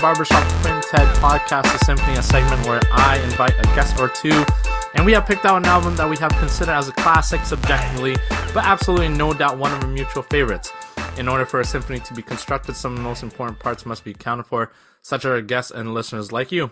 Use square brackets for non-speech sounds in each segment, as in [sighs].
Barbershop Quintet podcast, the Symphony, a segment where I invite a guest or two, and we have picked out an album that we have considered as a classic subjectively, but absolutely no doubt one of our mutual favorites. In order for a symphony to be constructed, some of the most important parts must be accounted for, such are our guests and listeners like you.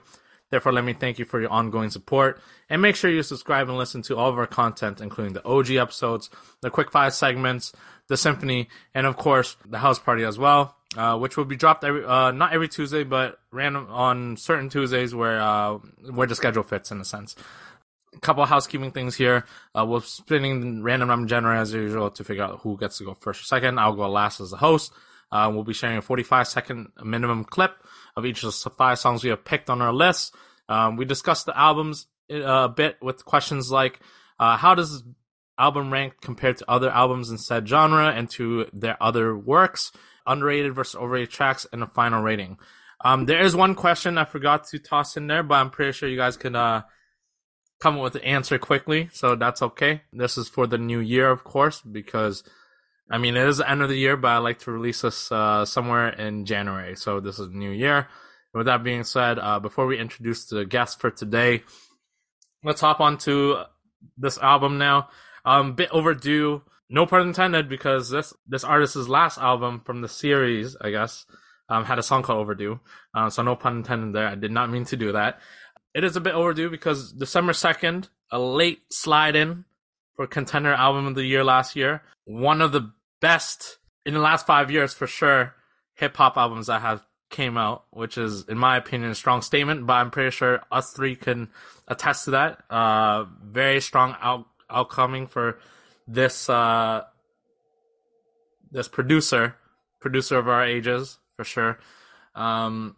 Therefore, let me thank you for your ongoing support and make sure you subscribe and listen to all of our content, including the OG episodes, the Quick Five segments, the Symphony, and of course, the House Party as well, uh, which will be dropped every, uh, not every Tuesday, but random on certain Tuesdays where, uh, where the schedule fits in a sense. A couple housekeeping things here. Uh, we're spinning random number generator as usual to figure out who gets to go first or second. I'll go last as the host. Uh, we'll be sharing a 45 second minimum clip of each of the five songs we have picked on our list. Um, we discussed the albums uh, a bit with questions like, uh, how does album rank compared to other albums in said genre and to their other works? Underrated versus overrated tracks and a final rating. Um, there is one question I forgot to toss in there, but I'm pretty sure you guys can, uh, come up with the answer quickly. So that's okay. This is for the new year, of course, because I mean, it is the end of the year, but I like to release this uh, somewhere in January. So this is New Year. With that being said, uh, before we introduce the guest for today, let's hop on to this album now. Um, bit overdue, no pun intended, because this this artist's last album from the series, I guess, um, had a song called "Overdue." Uh, so no pun intended there. I did not mean to do that. It is a bit overdue because December second, a late slide in for contender album of the year last year. One of the best in the last five years for sure hip hop albums that have came out, which is in my opinion a strong statement. But I'm pretty sure us three can attest to that. Uh, very strong out outcoming for this uh, this producer, producer of our ages for sure. Um,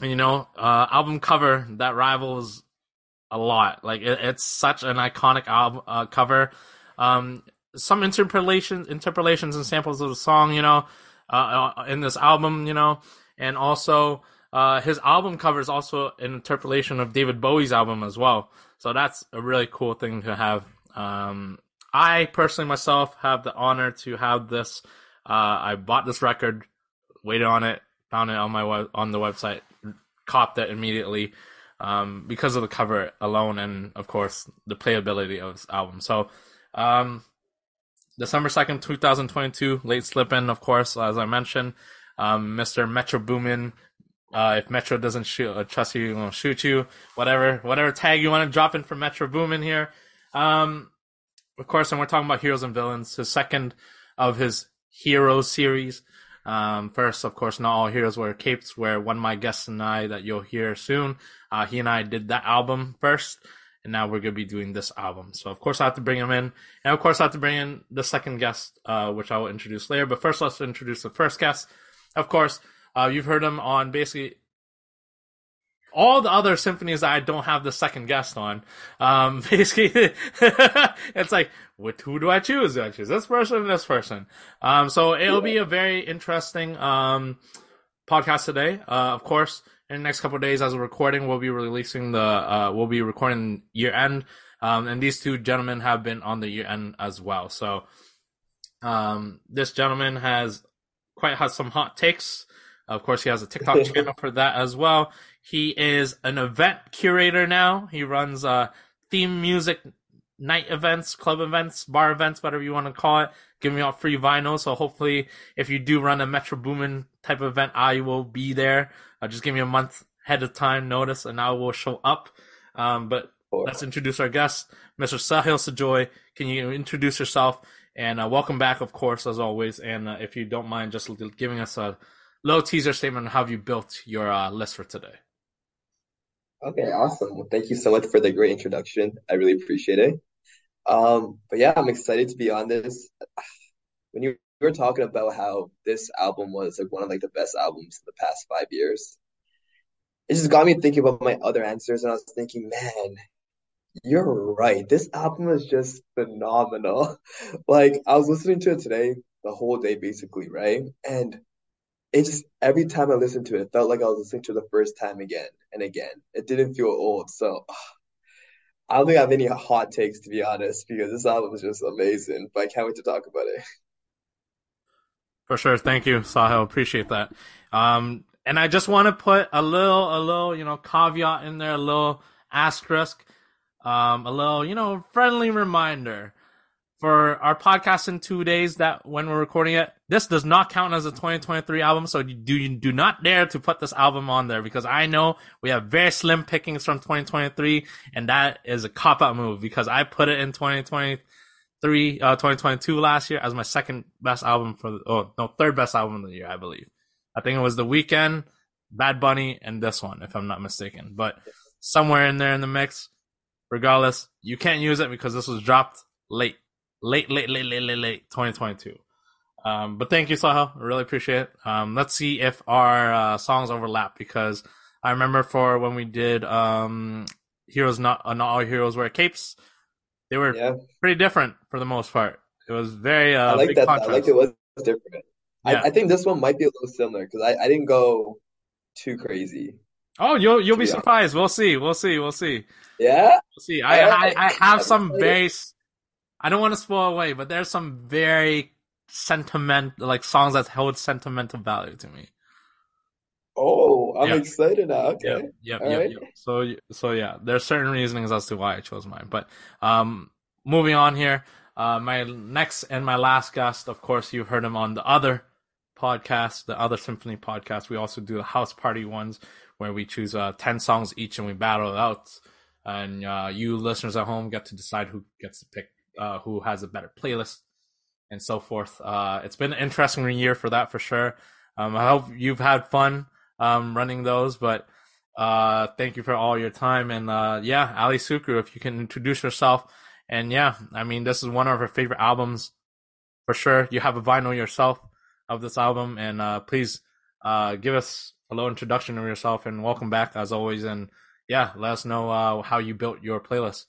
and you know, uh, album cover that rivals a lot. Like it, it's such an iconic album uh, cover. Um, some interpolations, interpolations and samples of the song, you know, uh, uh, in this album, you know, and also uh, his album cover is also an interpolation of David Bowie's album as well. So that's a really cool thing to have. Um, I personally myself have the honor to have this. Uh, I bought this record, waited on it, found it on my on the website, copped it immediately um, because of the cover alone, and of course the playability of this album. So, um, December second, two thousand twenty-two, late slip in, of course, as I mentioned. Um, Mr. Metro Boomin. Uh, if Metro doesn't shoot, uh, trust you, won't shoot you. Whatever, whatever tag you want to drop in for Metro Boomin here. Um, of course, and we're talking about heroes and villains. His second of his Heroes series. Um, first, of course, not all heroes wear capes. Where one of my guests and I that you'll hear soon, uh, he and I did that album first, and now we're gonna be doing this album. So of course I have to bring him in, and of course I have to bring in the second guest, uh, which I will introduce later. But first, let's introduce the first guest. Of course, uh, you've heard him on basically all the other symphonies that I don't have the second guest on. Um, [laughs] basically, it's like, what, who do I choose? Do I choose this person and this person? Um, so it'll be a very interesting, um, podcast today. Uh, of course, in the next couple days as we're recording, we'll be releasing the, uh, we'll be recording year end. Um, and these two gentlemen have been on the year end as well. So, um, this gentleman has quite has some hot takes. Of course, he has a TikTok [laughs] channel for that as well. He is an event curator now. He runs uh, theme music night events, club events, bar events, whatever you want to call it, giving out free vinyl. So hopefully, if you do run a Metro Boomin type of event, I will be there. Uh, just give me a month ahead of time notice, and I will show up. Um, but let's introduce our guest, Mr. Sahil Sajoy. Can you introduce yourself? And uh, welcome back, of course, as always. And uh, if you don't mind, just giving us a little teaser statement on how you built your uh, list for today. Okay, awesome. Well, thank you so much for the great introduction. I really appreciate it. Um, but yeah, I'm excited to be on this. When you were talking about how this album was like one of like the best albums in the past five years, it just got me thinking about my other answers, and I was thinking, man, you're right. This album is just phenomenal. [laughs] Like I was listening to it today, the whole day basically, right? And it just every time I listened to it, it felt like I was listening to it the first time again and again. It didn't feel old. So I don't think I have any hot takes to be honest, because this album is just amazing. But I can't wait to talk about it. For sure. Thank you, Sahil. Appreciate that. Um, and I just want to put a little, a little, you know, caveat in there, a little asterisk, um, a little, you know, friendly reminder for our podcast in two days that when we're recording it, this does not count as a 2023 album. So you do, you do not dare to put this album on there because I know we have very slim pickings from 2023 and that is a cop out move because I put it in 2023, uh, 2022 last year as my second best album for the, oh, no, third best album of the year, I believe. I think it was The Weeknd, Bad Bunny, and this one, if I'm not mistaken, but somewhere in there in the mix. Regardless, you can't use it because this was dropped late late, late, late, late, late, late 2022. Um, but thank you, Sahil. I really appreciate it. Um, let's see if our uh, songs overlap because I remember for when we did um, Heroes Not uh, Not All Heroes Wear Capes, they were yeah. pretty different for the most part. It was very uh, I like that. Contrast. I like it was different. Yeah. I, I, think this one might be a little similar because I, I didn't go too crazy. Oh, you'll you'll be, be surprised. We'll see. We'll see. We'll see. Yeah. We'll see. I I, I have some very I don't want to spoil away, but there's some very sentiment like songs that hold sentimental value to me. Oh, I'm yep. excited now. Okay. Yep, yep, yep, right. yep, So, so yeah, there's certain reasonings as to why I chose mine. But um, moving on here, uh, my next and my last guest, of course, you heard him on the other podcast, the other symphony podcast. We also do the house party ones where we choose uh, ten songs each and we battle it out. And uh, you listeners at home get to decide who gets to pick uh, who has a better playlist and so forth. Uh, it's been an interesting year for that for sure. Um, I hope you've had fun um, running those, but uh, thank you for all your time. And uh, yeah, Ali Sukru, if you can introduce yourself. And yeah, I mean, this is one of her favorite albums for sure. You have a vinyl yourself of this album, and uh, please uh, give us a little introduction of yourself and welcome back as always. And yeah, let us know uh, how you built your playlist.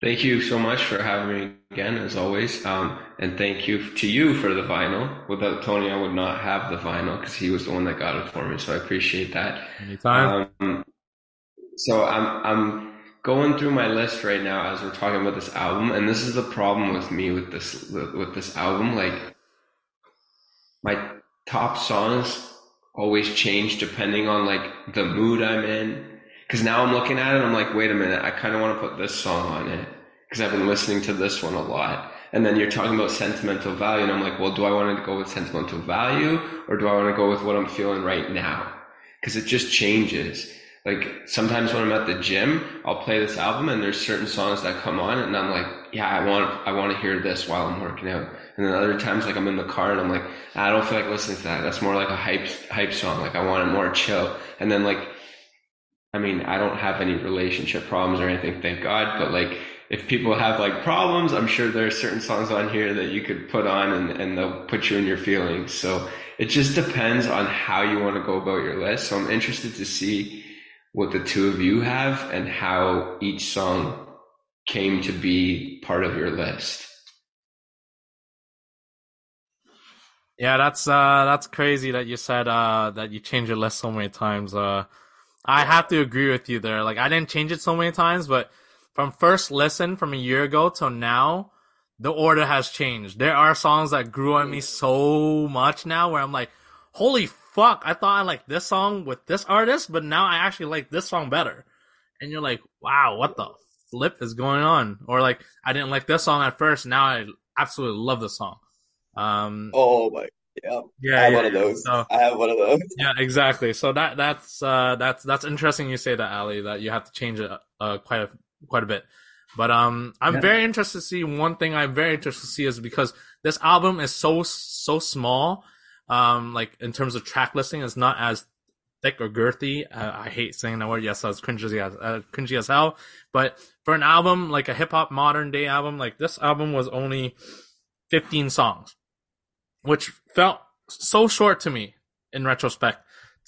Thank you so much for having me again, as always. Um, and thank you to you for the vinyl. Without Tony, I would not have the vinyl because he was the one that got it for me. So I appreciate that. Anytime. Um, so I'm I'm going through my list right now as we're talking about this album, and this is the problem with me with this with this album. Like my top songs always change depending on like the mood I'm in because now I'm looking at it, I'm like, wait a minute, I kind of want to put this song on it because I've been listening to this one a lot. And then you're talking about sentimental value, and I'm like, well, do I want to go with sentimental value or do I want to go with what I'm feeling right now? Because it just changes. Like sometimes when I'm at the gym, I'll play this album, and there's certain songs that come on, and I'm like, yeah, I want, I want to hear this while I'm working out. And then other times, like I'm in the car, and I'm like, I don't feel like listening to that. That's more like a hype, hype song. Like I want it more chill. And then like I mean, I don't have any relationship problems or anything, thank God. But like, if people have like problems, I'm sure there are certain songs on here that you could put on and, and they'll put you in your feelings. So it just depends on how you want to go about your list. So I'm interested to see what the two of you have and how each song came to be part of your list. Yeah, that's uh that's crazy that you said uh that you changed your list so many times. Uh I have to agree with you there. Like I didn't change it so many times, but from first listen from a year ago till now, the order has changed. There are songs that grew on me so much now where I'm like, holy fuck, I thought I liked this song with this artist, but now I actually like this song better. And you're like, wow, what the flip is going on? Or like, I didn't like this song at first, now I absolutely love the song. Um, oh my yeah, yeah, I have yeah, one of those. So, I have one of those. [laughs] Yeah, exactly. So that that's uh, that's that's interesting. You say that, Ali, that you have to change it uh, quite a quite a bit. But um, I'm yeah. very interested to see one thing. I'm very interested to see is because this album is so so small. Um, like in terms of track listing, it's not as thick or girthy. Uh, I hate saying that word. Yes, I was cringy as uh, cringy as hell. But for an album like a hip hop modern day album, like this album was only 15 songs which felt so short to me in retrospect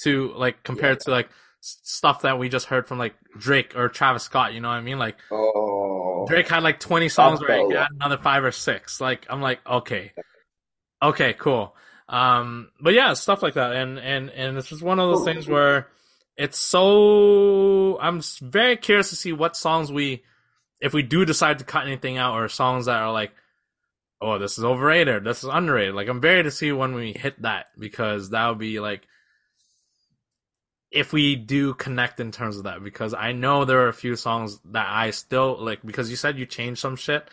to like compared yeah. to like stuff that we just heard from like Drake or Travis Scott, you know what I mean? Like oh, Drake had like 20 songs where he had another 5 or 6. Like I'm like, okay. Okay, cool. Um but yeah, stuff like that and and and it's just one of those things where it's so I'm very curious to see what songs we if we do decide to cut anything out or songs that are like oh, this is overrated, this is underrated. Like I'm very to see when we hit that because that would be like if we do connect in terms of that because I know there are a few songs that I still like because you said you changed some shit.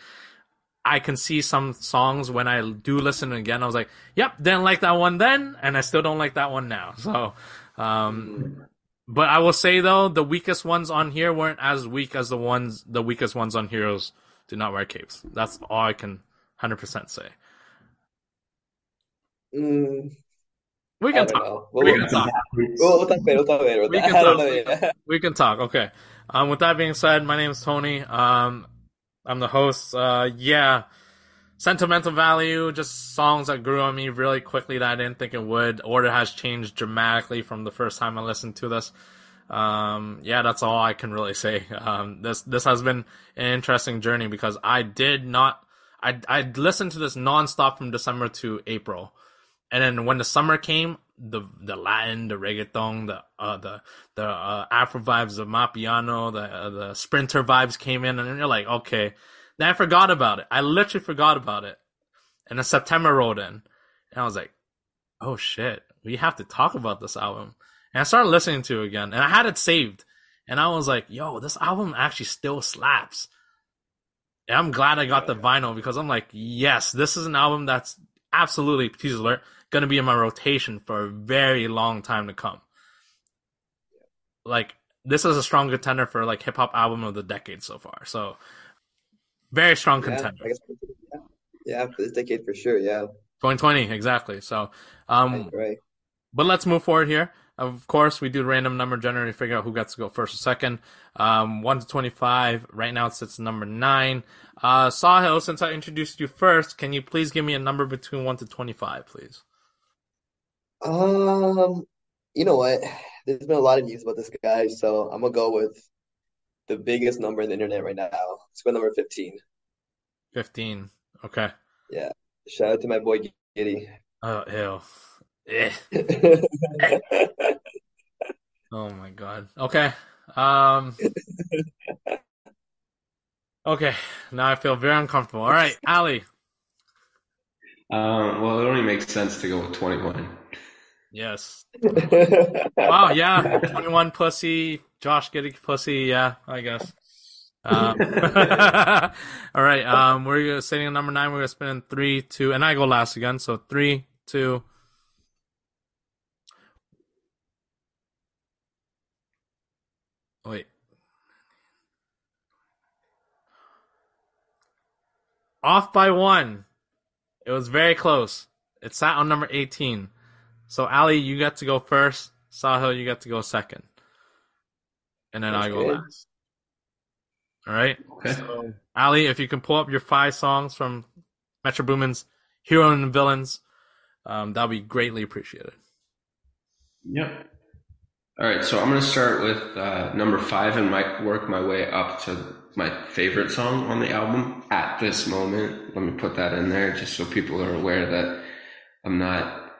I can see some songs when I do listen again. I was like, "Yep, didn't like that one then, and I still don't like that one now." [laughs] So, um, but I will say though, the weakest ones on here weren't as weak as the ones the weakest ones on Heroes do not wear capes. That's all I can hundred percent say. Mm, We can talk. We can talk. we'll, we'll talk later. We'll talk later. We can [laughs] talk. We can, [laughs] we can talk. Okay. Um, with that being said, my name is Tony. Um, I'm the host. Uh, yeah, sentimental value, just songs that grew on me really quickly that I didn't think it would. Order has changed dramatically from the first time I listened to this. Um, yeah, that's all I can really say. Um, this this has been an interesting journey because I did not. I I listened to this nonstop from December to April. And then when the summer came, the the Latin, the reggaeton, the uh, the the uh, Afro vibes, the Mapiano, the uh, the Sprinter vibes came in, and you're like, okay. Then I forgot about it. I literally forgot about it. And then September rolled in, and I was like, oh shit, we have to talk about this album. And I started listening to it again, and I had it saved, and I was like, yo, this album actually still slaps. And I'm glad I got the vinyl because I'm like, yes, this is an album that's absolutely, teaser alert, going to be in my rotation for a very long time to come. Like, this is a strong contender for like hip hop album of the decade so far. So, very strong Yeah, contender. Guess, yeah. Yeah, for this decade for sure. Yeah, 2020, exactly. So, um, right, right. but let's move forward here. Of course, we do random number generator to figure out who gets to go first or second. Um, 1 to 25. Right now it sits number 9. Uh, Sahil, since I introduced you first, can you please give me a number between 1 to 25, please? Um, you know what? There's been a lot of news about this guy, so I'm gonna go with the biggest number in the internet right now. Let's go number 15. 15. Okay. Yeah. Shout out to my boy Diddy. Oh, ew. Eh. [laughs] Oh my god. Okay. Um. Okay. Now I feel very uncomfortable. All right, Ali. Um, well, it only makes sense to go with 21. Yes. Wow. Yeah. Twenty-one pussy. Josh getting pussy. Yeah. I guess. Um, [laughs] all right. Um. We're sitting at number nine. We're gonna spin in three, two, and I go last again. So three, two. Wait. Off by one. It was very close. It sat on number 18. So, Ali, you got to go first. Sahil, you got to go second. And then I go good. last. All right. Okay. So, Ali, if you can pull up your five songs from Metro Boomin's Hero and Villains, um, that'll be greatly appreciated. Yep. All right, so I'm going to start with uh, number five and might work my way up to my favorite song on the album at this moment. Let me put that in there just so people are aware that I'm not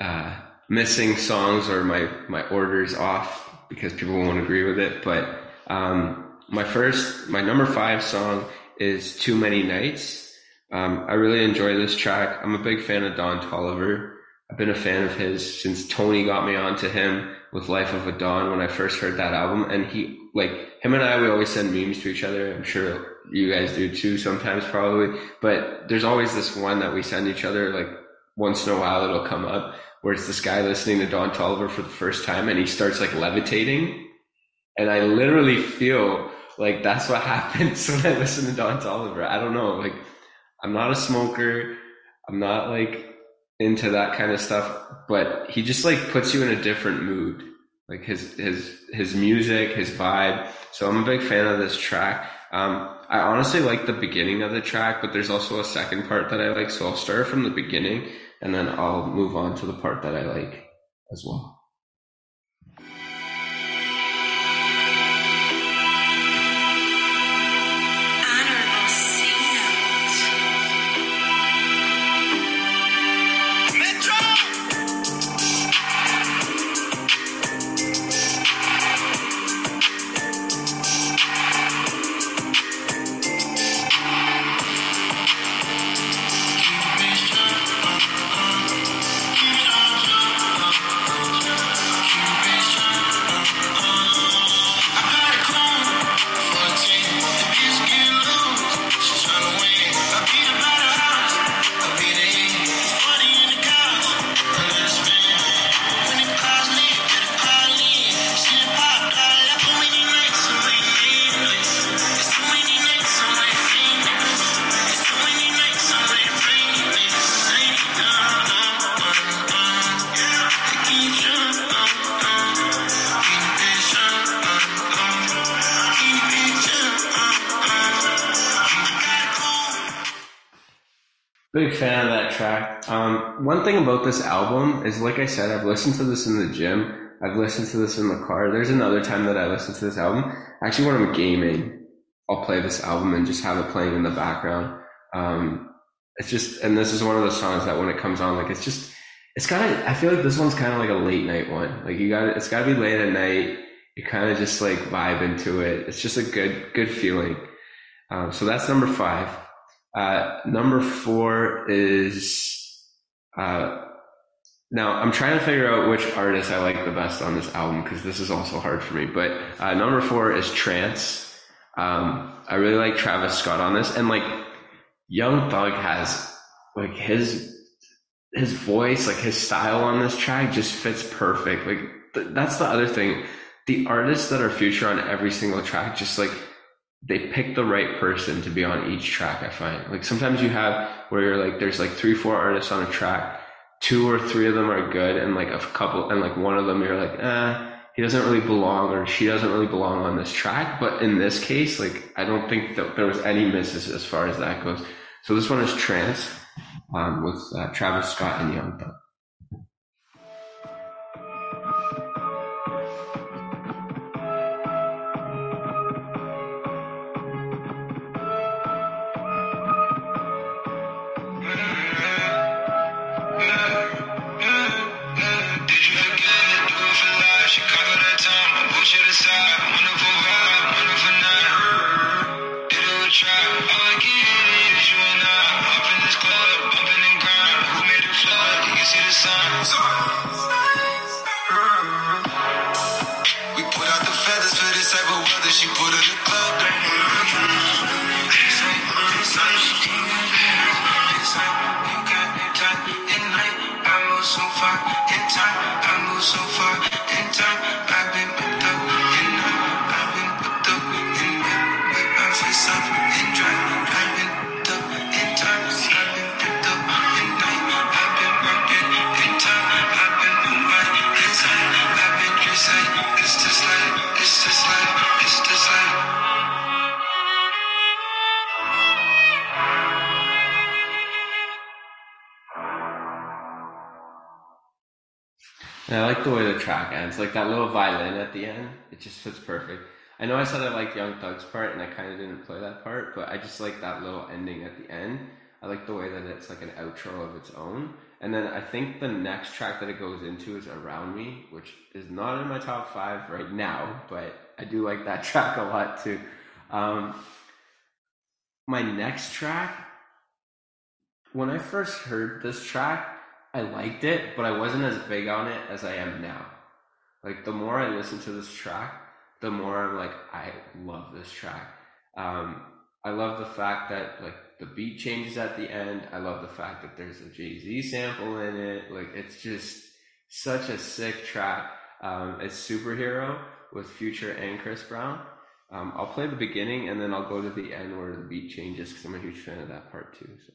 uh, missing songs or my, my orders off because people won't agree with it. But um, my first, my number five song is Too Many Nights. Um, I really enjoy this track. I'm a big fan of Don Toliver. I've been a fan of his since Tony got me onto him with Life of a Don when I first heard that album. And he, like, him and I, we always send memes to each other. I'm sure you guys do too sometimes, probably. But there's always this one that we send each other, like, once in a while it'll come up where it's this guy listening to Don Toliver for the first time and he starts like levitating. And I literally feel like that's what [laughs] happens when I listen to Don Toliver. I don't know. Like, I'm not a smoker. I'm not like into that kind of stuff, but he just like puts you in a different mood. Like his, his, his music, his vibe. So I'm a big fan of this track. Um, I honestly like the beginning of the track, but there's also a second part that I like. So I'll start from the beginning and then I'll move on to the part that I like as well. One thing about this album is, like I said, I've listened to this in the gym. I've listened to this in the car. There's another time that I listened to this album. Actually, when I'm gaming, I'll play this album and just have it playing in the background. Um, it's just, and this is one of those songs that when it comes on, like it's just, it's kind of. I feel like this one's kind of like a late night one. Like you got, it's got to be late at night. You kind of just like vibe into it. It's just a good, good feeling. Um, so that's number five. Uh, number four is, uh, now I'm trying to figure out which artist I like the best on this album because this is also hard for me. But uh, number four is Trance. Um, I really like Travis Scott on this, and like Young Thug has like his his voice, like his style on this track just fits perfect. Like th- that's the other thing. The artists that are featured on every single track just like they pick the right person to be on each track, I find. Like sometimes you have where you're like there's like three, four artists on a track, two or three of them are good and like a couple and like one of them you're like, eh, he doesn't really belong or she doesn't really belong on this track. But in this case, like I don't think that there was any misses as far as that goes. So this one is Trance um, with uh, Travis Scott and Young Thug. And I like the way the track ends, like that little violin at the end. It just fits perfect. I know I said I liked Young Thug's part, and I kind of didn't play that part, but I just like that little ending at the end. I like the way that it's like an outro of its own. And then I think the next track that it goes into is Around Me, which is not in my top five right now, but I do like that [laughs] track a lot too. Um, my next track, when I first heard this track, I liked it, but I wasn't as big on it as I am now. Like the more I listen to this track, the more I'm like, I love this track. Um, I love the fact that like the beat changes at the end. I love the fact that there's a Jay Z sample in it. Like it's just such a sick track. Um, it's Superhero with Future and Chris Brown. Um, I'll play the beginning and then I'll go to the end where the beat changes because I'm a huge fan of that part too. So.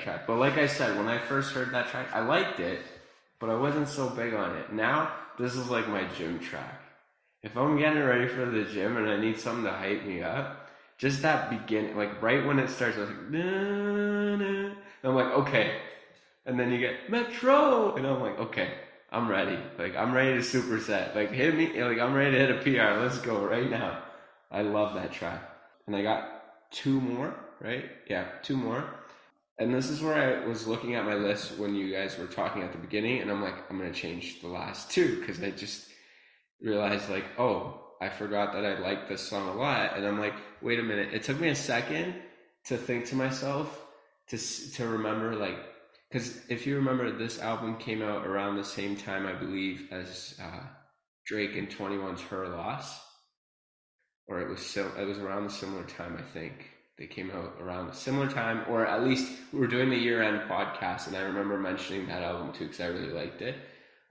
Track. But like I said, when I first heard that track, I liked it, but I wasn't so big on it. Now, this is like my gym track. If I'm getting ready for the gym and I need something to hype me up, just that beginning, like right when it starts, I was like, na, na. And I'm like, okay. And then you get Metro, and I'm like, okay, I'm ready. Like I'm ready to superset. Like hit me, like I'm ready to hit a PR. Let's go right now. I love that track. And I got two more, right? Yeah, two more. And this is where I was looking at my list when you guys were talking at the beginning, and I'm like, I'm gonna change the last two because I just realized like, oh, I forgot that I liked this song a lot, and I'm like, wait a minute. It took me a second to think to myself to to remember like, because if you remember, this album came out around the same time, I believe, as uh, Drake and 21's Her Loss, or it was so it was around the similar time, I think. They came out around a similar time, or at least we were doing the year end podcast, and I remember mentioning that album too because I really liked it.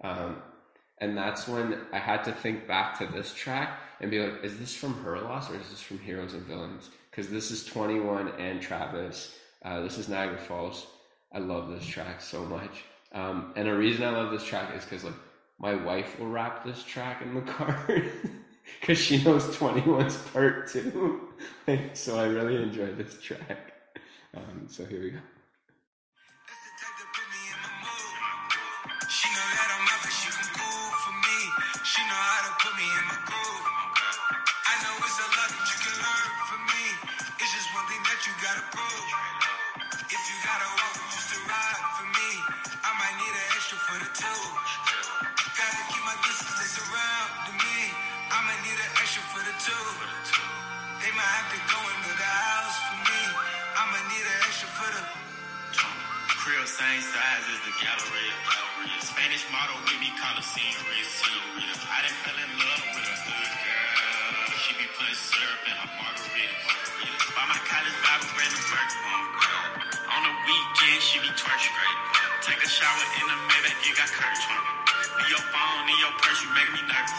Um, and that's when I had to think back to this track and be like, is this from Her Loss or is this from Heroes and Villains? Because this is 21 and Travis. Uh, this is Niagara Falls. I love this track so much. Um, and a reason I love this track is because like my wife will rap this track in the [laughs] car [laughs] because she knows 21's part two. [laughs] So I really enjoy this track. Um, so here we go. Brandon Burke. On the weekend, she be twerking great. Take a shower in the you got. Be your phone, in your purse, you make me nervous.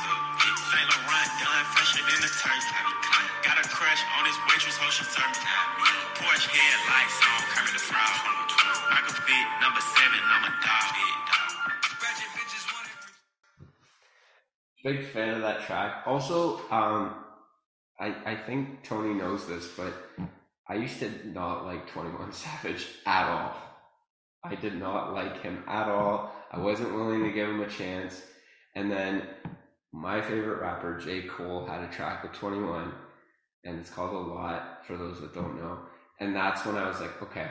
Saint Laurent done fresher than the. Got a crush on this waitress, hoe she me. Porsche headlights on, Kermit the Frog. Number seven, I'm a dog. Big fan of that track. Also, um, I I think Tony knows this, but I used to not like Twenty One [laughs] Savage at all. I did not like him at all. I wasn't willing to give him a chance. And then my favorite rapper, J. Cole, had a track with Twenty One, and it's called A Lot for those that don't know. And that's when I was like, okay,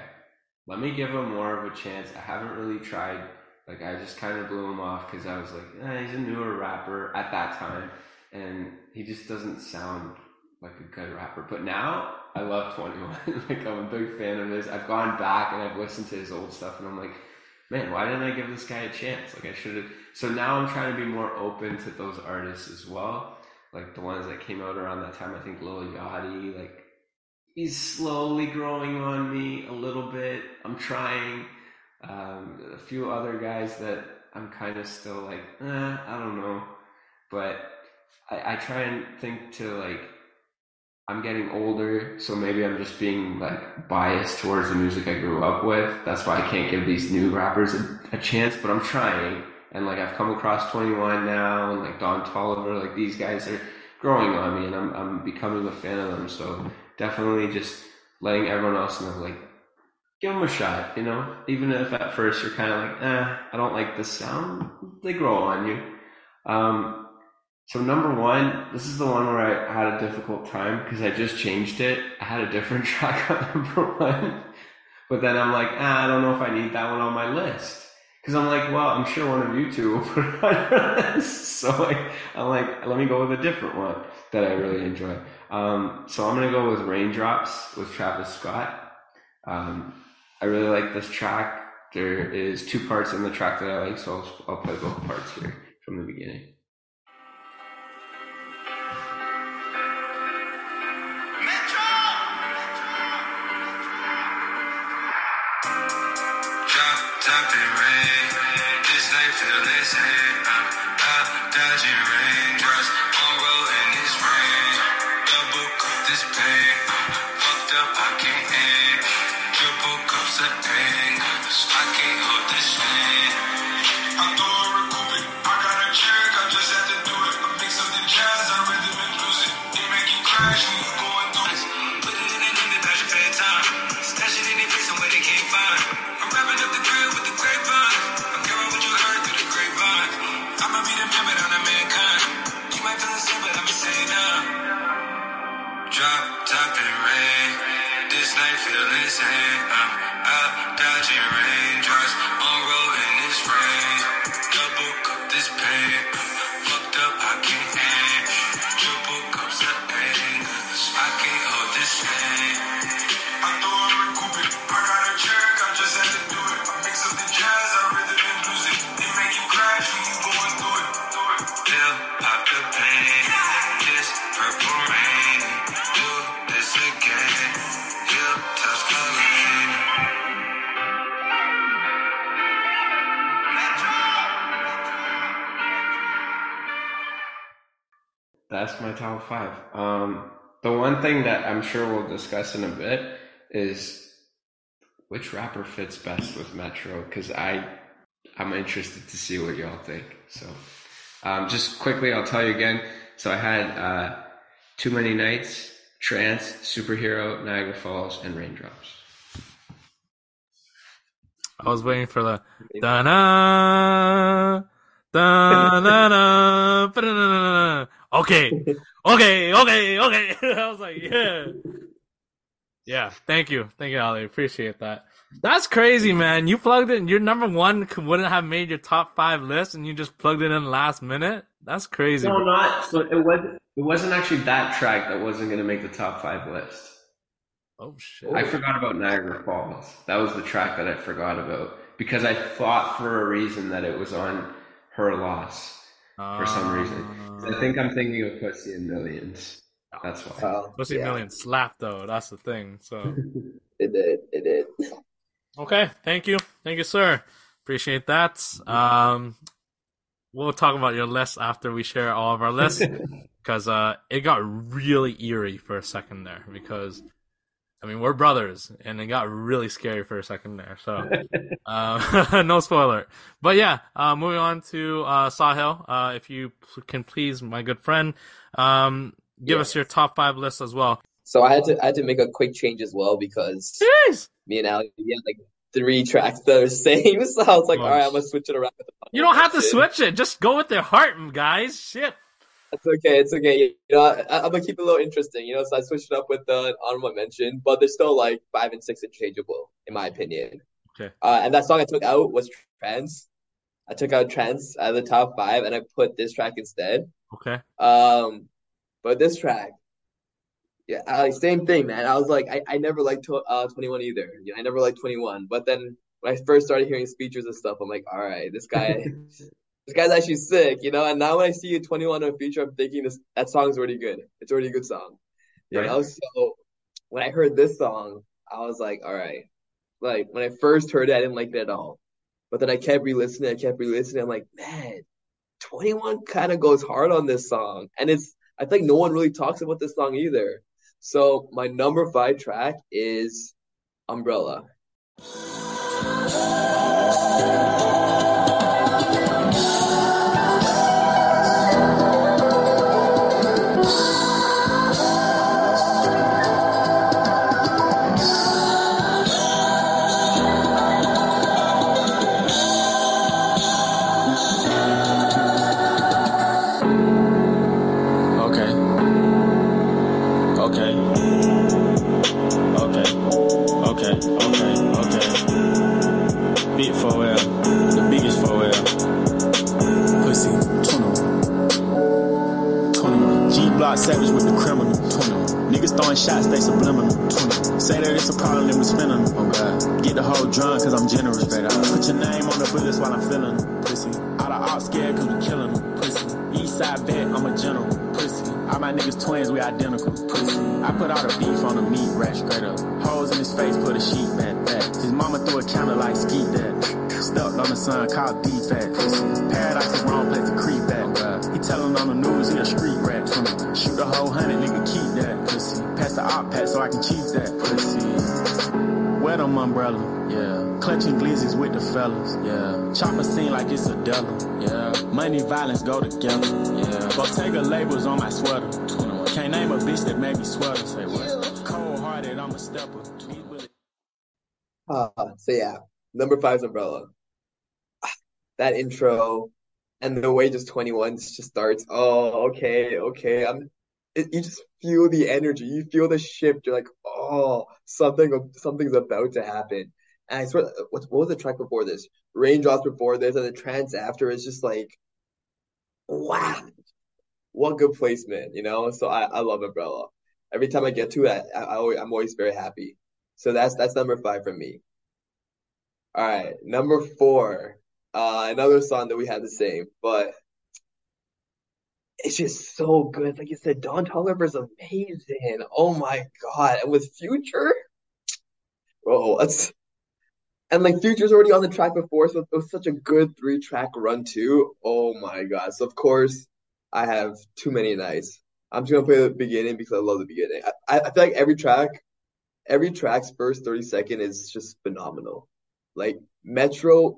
let me give him more of a chance. I haven't really tried like I just kind of blew him off because I was like, eh, he's a newer rapper at that time, and he just doesn't sound like a good rapper. But now I love Twenty One. [laughs] like I'm a big fan of his. I've gone back and I've listened to his old stuff, and I'm like, man, why didn't I give this guy a chance? Like I should have. So now I'm trying to be more open to those artists as well, like the ones that came out around that time. I think Lil Yachty, like he's slowly growing on me a little bit. I'm trying. Um, a few other guys that I'm kind of still like, eh, I don't know. But I, I try and think to like, I'm getting older, so maybe I'm just being like biased towards the music I grew up with. That's why I can't give these new rappers a, a chance, but I'm trying. And like, I've come across 21 now, and like Don Toliver, like these guys are growing on me, and I'm, I'm becoming a fan of them. So definitely just letting everyone else know, like, give them a shot, you know? Even if at first you're kind of like, eh, I don't like this sound, they grow on you. Um, so number one, this is the one where I had a difficult time because I just changed it. I had a different [laughs] track on number one, but then I'm like, ah, I don't know if I need that one on my list. Cause I'm like, well, I'm sure one of you two will [laughs] put it on your list. So I'm like, let me go with a different one that I really enjoy. Um, so I'm gonna go with Raindrops with Travis Scott. Um, I really like this track. There is two parts in the track that I like, so I'll, I'll play both parts here from the beginning. And rain. This life feel same. I'm out dodging raindrops. Five. Um, the one thing that I'm sure we'll discuss in a bit is which rapper fits best with Metro because I I'm interested to see what y'all think. So um, just quickly, I'll tell you again. So I had uh, Too Many Nights, Trance, Superhero, Niagara Falls, and Raindrops. I was waiting for the da na da na na ba-da-na-na-na. [laughs] Okay, okay, okay, okay. [laughs] I was like, yeah, yeah. Thank you, thank you, Ali. Appreciate that. That's crazy, man. You plugged in. Your number one wouldn't have made your top five list, and you just plugged it in last minute. That's crazy. No, bro. not. So it wasn't. It wasn't actually that track that wasn't going to make the top five list. Oh shit. I forgot about Niagara Falls. That was the track that I forgot about because I thought for a reason that it was on her loss for some reason. I think I'm thinking of Pussy in Millions. That's why. Wow. Pussy Yeah, Million slap though. That's the thing. So. [laughs] It did. It did. Okay, thank you, thank you, sir. Appreciate that. Um, we'll talk about your list after we share all of our lists [laughs] because uh, it got really eerie for a second there. Because I mean, we're brothers, and it got really scary for a second there. So, [laughs] uh, [laughs] no spoiler. But yeah, uh, moving on to uh, Sahil. Uh, if you can please, my good friend, um, give Yeah. us your top five list as well. So I had to I had to make a quick change as well because Jeez, me and Ali we had like three tracks that are the [laughs] same. So I was like, Oh, all right, I'm gonna switch it around. with the you don't have to switch it. Just go with your heart, guys. Shit. It's okay. It's okay. You know, I, I'm gonna keep it a little interesting. You know, so I switched it up with the honorable mention, but they're still like five and six interchangeable in my opinion. Okay. Uh, and that song I took out was Trance. I took out Trance out of the top five, and I put this track instead. Okay. Um, but this track, yeah, I, like same thing, man. I was like, I, I never liked to, uh 21 either. You know, I never liked 21. But then when I first started hearing speeches and stuff, I'm like, all right, this guy, [laughs] this guy's actually sick, you know. And now when I see you 21 on a feature, I'm thinking this that song's already good. It's already a good song, you know. So when I heard this song, I was like, all right. Like when I first heard it, I didn't like it at all. But then I kept re-listening, I kept re-listening. I'm like, man, 21 kind of goes hard on this song. And it's I think no one really talks about this song either. So my number five track is Umbrella. Throwing shots, they subliminal. 21. Say that it's a problem, then we spin them. Oh God. Get the whole drunk, cause I'm generous. Put your name on the bullets while I'm feeling. Pussy. All the ops scared cause we killing. Pussy. East side vet, I'm a general. Pussy. All my niggas twins, we identical. Pussy. I put all the beef on the meat rack straight up. Holes in his face, put a sheet back back. His mama threw a counter like skeet that. Stuck on the sun, called defect. Paradise is wrong place to creep at. He tellin' on the news he a street rat. Shoot the whole hundred, Pass the op pack so I can cheat that. Pussy. Wear them umbrella. Yeah. Clutching glizzies with the fellas. Yeah. Chopper scene like it's a devil. Yeah. Money, violence go together. Yeah. Bottega labels on my sweater. 21. Can't name a bitch that made me sweater. Say what? Cold hearted, I'm a stepper. These bullets- Uh, so yeah, number five's Umbrella. [sighs] That intro and the way just 21 just starts. Oh, okay, okay. I'm it, you just feel the energy. You feel the shift. You're like, oh, something something's about to happen. And I swear, what, what was the track before this? Raindrops before this, and the trance after is just like, wow, what good placement, you know? So I, I love Umbrella. Every time I get to it, I, I always, I'm always very happy. So that's that's number five for me. All right, number four, uh, another song that we had the same, but it's just so good. Like you said, Don Toliver's amazing. Oh my God. And with Future, oh, that's and like Future's already on the track before, so it was such a good three track run too. Oh my God. So of course, I have too many nights. I'm just gonna play the beginning because I love the beginning. I, I feel like every track, every track's first 30 second is just phenomenal. Like Metro,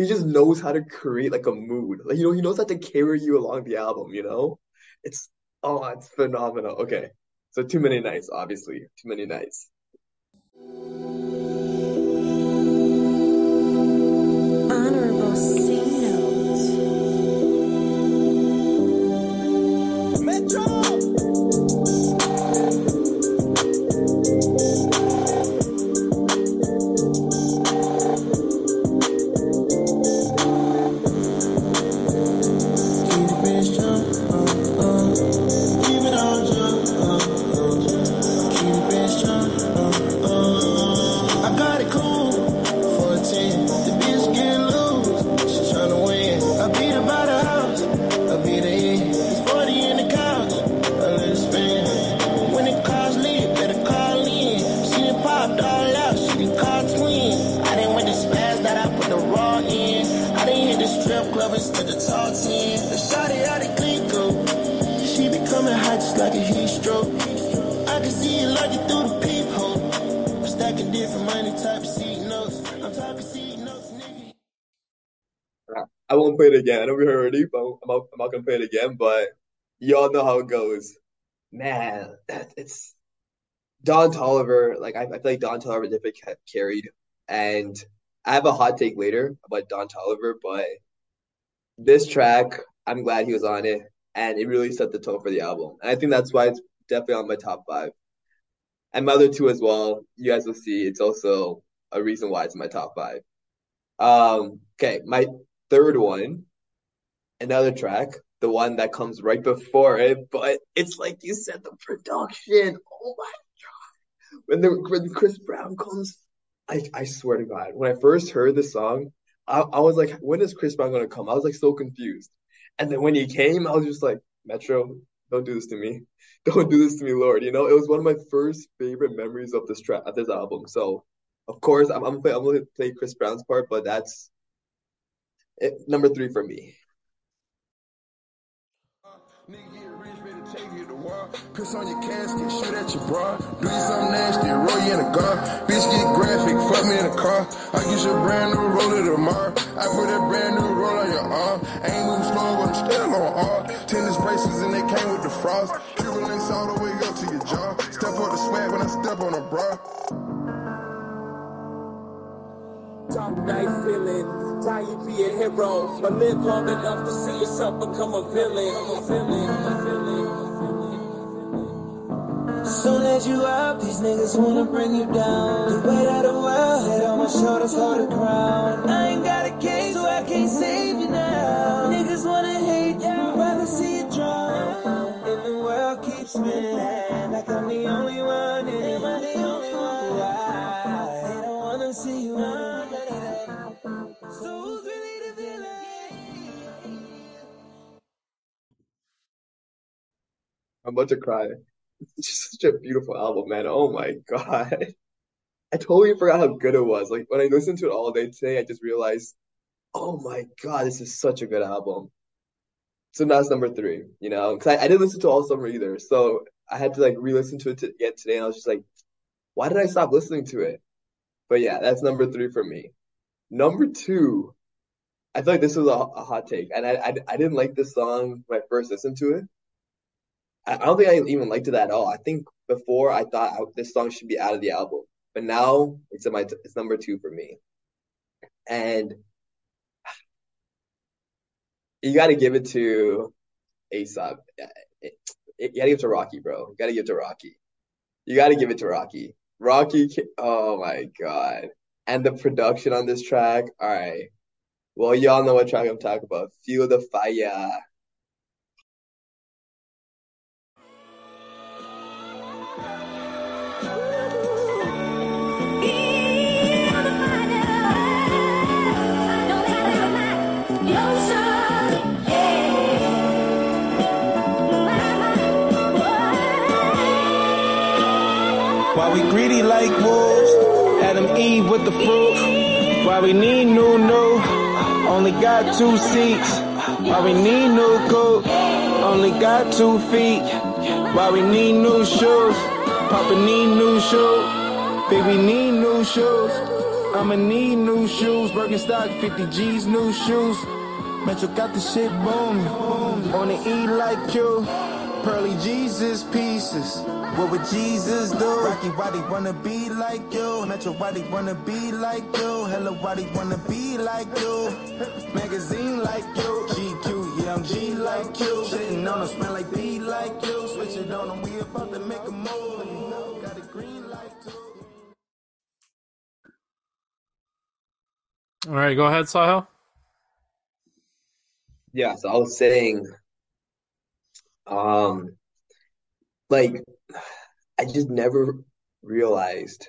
he just knows how to create like a mood. Like you know, he knows how to carry you along the album, you know? It's oh, it's phenomenal. Okay. So too many nights, obviously. Too many nights. Club instead of talk 10. The shawty out of Glico. She be coming hot just like a heat stroke. I it different money type of. I won't play it again. I know we heard already, but I'm not, I'm not gonna play it again. But y'all know how it goes. Man, that it's Don Toliver. Like I, I feel like Don Toliver definitely ca- carried, and I have a hot take later about Don Toliver, but this track, I'm glad he was on it, and it really set the tone for the album. And I think that's why it's definitely on my top five. And my other two as well. You guys will see. It's also a reason why it's my top five. Um, okay, my third one, another track, the one that comes right before it, but it's like you said, the production. Oh my God. When the when Chris Brown comes, I I swear to God, when I first heard the song, I, I was like, when is Chris Brown gonna come? I was like so confused. And then when he came, I was just like, Metro, don't do this to me. [laughs] Don't do this to me, Lord. You know, it was one of my first favorite memories of this track of this album. So of course I'm, I'm play I'm gonna play Chris Brown's part, but that's it, number three for me. Uh, nigga Piss on your casket, shoot at your bra. Do you something nasty, roll you in a car. Bitch get graphic, fuck me in a car. I get your brand new roller tomorrow. I put that brand new roll on your arm. Ain't move slow, but I'm still on R. Tennis bracelets and they came with the frost. Cuban links all the way up to your jaw. Step up the swag when I step on a bra. Top night feeling, time you be a hero, but live long enough to see yourself become a villain. A villain, a villain, a villain. Soon as you up, these niggas wanna bring you down. The weight of the world, head on my shoulders, hold the crown. I ain't got a case, so I can't save you now. Niggas wanna hate you, rather see you drown. And the world keeps spinning, like I'm the only one in it. Am I the only one? Why? They don't wanna see you. So who's really the villain? I'm about to cry. It's just such a beautiful album, man. Oh my God. I totally forgot how good it was. Like when I listened to it all day today, I just realized, oh my God, this is such a good album. So that's number three, you know, because I, I didn't listen to all summer either. So I had to like re-listen to it to, again today, and I was just like, why did I stop listening to it? But yeah, that's number three for me. Number two, I feel like this was a, a hot take, and I, I I didn't like this song when I first listened to it. I, don't think I even liked it at all. I think before I thought I, this song should be out of the album, but now it's my it's number two for me. And [sighs] you got to give it to it- you got to give it to Rocky, bro. You got to give it to Rocky. You got to give it to Rocky. Rocky, oh my God. And the production on this track, all right. Well, y'all know what track I'm talking about. Feel the fire. Like wolves, Adam Eve with the fruit. Why we need new new, only got two seats. Why we need new coat? Only got two feet. Why we need new shoes? Papa need new shoes. Baby need new shoes. I'ma need new shoes. Birkenstock 50 G's new shoes. Metro got the shit booming. Wanna eat like you. Pearly Jesus pieces. What would Jesus do? Rocky, why they wanna be like you? Metro, why they wanna be like you? Hello, why they wanna be like you? Magazine like you. GQ, yeah, I'm G like you. Sitting on them, smell like B like you. Switch it on them, we about to make a move. Got a green light too. All right, go ahead, Sahil. Yeah, so I was saying, um, like I just never realized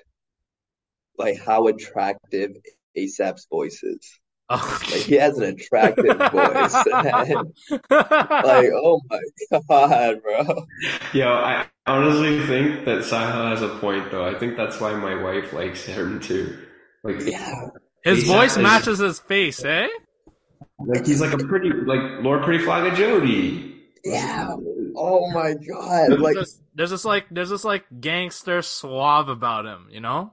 like how attractive ASAP's voice is. Like he has an attractive voice. And, [laughs] [laughs] like, oh my God, bro. Yeah, I honestly think that Sahil has a point though. I think that's why my wife likes him too. Like, Yeah. His ASAP voice is- matches his face, eh? Like he's like a pretty like Lord Pretty Flacko Jodye. Yeah. Oh my God. There's Like, this, there's this like there's this like gangster suave about him, you know?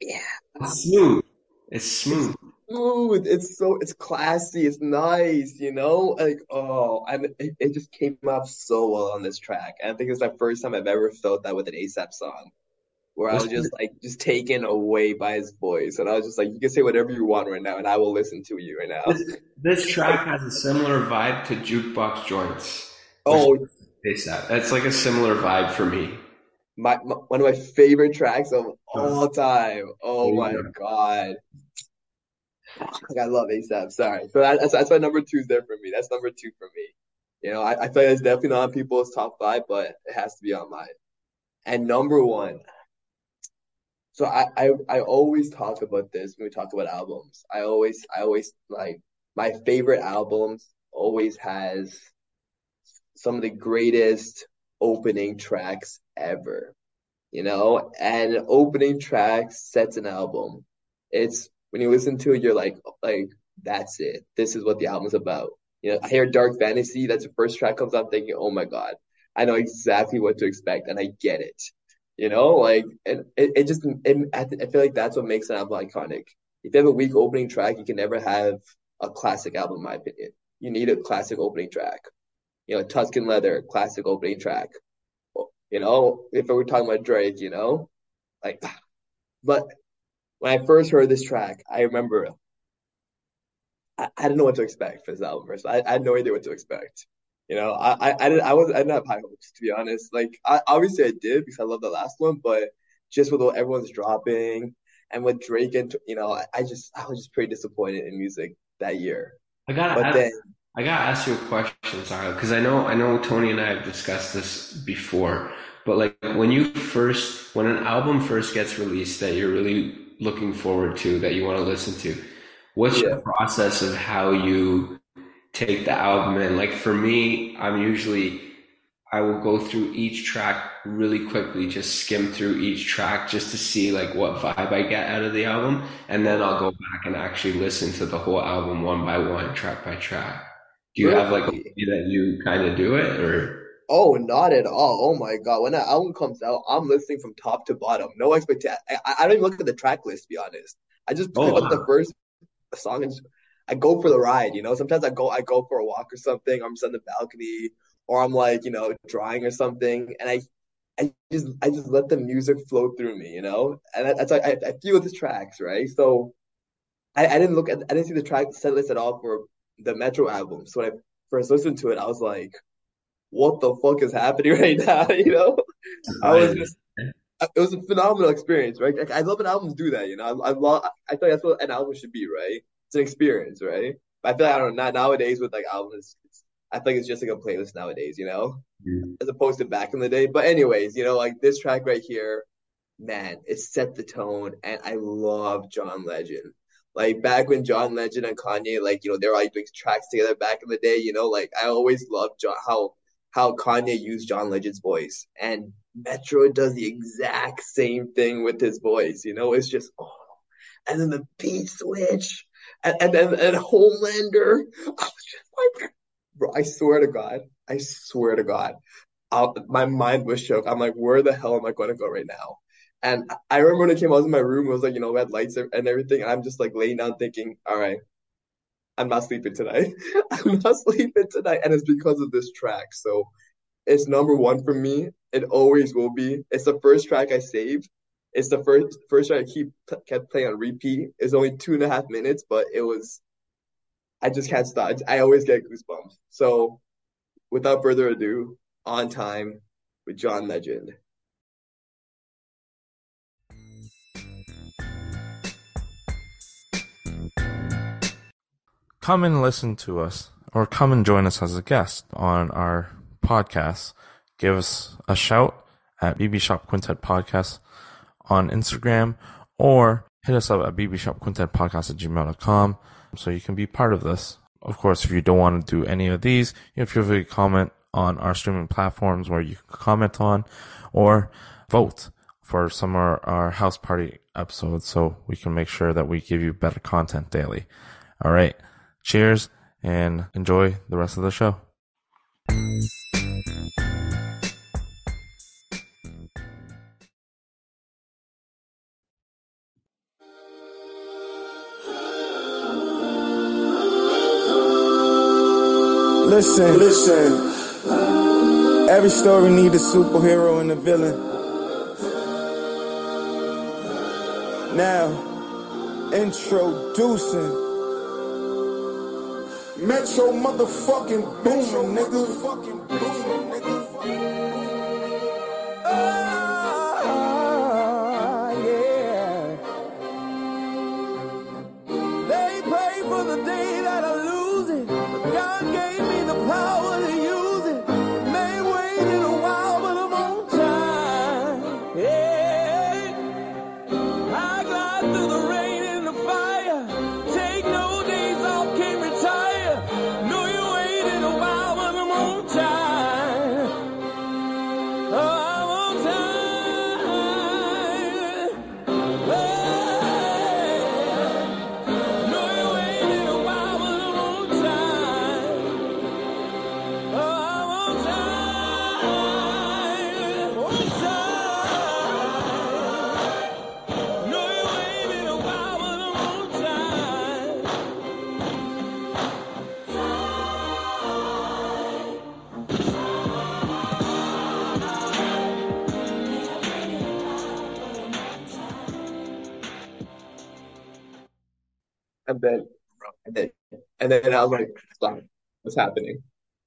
yeah. It's smooth. It's smooth. Smooth. It's so it's classy. It's nice, you know? Like, oh, and it, it just came off so well on this track. And I think it's the first time I've ever felt that with an ASAP song. Where I was just like just taken away by his voice. And I was just like, you can say whatever you want right now, and I will listen to you right now. This, this track has a similar vibe to Jukebox Joints. Oh, ASAP. That's like a similar vibe for me. my, my one of my favorite tracks of all time. Oh you my. God. Like, I love ASAP. Sorry. So that, that's, that's why number two is there for me. That's number two for me. You know, I, I feel like it's definitely not on people's top five, but it has to be on mine. And number one. So I, I, I always talk about this when we talk about albums. I always, I always like my favorite albums always has some of the greatest opening tracks ever you know, and opening track sets an album. It's when you listen to it, you're like, like that's it. This is what the album's about. You know, I hear Dark Fantasy, that's the first track comes out, thinking, oh my God, I know exactly what to expect, and I get it. You know, like, and it, it just, it, I feel like that's what makes an album iconic. If you have a weak opening track, you can never have a classic album, in my opinion. You need a classic opening track. You know, Tuscan Leather, classic opening track. You know, if we're talking about Drake, you know, like, [sighs] but when I first heard this track, I remember I, I didn't know what to expect for this album. First, I, I had no idea what to expect. You know, I, I, I didn't, I was, I didn't have high hopes to be honest. Like, I obviously I did because I love the last one, but just with what everyone's dropping and with Drake and you know, I, I just, I was just pretty disappointed in music that year. I gotta But ask, then, I gotta ask you a question, Sarah, because I know I know Tony and I have discussed this before, but like when you first when an album first gets released that you're really looking forward to, that you want to listen to, what's yeah, your process of how you take the album in? Like for me, I'm usually I will go through each track really quickly, just skim through each track just to see like what vibe I get out of the album, and then I'll go back and actually listen to the whole album one by one, track by track. Do you have like a way that you kind of do it, or Oh, not at all. Oh my God. When that album comes out, I'm listening from top to bottom. No expectation. I, I don't even look at the track list, to be honest. I just oh pick up the first song and I go for the ride, you know. Sometimes I go I go for a walk or something. I'm just on the balcony or I'm like, you know, drawing or something, and I I just I just let the music flow through me, you know. And that, that's like I, I feel the tracks, right? So I, I didn't look at I didn't see the track set list at all for the Metro album. So when I first listened to it, I was like, what the fuck is happening [laughs] right now? You know? I was just it was a phenomenal experience, right? Like, I love when albums do that, you know. I, I love. I feel like that's what an album should be, right? It's an experience, right? But I feel like I don't know. Not nowadays with like albums, it's, I think it's just like a playlist nowadays, you know, Mm. as opposed to back in the day. But anyways, you know, like this track right here, man, it set the tone, and I love John Legend. Like back when John Legend and Kanye, like you know, they were like doing tracks together back in the day. You know, like I always loved John how how Kanye used John Legend's voice, and Metro does the exact same thing with his voice. You know, it's just oh, and then the beat switch, and and and, and Homelander. I was just like, bro, I swear to God, I swear to God, I'll, my mind was shook. I'm like, where the hell am I going to go right now? And I remember when it came, I was in my room. It was like, you know, we had lights and everything. And I'm just like laying down thinking, all right, I'm not sleeping tonight. [laughs] I'm not sleeping tonight. And it's because of this track. So it's number one for me. It always will be. It's the first track I saved. It's the first first track I keep kept playing on repeat. It's only two and a half minutes, but it was I just can't stop. I always get goosebumps. So without further ado, on time with John Legend. Come and listen to us or come and join us as a guest on our podcast. Give us a shout at BB Shop Quintet Podcast on Instagram or hit us up at bbshopquintetpodcast at gmail.com so you can be part of this. Of course, if you don't want to do any of these, you feel free to comment on our streaming platforms where you can comment on or vote for some of our house party episodes so we can make sure that we give you better content daily. All right. Cheers and enjoy the rest of the show. Listen, listen. Every story need a superhero and a villain. Now, introducing Metro motherfucking boomer, nigga. Boomer, nigga. Then I was like, stop. What's happening?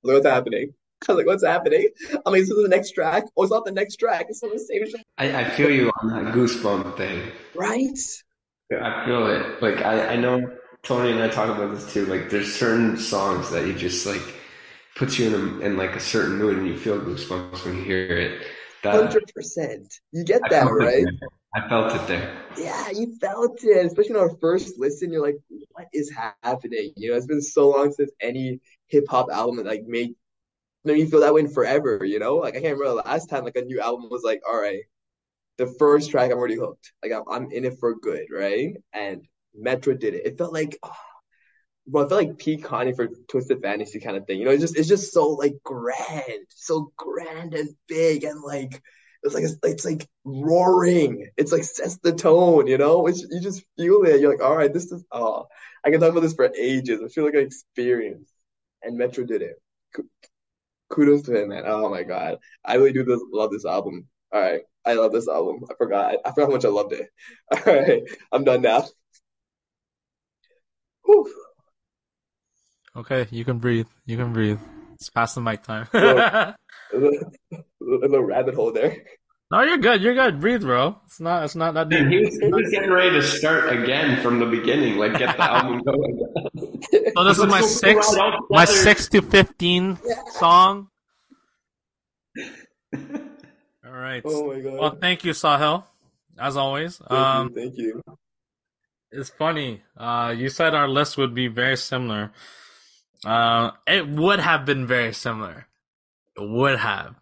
I like, what's happening? [laughs] I was like, what's happening? I'm like, this is the next track. Oh, it's not the next track. It's not the same track. I, I feel you on that goosebump thing. Right? I feel it. Like I, I know Tony and I talk about this too. Like there's certain songs that you just like puts you in a, in like a certain mood and you feel goosebumps when you hear it. That 100%. You get I that, right? I felt it there. Yeah, you felt it. Especially on our first listen, you're like, what is happening? You know, it's been so long since any hip hop album that like made made me feel that way in forever, you know? Like I can't remember the last time like a new album was like, all right, the first track I'm already hooked. Like I'm, I'm in it for good, right? And Metro did it. It felt like oh, well, I felt like peak Kanye for Twisted Fantasy kind of thing. You know, it's just it's just so like grand, so grand and big and like it's like it's, it's like roaring. It's like sets the tone, you know? It's you just feel it. You're like, all right, this is oh, I can talk about this for ages. I feel like I experienced. And Metro did it. Kudos to him, man. Oh my God. I really do this, love this album. All right. I love this album. I forgot. I forgot how much I loved it. [laughs] All right. I'm done now. Whew. Okay, you can breathe. You can breathe. It's past the mic time. Little, a [laughs] little, a little rabbit hole there. no, you're good. You're good. Breathe, bro. It's not. It's not that deep. he was, he was getting ready to start again from the beginning, like get the album [laughs] going. So this is my Let's sixth, my six to fifteen song. [laughs] All right. Oh my god. Well, thank you, Sahil, as always. Thank Um, you. Thank you. it's funny. Uh, you said our list would be very similar. Uh, it would have been very similar. It would have.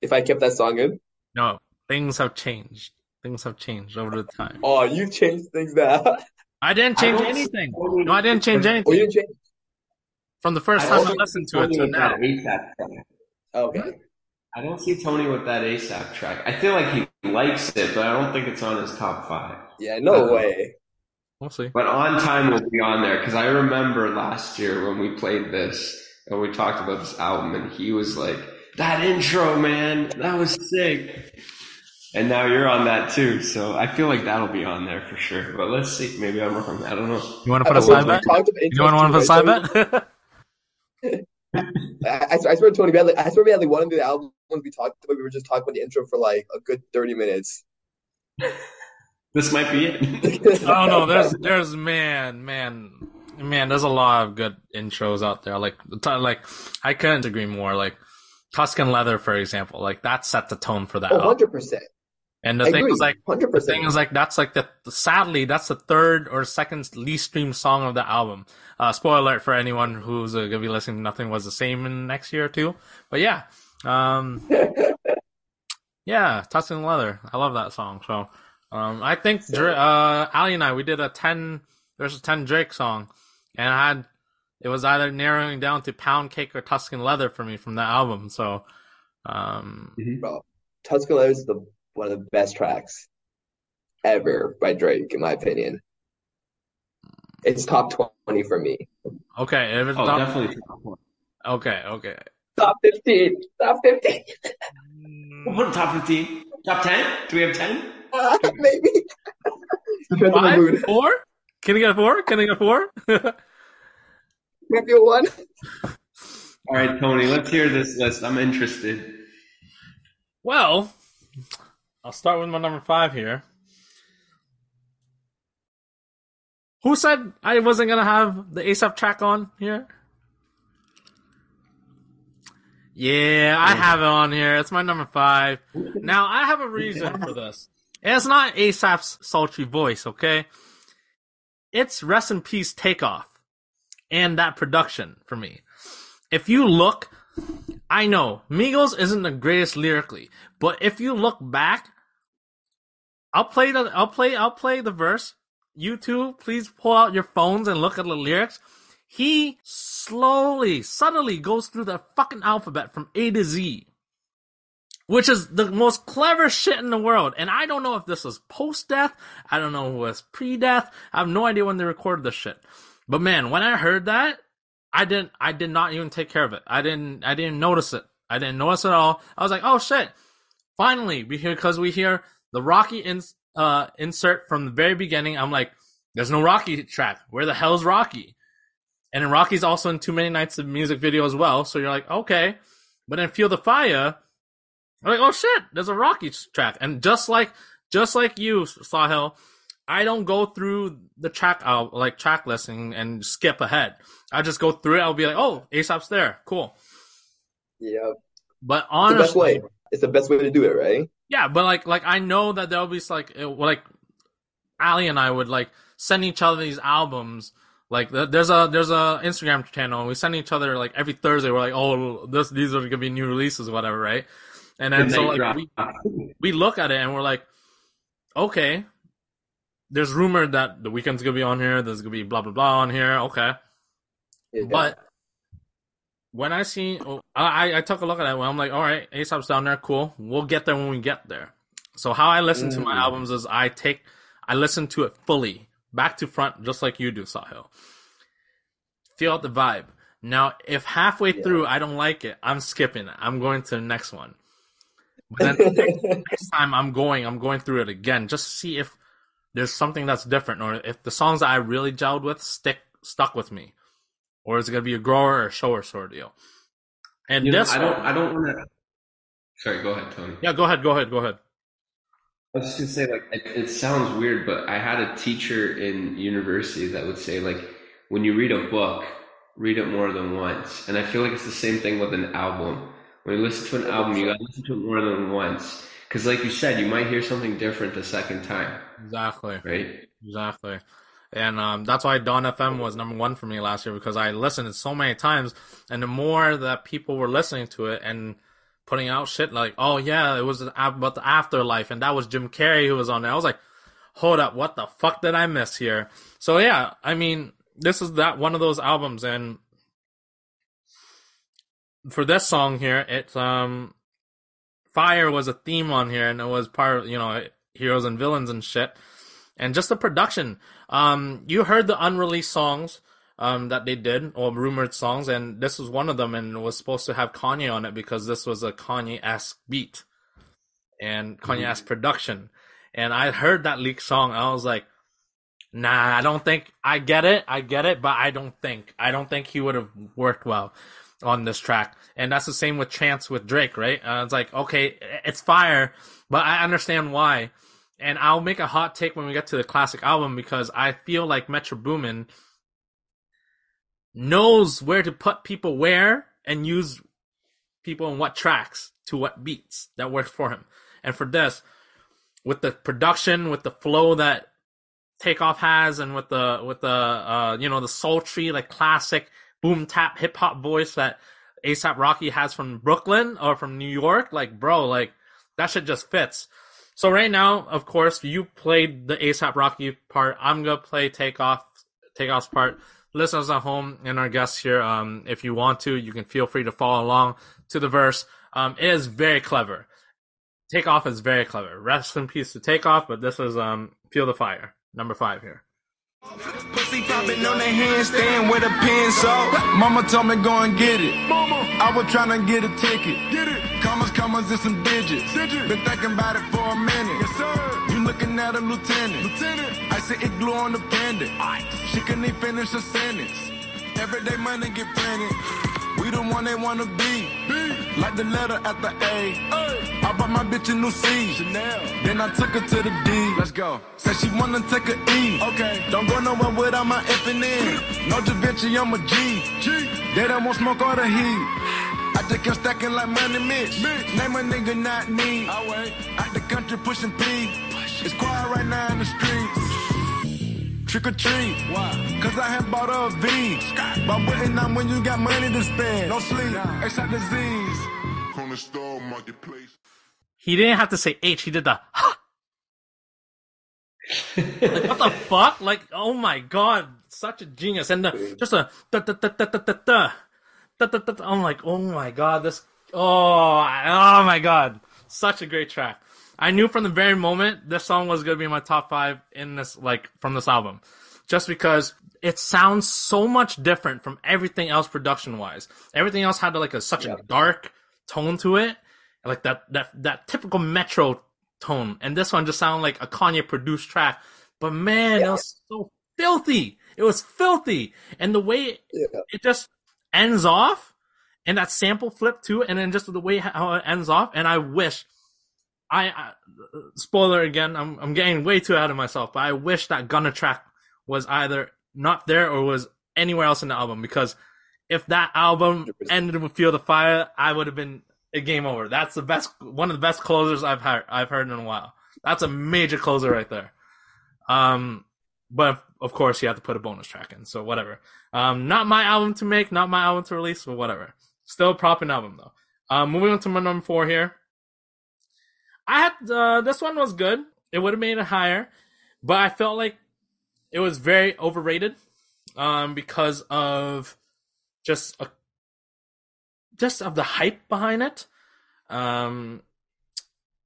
If I kept that song in, No, things have changed. Things have changed over the time. oh, you changed things now. I didn't change don't anything. see- No, I didn't change Oh, you anything. From the first I time I listened to it Tony to now. that ASAP. Okay. I don't see Tony with that ASAP track. I feel like he likes it, but I don't think it's on his top five. Yeah, no way. We'll see. But on time will be on there because I remember last year when we played this and we talked about this album, and he was like, "That intro, man, that was sick." And now you're on that too, so I feel like that'll be on there for sure. But let's see, maybe I'm wrong. I don't know. You want to put a side bet? You want to intros want put a right? side bet? I, I swear, Tony, we had like, I swear we had like one of the albums we talked about. We were just talking about the intro for like a good thirty minutes. This might be it. [laughs] oh no, there's there's man, man, man. There's a lot of good intros out there. Like like I couldn't agree more. Like Tuscan Leather, for example, like that set the tone for that. Oh, 100 percent. And the I thing agree, is like hundred the thing is like that's like the sadly that's the third or second least streamed song of the album. Uh, spoiler alert for anyone who's uh, gonna be listening. Nothing was the same in the next year or two. But yeah, um, [laughs] yeah, Tuscan Leather. I love that song. So um, I think Dra- uh, Ali and I we did a ten versus ten Drake song, and I had it was either narrowing down to Pound Cake or Tuscan Leather for me from that album. So um, Bro, Tuscan Leather is the one of the best tracks ever by Drake, in my opinion. It's top twenty for me. okay, if it's Oh, top- definitely top one. okay, okay. Top fifteen. Top fifteen. [laughs] What top fifteen? Top ten? Do we have ten? Uh, [laughs] maybe. Depends on the Five? mood. Four? Can I get a four? Can I get a four? [laughs] Maybe a one. All right, Tony, let's hear this list. I'm interested. well, I'll start with my number five here. Who said I wasn't gonna have the ASAP track on here? Yeah, I have it on here. It's my number five. Now I have a reason for this. It's not ASAP's sultry voice, okay? It's rest in peace takeoff and that production for me. If you look, I know Migos isn't the greatest lyrically, but if you look back, I'll play the I'll play I'll play the verse. You two, please pull out your phones and look at the lyrics. He slowly, subtly goes through the fucking alphabet from A to Z, which is the most clever shit in the world. And I don't know if this was post death. I don't know if it was pre death. I have no idea when they recorded this shit. But man, when I heard that, I didn't, I did not even take care of it. I didn't, I didn't notice it. I didn't notice it at all. I was like, oh shit. Finally, we hear, cause we hear the Rocky in, uh, insert from the very beginning. I'm like, there's no Rocky track. Where the hell's Rocky? And then Rocky's also in Too Many Nights of music video as well. So you're like, okay. But then Feel the Fire, I'm like, oh shit, there's a Rocky track. And just like, just like you, Sahil, I don't go through the track out like track listing and skip ahead. I just go through it. I'll be like, oh, ASAP's there, cool. Yeah. But It's the honestly, best way. It's the best way to do it, right? yeah, but like, like I know that there'll be like, it, like, Ali and I would like send each other these albums. Like, there's a there's a Instagram channel, and we send each other like every Thursday. We're like, oh, this these are gonna be new releases, whatever, right? And then so like drop. we, [laughs] we look at it and we're like, okay, there's rumor that the Weeknd's gonna be on here. There's gonna be blah blah blah on here. Okay, Yeah. but when I see, oh, I I took a look at it. Well, I'm like, all right, ASAP's down there, cool. We'll get there when we get there. So how I listen to my Mm. albums is I take, I listen to it fully, back to front, just like you do, Sahil. Feel out the vibe. Now, if halfway Yeah. through I don't like it, I'm skipping it. I'm going to the next one. But then [laughs] next time I'm going, I'm going through it again just to see if there's something that's different, or if the songs that I really gelled with stick stuck with me, or is it gonna be a grower or a shower sort of deal? And You know, this, I don't. I don't want to. Sorry, go ahead, Tony. yeah, go ahead, go ahead, go ahead. I was just gonna say, like, it, it sounds weird, but I had a teacher in university that would say, like, when you read a book, read it more than once. And I feel like it's the same thing with an album. When you listen to an album, you gotta listen to it more than once. Because, like you said, you might hear something different the second time, Exactly, right? exactly. And um, that's why Dawn FM was number one for me last year because I listened to so many times, and the more that people were listening to it and putting out shit like, "Oh yeah, it was about the afterlife," and that was Jim Carrey who was on there. I was like, "Hold up, what the fuck did I miss here?" So yeah, I mean, this is that one of those albums, and for this song here, it's um, fire was a theme on here, and it was part of you know heroes and villains and shit, and just the production. Um, you heard the unreleased songs um that they did or rumored songs, and this was one of them, and it was supposed to have Kanye on it because this was a Kanye esque beat and Kanye esque production. And I heard that leaked song, I was like, nah, I don't think I get it, I get it, but I don't think I don't think he would have worked well on this track. And that's the same with Chance with Drake, right? Uh, it's like, okay, it's fire, but I understand why. And I'll make a hot take when we get to the classic album because I feel like Metro Boomin knows where to put people where and use people in what tracks to what beats that works for him. And for this, with the production, with the flow that Takeoff has, and with the with the uh, you know the sultry like classic boom tap hip hop voice that ASAP Rocky has from Brooklyn or from New York, like bro, like that shit just fits. So right now, of course, you played the ASAP Rocky part. I'm gonna play Takeoff Takeoff's part. Listeners at home and our guests here, um, if you want to, you can feel free to follow along to the verse. Um, it is very clever. Takeoff is very clever. Rest in peace to Takeoff, but this is um, Feel the Fire, number five here. Pussy popping on the handstand with a pencil. Mama told me go and get it. Mama, I was trying to get a ticket. Get it. Commas, commas, and some digits. Been thinking about it for a minute. Yes, sir. You looking at a lieutenant. Lieutenant. I said it glue on the pendant. She couldn't even finish a sentence. Everyday money get printed. We the one they wanna be. Like the letter at the A. I bought my bitch a new C. Chanel. Then I took her to the D. Let's go. Said she wanna take a E. Okay. Don't go nowhere without my F and N. No Da Vinci, I'm a G. G. They don't want smoke or the heat. I just kept stacking like money Mitch. Name a nigga not me. I wait. Out the country pushing P. It's quiet right now in the streets. Trick or treat. Why? Cause I had bought a V. But waiting on when you got money to spend. No sleep. Except disease. On the store marketplace. He didn't have to say H. He did the. like, what the fuck? Like, oh my god, such a genius! And the, just a da da da da da da da da da da. I'm like, oh my god, this. Oh, oh my god, such a great track. I knew from the very moment this song was gonna be my top five in this, like, from this album, just because it sounds so much different from everything else production wise. Everything else had like a such a dark tone to it, like that that that typical Metro tone, and this one just sounded like a Kanye produced track. But man, it was so filthy. It was filthy, and the way it, it just ends off, and that sample flip too, and then just the way how it ends off. And I wish, I, I spoiler again, I'm I'm getting way too out of myself, but I wish that Gunna track was either not there or was anywhere else in the album because if that album ended with Feel the Fire, I would have been a game over. That's the best, one of the best closers I've heard, I've heard in a while. That's a major closer right there. Um, but of course you have to put a bonus track in, so whatever. Um, not my album to make, not my album to release, but whatever. Still a propping album though. Um, moving on to my number four here. I had, uh, this one was good. It would have made it higher, but I felt like it was very overrated, um, because of just a just of the hype behind it. Um,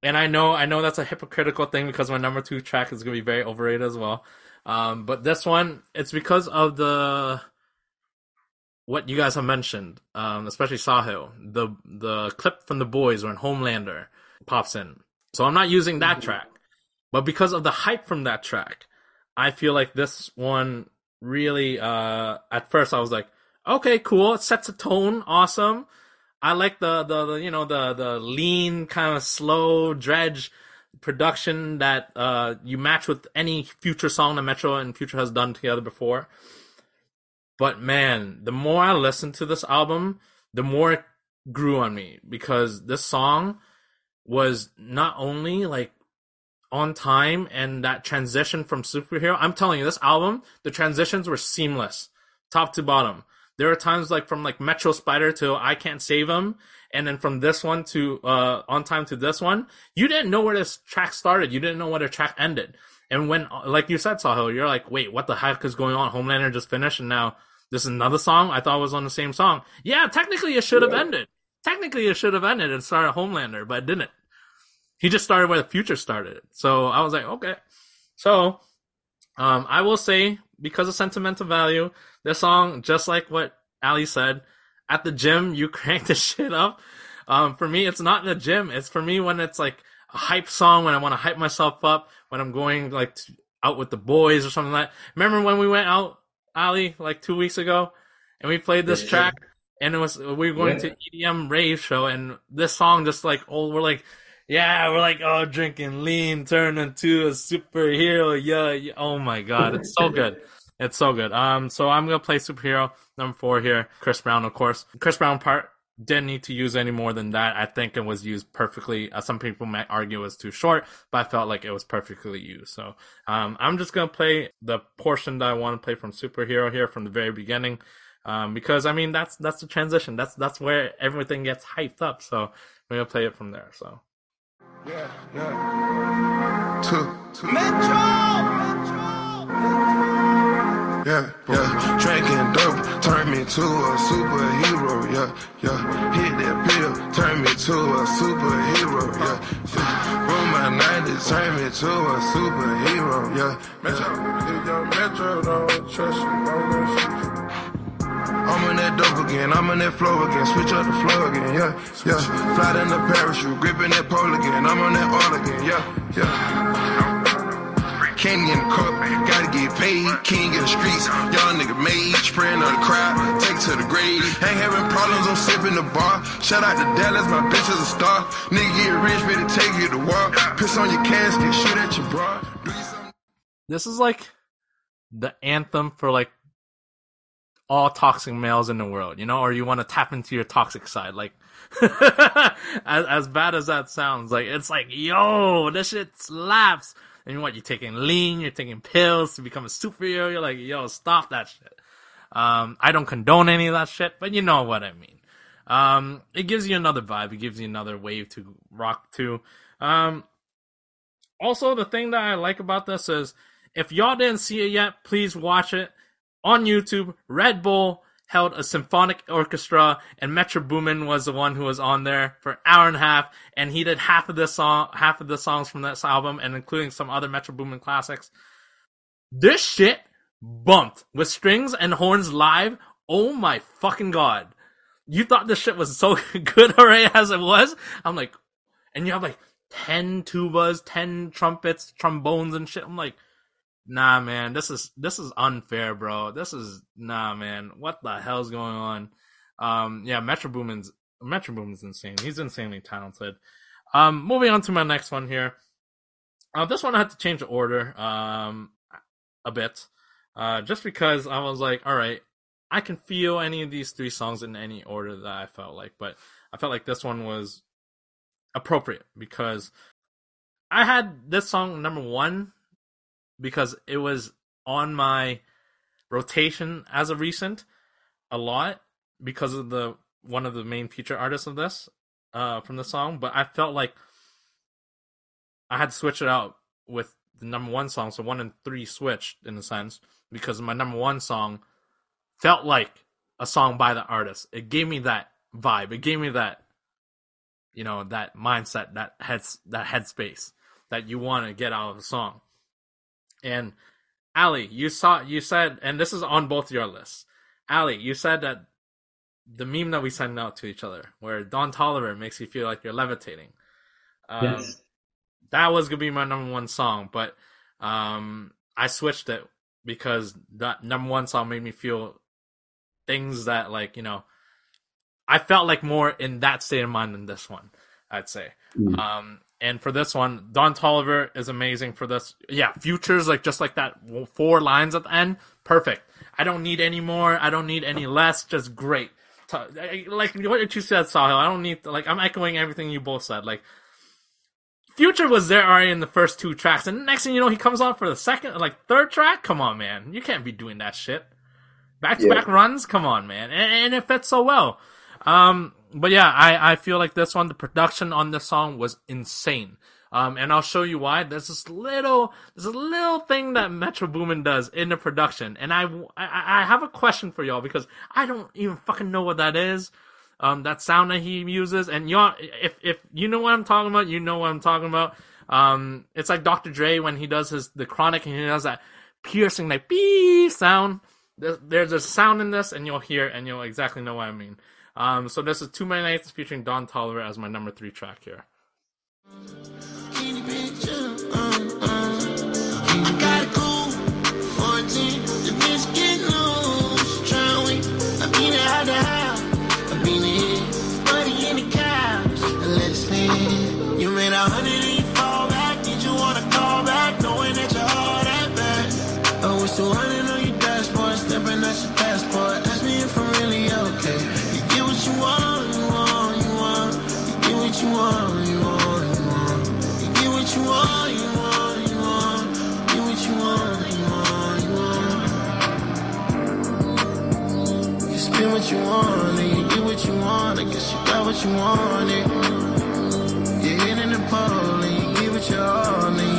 and I know I know that's a hypocritical thing because my number two track is gonna be very overrated as well. Um, but this one, it's because of the what you guys have mentioned, um, especially Sahil, the the clip from the boys when Homelander pops in. So I'm not using that track, but because of the hype from that track, I feel like this one really. Uh, at first, I was like, okay, cool. It sets a tone. Awesome. I like the, the, the you know, the, the lean kind of slow dredge production that, uh, you match with any future song that Metro and Future has done together before. But man, the more I listened to this album, the more it grew on me because this song was not only like on time and that transition from superhero. I'm telling you, this album, the transitions were seamless, top to bottom. There are times like from like Metro Spider to I Can't Save Him, and then from this one to uh On Time to this one, you didn't know where this track started. You didn't know where the track ended. And when, like you said, Sahil, you're like, wait, what the heck is going on? Homelander just finished, and now this is another song. I thought it was on the same song. Yeah, technically it should have ended. Technically it should have ended and started Homelander, but it didn't. He just started where the future started. So I was like, okay. So, um, I will say because of sentimental value, this song, just like what Ali said, at the gym, you [laughs] crank the shit up. Um, for me, it's not in the gym. It's for me when it's like a hype song, when I want to hype myself up, when I'm going like to, out with the boys or something like Remember when we went out, Ali, like two weeks ago, and we played this Yeah. track, and it was we were going Yeah. to EDM rave show, and this song just like oh, we're like, yeah, we're like oh, drinking lean, turn into a superhero, yeah, yeah. oh my god, it's so good. [laughs] It's so good. Um, so I'm gonna play superhero number four here. Chris Brown, of course. Chris Brown part didn't need to use any more than that. I think it was used perfectly. Uh, some people might argue it was too short, but I felt like it was perfectly used. So um, I'm just gonna play the portion that I want to play from superhero here from the very beginning, um, because I mean that's that's the transition. That's that's where everything gets hyped up. So we're gonna play it from there. So. Yeah, yeah. Two, two. Metro! Yeah, yeah. Drinking dope turned me to a superhero. Yeah, yeah. Hit that pill, turned me to a superhero. Yeah, yeah. From my 90s, turned me to a superhero. Yeah, yeah. Metro. If your Metro don't trust you, I'm gonna shoot you. I'm on that dope again, I'm on that flow again, switch up the flow again, yeah, yeah. Fly in the parachute, gripping that pole again, I'm on that all again, yeah, yeah. Candy in the cup, gotta get paid, king in the streets, young nigga made, spraying on the crowd, take to the grave. Ain't having problems, I'm sipping the bar. Shout out to Dallas, my bitch is a star. Nigga get rich, better take you to war. Piss on your casket, shoot at your bra. This is like the anthem for like all toxic males in the world, you know, or you want to tap into your toxic side. Like, [laughs] as, as bad as that sounds, like, it's like, yo, this shit slaps. And you what, you're taking lean, you're taking pills to become a superhero. You're like, yo, stop that shit. Um, I don't condone any of that shit, but you know what I mean. Um, it gives you another vibe. It gives you another wave to rock to. Um, also, the thing that I like about this is if y'all didn't see it yet, please watch it on YouTube. Red Bull held a symphonic orchestra, and Metro Boomin was the one who was on there for an hour and a half, and he did half of the song, half of the songs from this album, and including some other Metro Boomin classics. This shit bumped with strings and horns live. Oh my fucking god! You thought this shit was so [laughs] good already as it was? I'm like, and you have like 10 tubas, 10 trumpets, trombones and shit. I'm like, nah, man, this is, this is unfair, bro. This is, nah, man. What the hell's going on? Um, yeah, Metro Boomin's, Metro Boomin's insane. He's insanely talented. Um, moving on to my next one here. Uh, this one I had to change the order, um, a bit. Uh, just because I was like, all right, I can feel any of these three songs in any order that I felt like, but I felt like this one was appropriate because I had this song number one because it was on my rotation as of recent a lot because of the one of the main feature artists of this uh from the song but i felt like i had to switch it out with the number one song so one and three switched in a sense because my number one song felt like a song by the artist. It gave me that vibe. It gave me that you know that mindset that heads that headspace that you want to get out of a song and ali you saw you said and this is on both your lists ali you said that the meme that we send out to each other where don toliver makes you feel like you're levitating um, Yes. that was gonna be my number one song but um i switched it because that number one song made me feel things that like you know I felt like more in that state of mind than this one, I'd say. Mm. Um, and for this one, Don Toliver is amazing for this. Yeah, futures like just like that four lines at the end, perfect. I don't need any more. I don't need any less. Just great. Like what you said, Sahil. I don't need like I'm echoing everything you both said. Like Future was there already in the first two tracks, and next thing you know, he comes on for the second, like third track. Come on, man, you can't be doing that shit. Back to back runs, come on, man, and, and it fits so well. Um, but yeah, I, I feel like this one, the production on this song was insane. Um, and I'll show you why. There's this little, there's a little thing that Metro Boomin does in the production, and I, I, I have a question for y'all because I don't even fucking know what that is. Um, that sound that he uses, and y'all, if if you know what I'm talking about, you know what I'm talking about. Um, it's like Dr. Dre when he does his the Chronic, and he does that piercing like beep sound. There's, there's a sound in this, and you'll hear, and you'll exactly know what I mean. Um, so this is Too Many Nights featuring Don Toliver as my number three track here. You what you want, and you get what you want. I guess you got what you wanted. You're hitting the pole, and you give it your all, and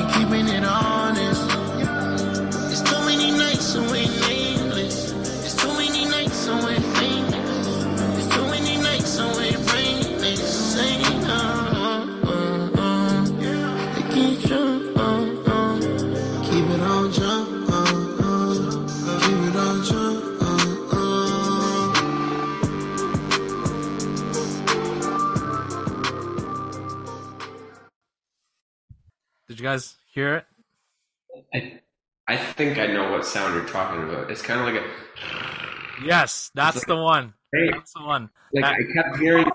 you guys hear it? I, I think I know what sound you're talking about. It's kind of like a Yes, that's the one. Hey. That's the one. like That- I kept hearing.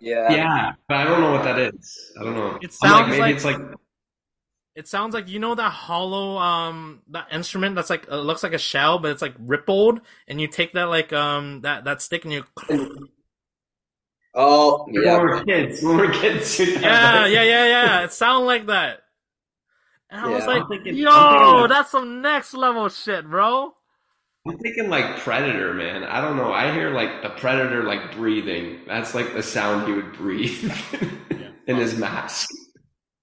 Yeah. yeah, but I don't know what that is. I don't know. It I'm sounds maybe like- it's like It sounds like you know that hollow um that instrument that's like uh, looks like a shell, but it's like rippled, and you take that like um that that stick and you Oh, when yeah. we're kids. [laughs] When we're kids. [laughs] yeah yeah yeah yeah. It sounded like that. And I was like, thinking- yo, I'm thinking like- that's some next level shit, bro. I'm thinking like Predator, man. I don't know. I hear like a Predator like breathing. That's like the sound he would breathe [laughs] in his mask.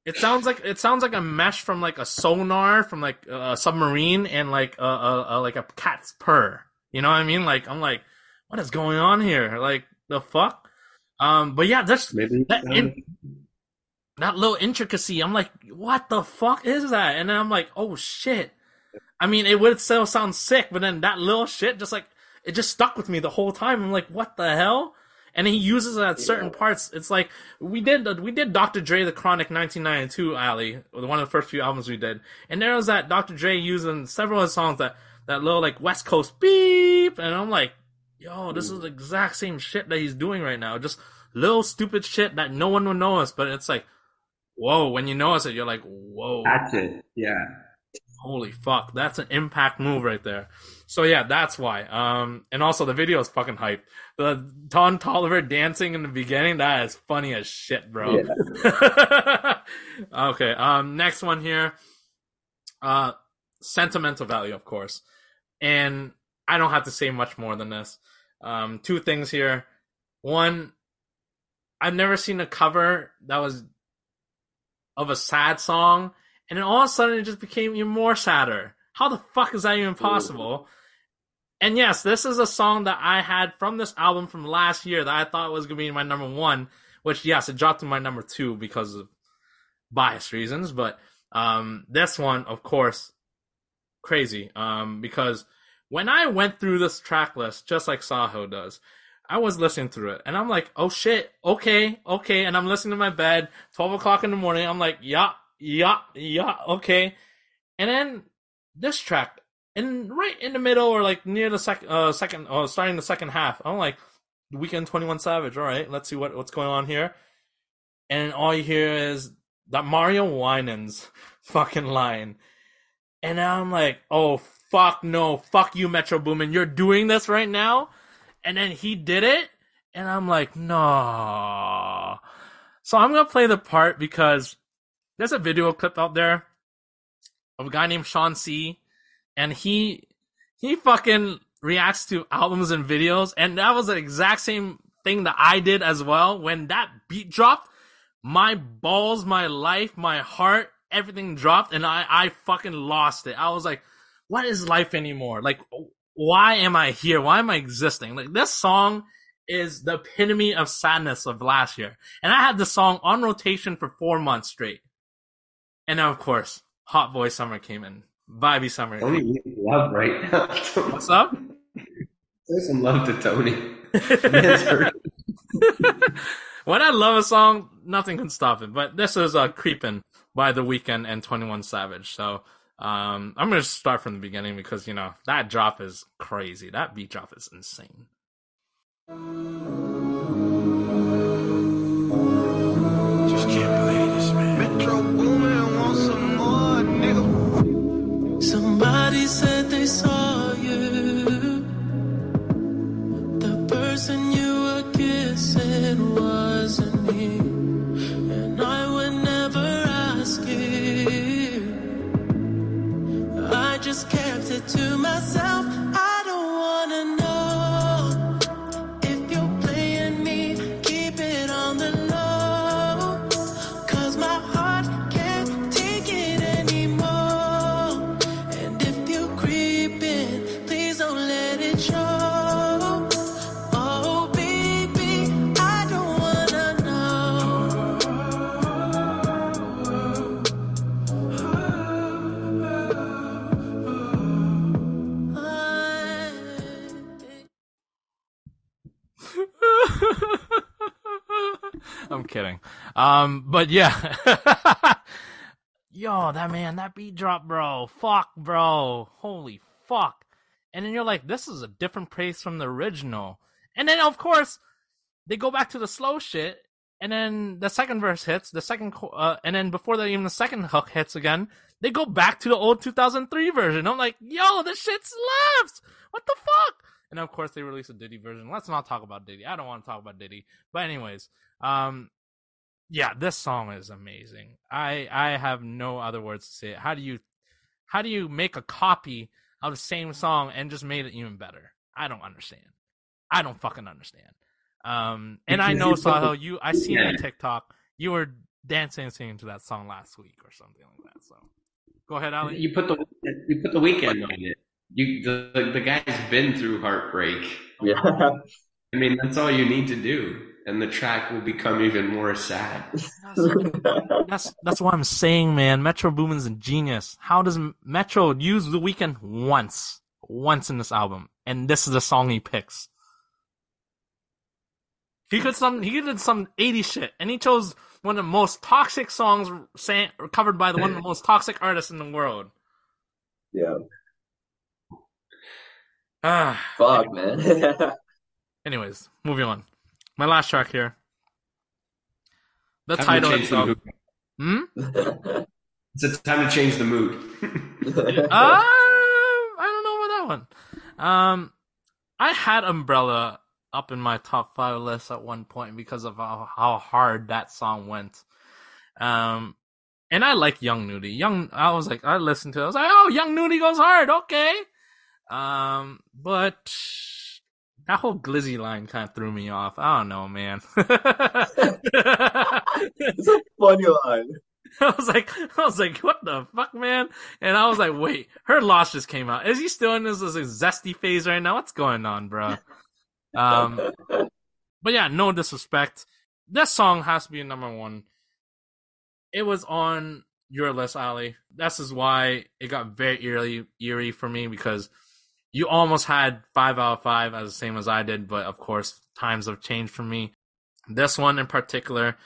It sounds like it sounds like a mesh from like a sonar from like a submarine and like a, a, a like a cat's purr. You know what I mean? Like I'm like, what is going on here? Like the fuck? Um, but yeah, that's Maybe that in, that little intricacy. I'm like, what the fuck is that? And then I'm like, oh shit. I mean, it would still sound sick, but then that little shit just like it just stuck with me the whole time. I'm like, what the hell? And he uses it at certain parts. It's like we did we did Dr. Dre the Chronic 1992 Ali, one of the first few albums we did, and there was that Dr. Dre using several of his songs that that little like West Coast beep, and I'm like, yo, this is the exact same shit that he's doing right now. Just little stupid shit that no one would notice, but it's like, whoa, when you notice it, you're like, whoa That's it. Yeah. holy fuck, that's an impact move right there. So yeah, that's why. Um, and also the video is fucking hype. The Don Toliver dancing in the beginning, that is funny as shit, bro. [laughs] okay, um, next one here. Uh, sentimental value, of course. And I don't have to say much more than this. Um, two things here. One, I've never seen a cover that was of a sad song, and then all of a sudden it just became even more sadder. How the fuck is that even possible? And yes, this is a song that I had from this album from last year that I thought was gonna be my number one, which yes, it dropped to my number two because of bias reasons, but um this one, of course, crazy. Um because when I went through this track list, just like Sahil does, I was listening through it and I'm like, oh shit, okay, okay. And I'm listening to my bed, 12 o'clock in the morning. I'm like, yeah, yeah, yeah, okay. And then this track, and right in the middle or like near the second, uh, second, uh, starting the second half, I'm like, Weeknd 21 Savage, all right, let's see what, what's going on here. And all you hear is that Mario Winans [laughs] fucking line. And I'm like, oh, fuck no, fuck you, Metro Boomin, you're doing this right now? and then he did it, and I'm like, no. So I'm gonna play the part because there's a video clip out there of a guy named Sean C, and he he fucking reacts to albums and videos, and that was the exact same thing that I did as well. When that beat dropped, my balls, my life, my heart, everything dropped, and I I fucking lost it. I was like, what is life anymore? Like, why am I here? Why am I existing? Like this song is the epitome of sadness of last year, and I had the song on rotation for four months straight. And then, of course, Hot Boy Summer came in. Vibey Summer. Tony needs love right now. What's up? Say some love to Tony. [laughs] [laughs] When I love a song, nothing can stop it. But this is uh, "Creepin" by The Weeknd and Twenty One Savage. So um, I'm gonna start from the beginning because you know that drop is crazy. That beat drop is insane. Kidding. Um, but yeah. [laughs] Yo, that man, that beat drop, bro. Fuck, bro. Holy fuck. And then you're like, this is a different pace from the original. And then, of course, they go back to the slow shit. And then the second verse hits, the second, uh, and then before that, even the second hook hits again, they go back to the old 2003 version. I'm like, yo, this shit slaps. What the fuck? And of course, they release a Diddy version. Let's not talk about Diddy. I don't want to talk about Diddy. But anyways, um, yeah, this song is amazing. I I have no other words to say it. How do you how do you make a copy of the same song and just made it even better? I don't understand. I don't fucking understand. Um, and I know you put the- Sahil, you I seen on Yeah. TikTok you were dancing and singing to that song last week or something like that. So go ahead, Ali. You put the you put the Weeknd on it. You the the, the guy's been through heartbreak. [laughs] Yeah. I mean, that's all you need to do, and the track will become even more sad. [laughs] That's that's what I'm saying, man. Metro Boomin's a genius. How does Metro use the Weeknd once, once in this album, and this is the song he picks? He could some he did some 80 shit, and he chose one of the most toxic songs sang, covered by the one of the most toxic artists in the world. Yeah. Ah, Fuck, man. [laughs] anyways, moving on. My last track here. The Time title change itself. Hmm. [laughs] It's a time to change the mood. [laughs] Uh, I don't know about that one. Um, I had Umbrella up in my top five list at one point because of how, how hard that song went. Um, and I like Young Nudy. Young, I was like, I listened to it. I was like, oh, Young Nudy goes hard. Okay. Um, but that whole Glizzy line kind of threw me off. I don't know, man. [laughs] it's a funny line. I was like, I was like, what the fuck, man? And I was like, wait, her loss just came out. Is he still in this, this zesty phase right now? What's going on, bro? Um, but yeah, no disrespect. This song has to be number one. It was on your list, Ali. This is why it got very eerie, eerie for me because you almost had five out of five as the same as I did, but of course times have changed for me. This one in particular,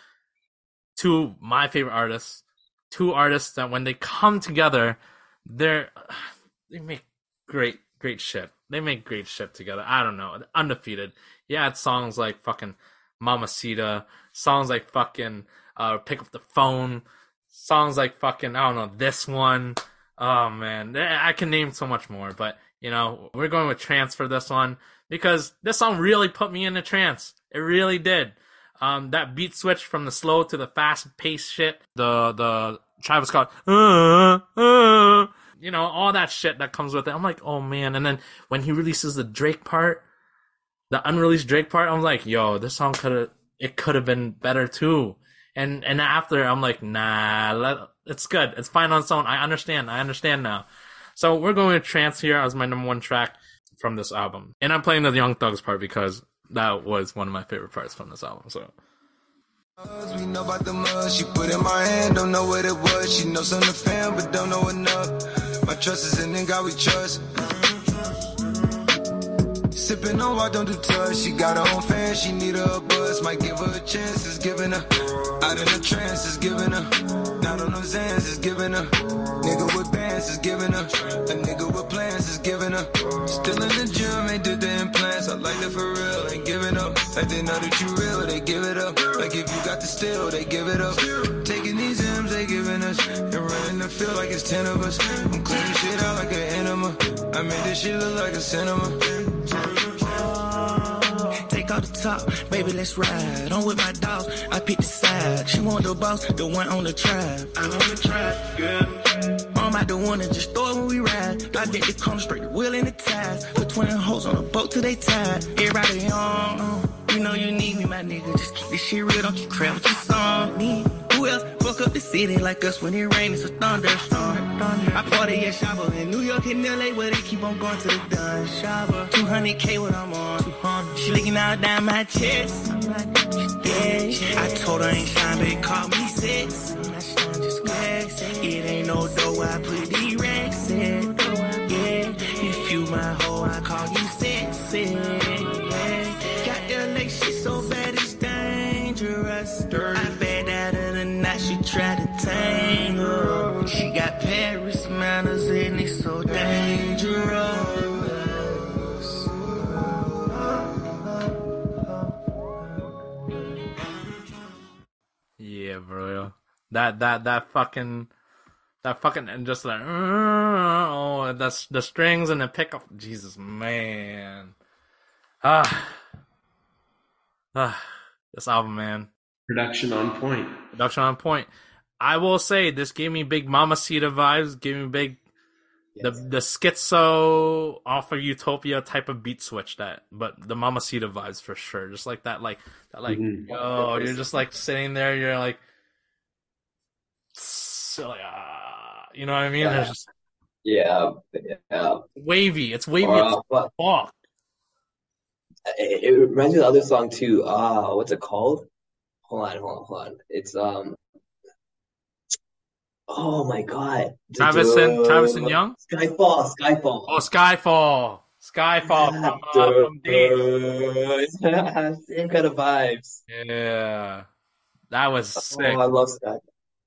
two my favorite artists, two artists that when they come together, they're [sighs] they make great great shit. They make great shit together. I don't know, undefeated. Yeah, it's songs like fucking Mamacita, songs like fucking uh pick up the phone, songs like fucking I don't know this one. Oh man, I can name so much more, but you know we're going with trance for this one because this song really put me in a trance. It really did. Um, that beat switch from the slow to the fast pace shit, the the Travis Scott, uh, uh, you know, all that shit that comes with it. I'm like, oh man. And then when he releases the Drake part, the unreleased Drake part, I'm like, yo, this song could have, it could have been better too. and and after I'm like, nah, let, it's good. It's fine on its own. I understand. I understand now. So we're going to Trance here as my number one track from this album, and I'm playing the Young Thugs part because that was one of my favorite parts from this album. So. We know about the mud she put in my hand, don't know what it was. She knows something fam, but don't know enough. My trust is in God we trust. Sipping on what don't do touch. She got her own fan, she need a buzz. Might give her a chance, it's giving her. Out in the trance, it's giving her. Not on no Zans, it's giving her. Nigga with bands, is giving her. A nigga with plans, is giving her. Still in the gym, ain't did the implants. I like that for real, ain't giving up. Like they know that you real, they give it up. Like if you got the still, they give it up. Taking these M's, they giving us. And running the field like it's 10 of us. I'm cleaning shit out like an enema. I made this shit look like a cinema. Take off the top, baby, let's ride. On with my dogs, I pick the side. She want the boss, the one on the trap. I'm on the trap, yeah. I'm out the and just throw it when we ride. I bet the corner straight, the wheel in the ties. Put 20 hoes on a boat till they tied. Everybody on, you know you need me, my nigga. Just keep this shit real, don't keep crap with your song. Me, who else fuck up the city like us when it rains? It's a thunderstorm. I party at Shaba in New York and LA where they keep on going to the dun Shaba. 200k what I'm on. She licking out down my chest. Yeah, I told her I ain't shine, but it called me flex. It ain't no dough, I put the racks in. Yeah, if you my hoe, I call you sexy. Yeah. Got LA, she so bad it's dangerous. I she try to tangle. She got Paris manners and it's so dangerous. Yeah, bro. That that that fucking that fucking and just like oh that's the strings and the pick pickup. Jesus man. Ah. Ah. This album, man. Production on point. Production on point. I will say this gave me big Mamacita vibes, gave me big the the schizo off of Utopia type of beat switch that but the Mamacita vibes for sure. Just like that like that like Mhm. oh you're just like sitting there, you're like so ah you know what I mean? Yeah. There's just Yeah, yeah. wavy. It's wavy Or, uh, what- fuck. It, it reminds me of the other song too. Ah, what's it called? Hold on, hold on, hold on. It's um. Oh my God. Travis and Travis and Young? Skyfall, Skyfall. Oh Skyfall. Skyfall from, uh, from. [laughs] Same kind of vibes. Yeah. That was sick. Oh, I love that.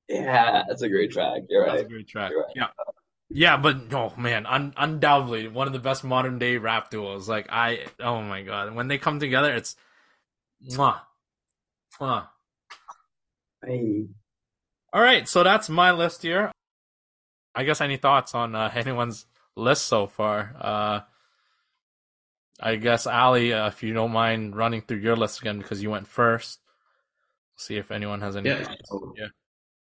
Yeah, that's a great track. You're That's right. a great track. Right. Yeah. Yeah, but oh man, un- undoubtedly one of the best modern day rap duos. Like I, oh my god, when they come together, it's, mwah, mwah. Hey. All right, so that's my list here. I guess any thoughts on uh, [laughs] anyone's list so far? Uh, I guess Ali, uh, if you don't mind running through your list again because you went first. See if anyone has any. Yeah. thoughts. Yeah.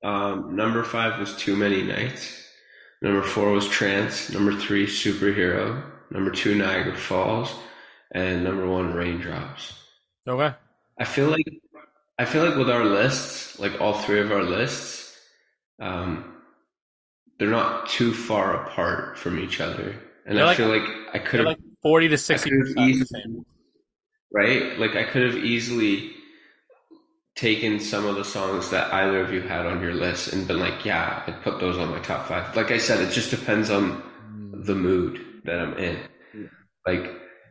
Um, number five was Too Many Nights. Number four was Trance. Number three, Superhero. Number two, Niagara Falls. And number one, Raindrops. Okay. I feel like I feel like with our lists, like all three of our lists, um, they're not too far apart from each other, and They're I like- feel like I could have like forty to sixty percent easily, right? Like I could have easily taken some of the songs that either of you had on your list and been like, yeah, I'd put those on my top five. Like I said, it just depends on the mood that I'm in. Like,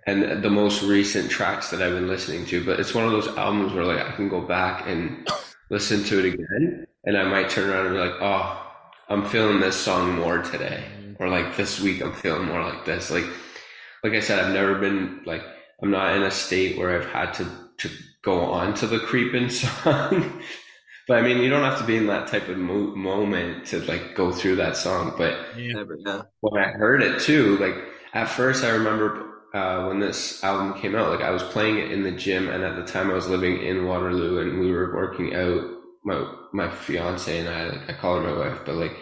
and the most recent tracks that I've been listening to, but it's one of those albums where like I can go back and listen to it again and I might turn around and be like, oh, I'm feeling this song more today. Or like this week I'm feeling more like this. Like, like I said, I've never been like, I'm not in a state where I've had to, to go on to the creeping [laughs] song. but I mean, you don't have to be in that type of mo- moment to like go through that song. But yeah. when I heard it too, like at first I remember uh, when this album came out, like I was playing it in the gym, and at the time I was living in Waterloo, and we were working out. My my fiance and I, like I call her my wife, but like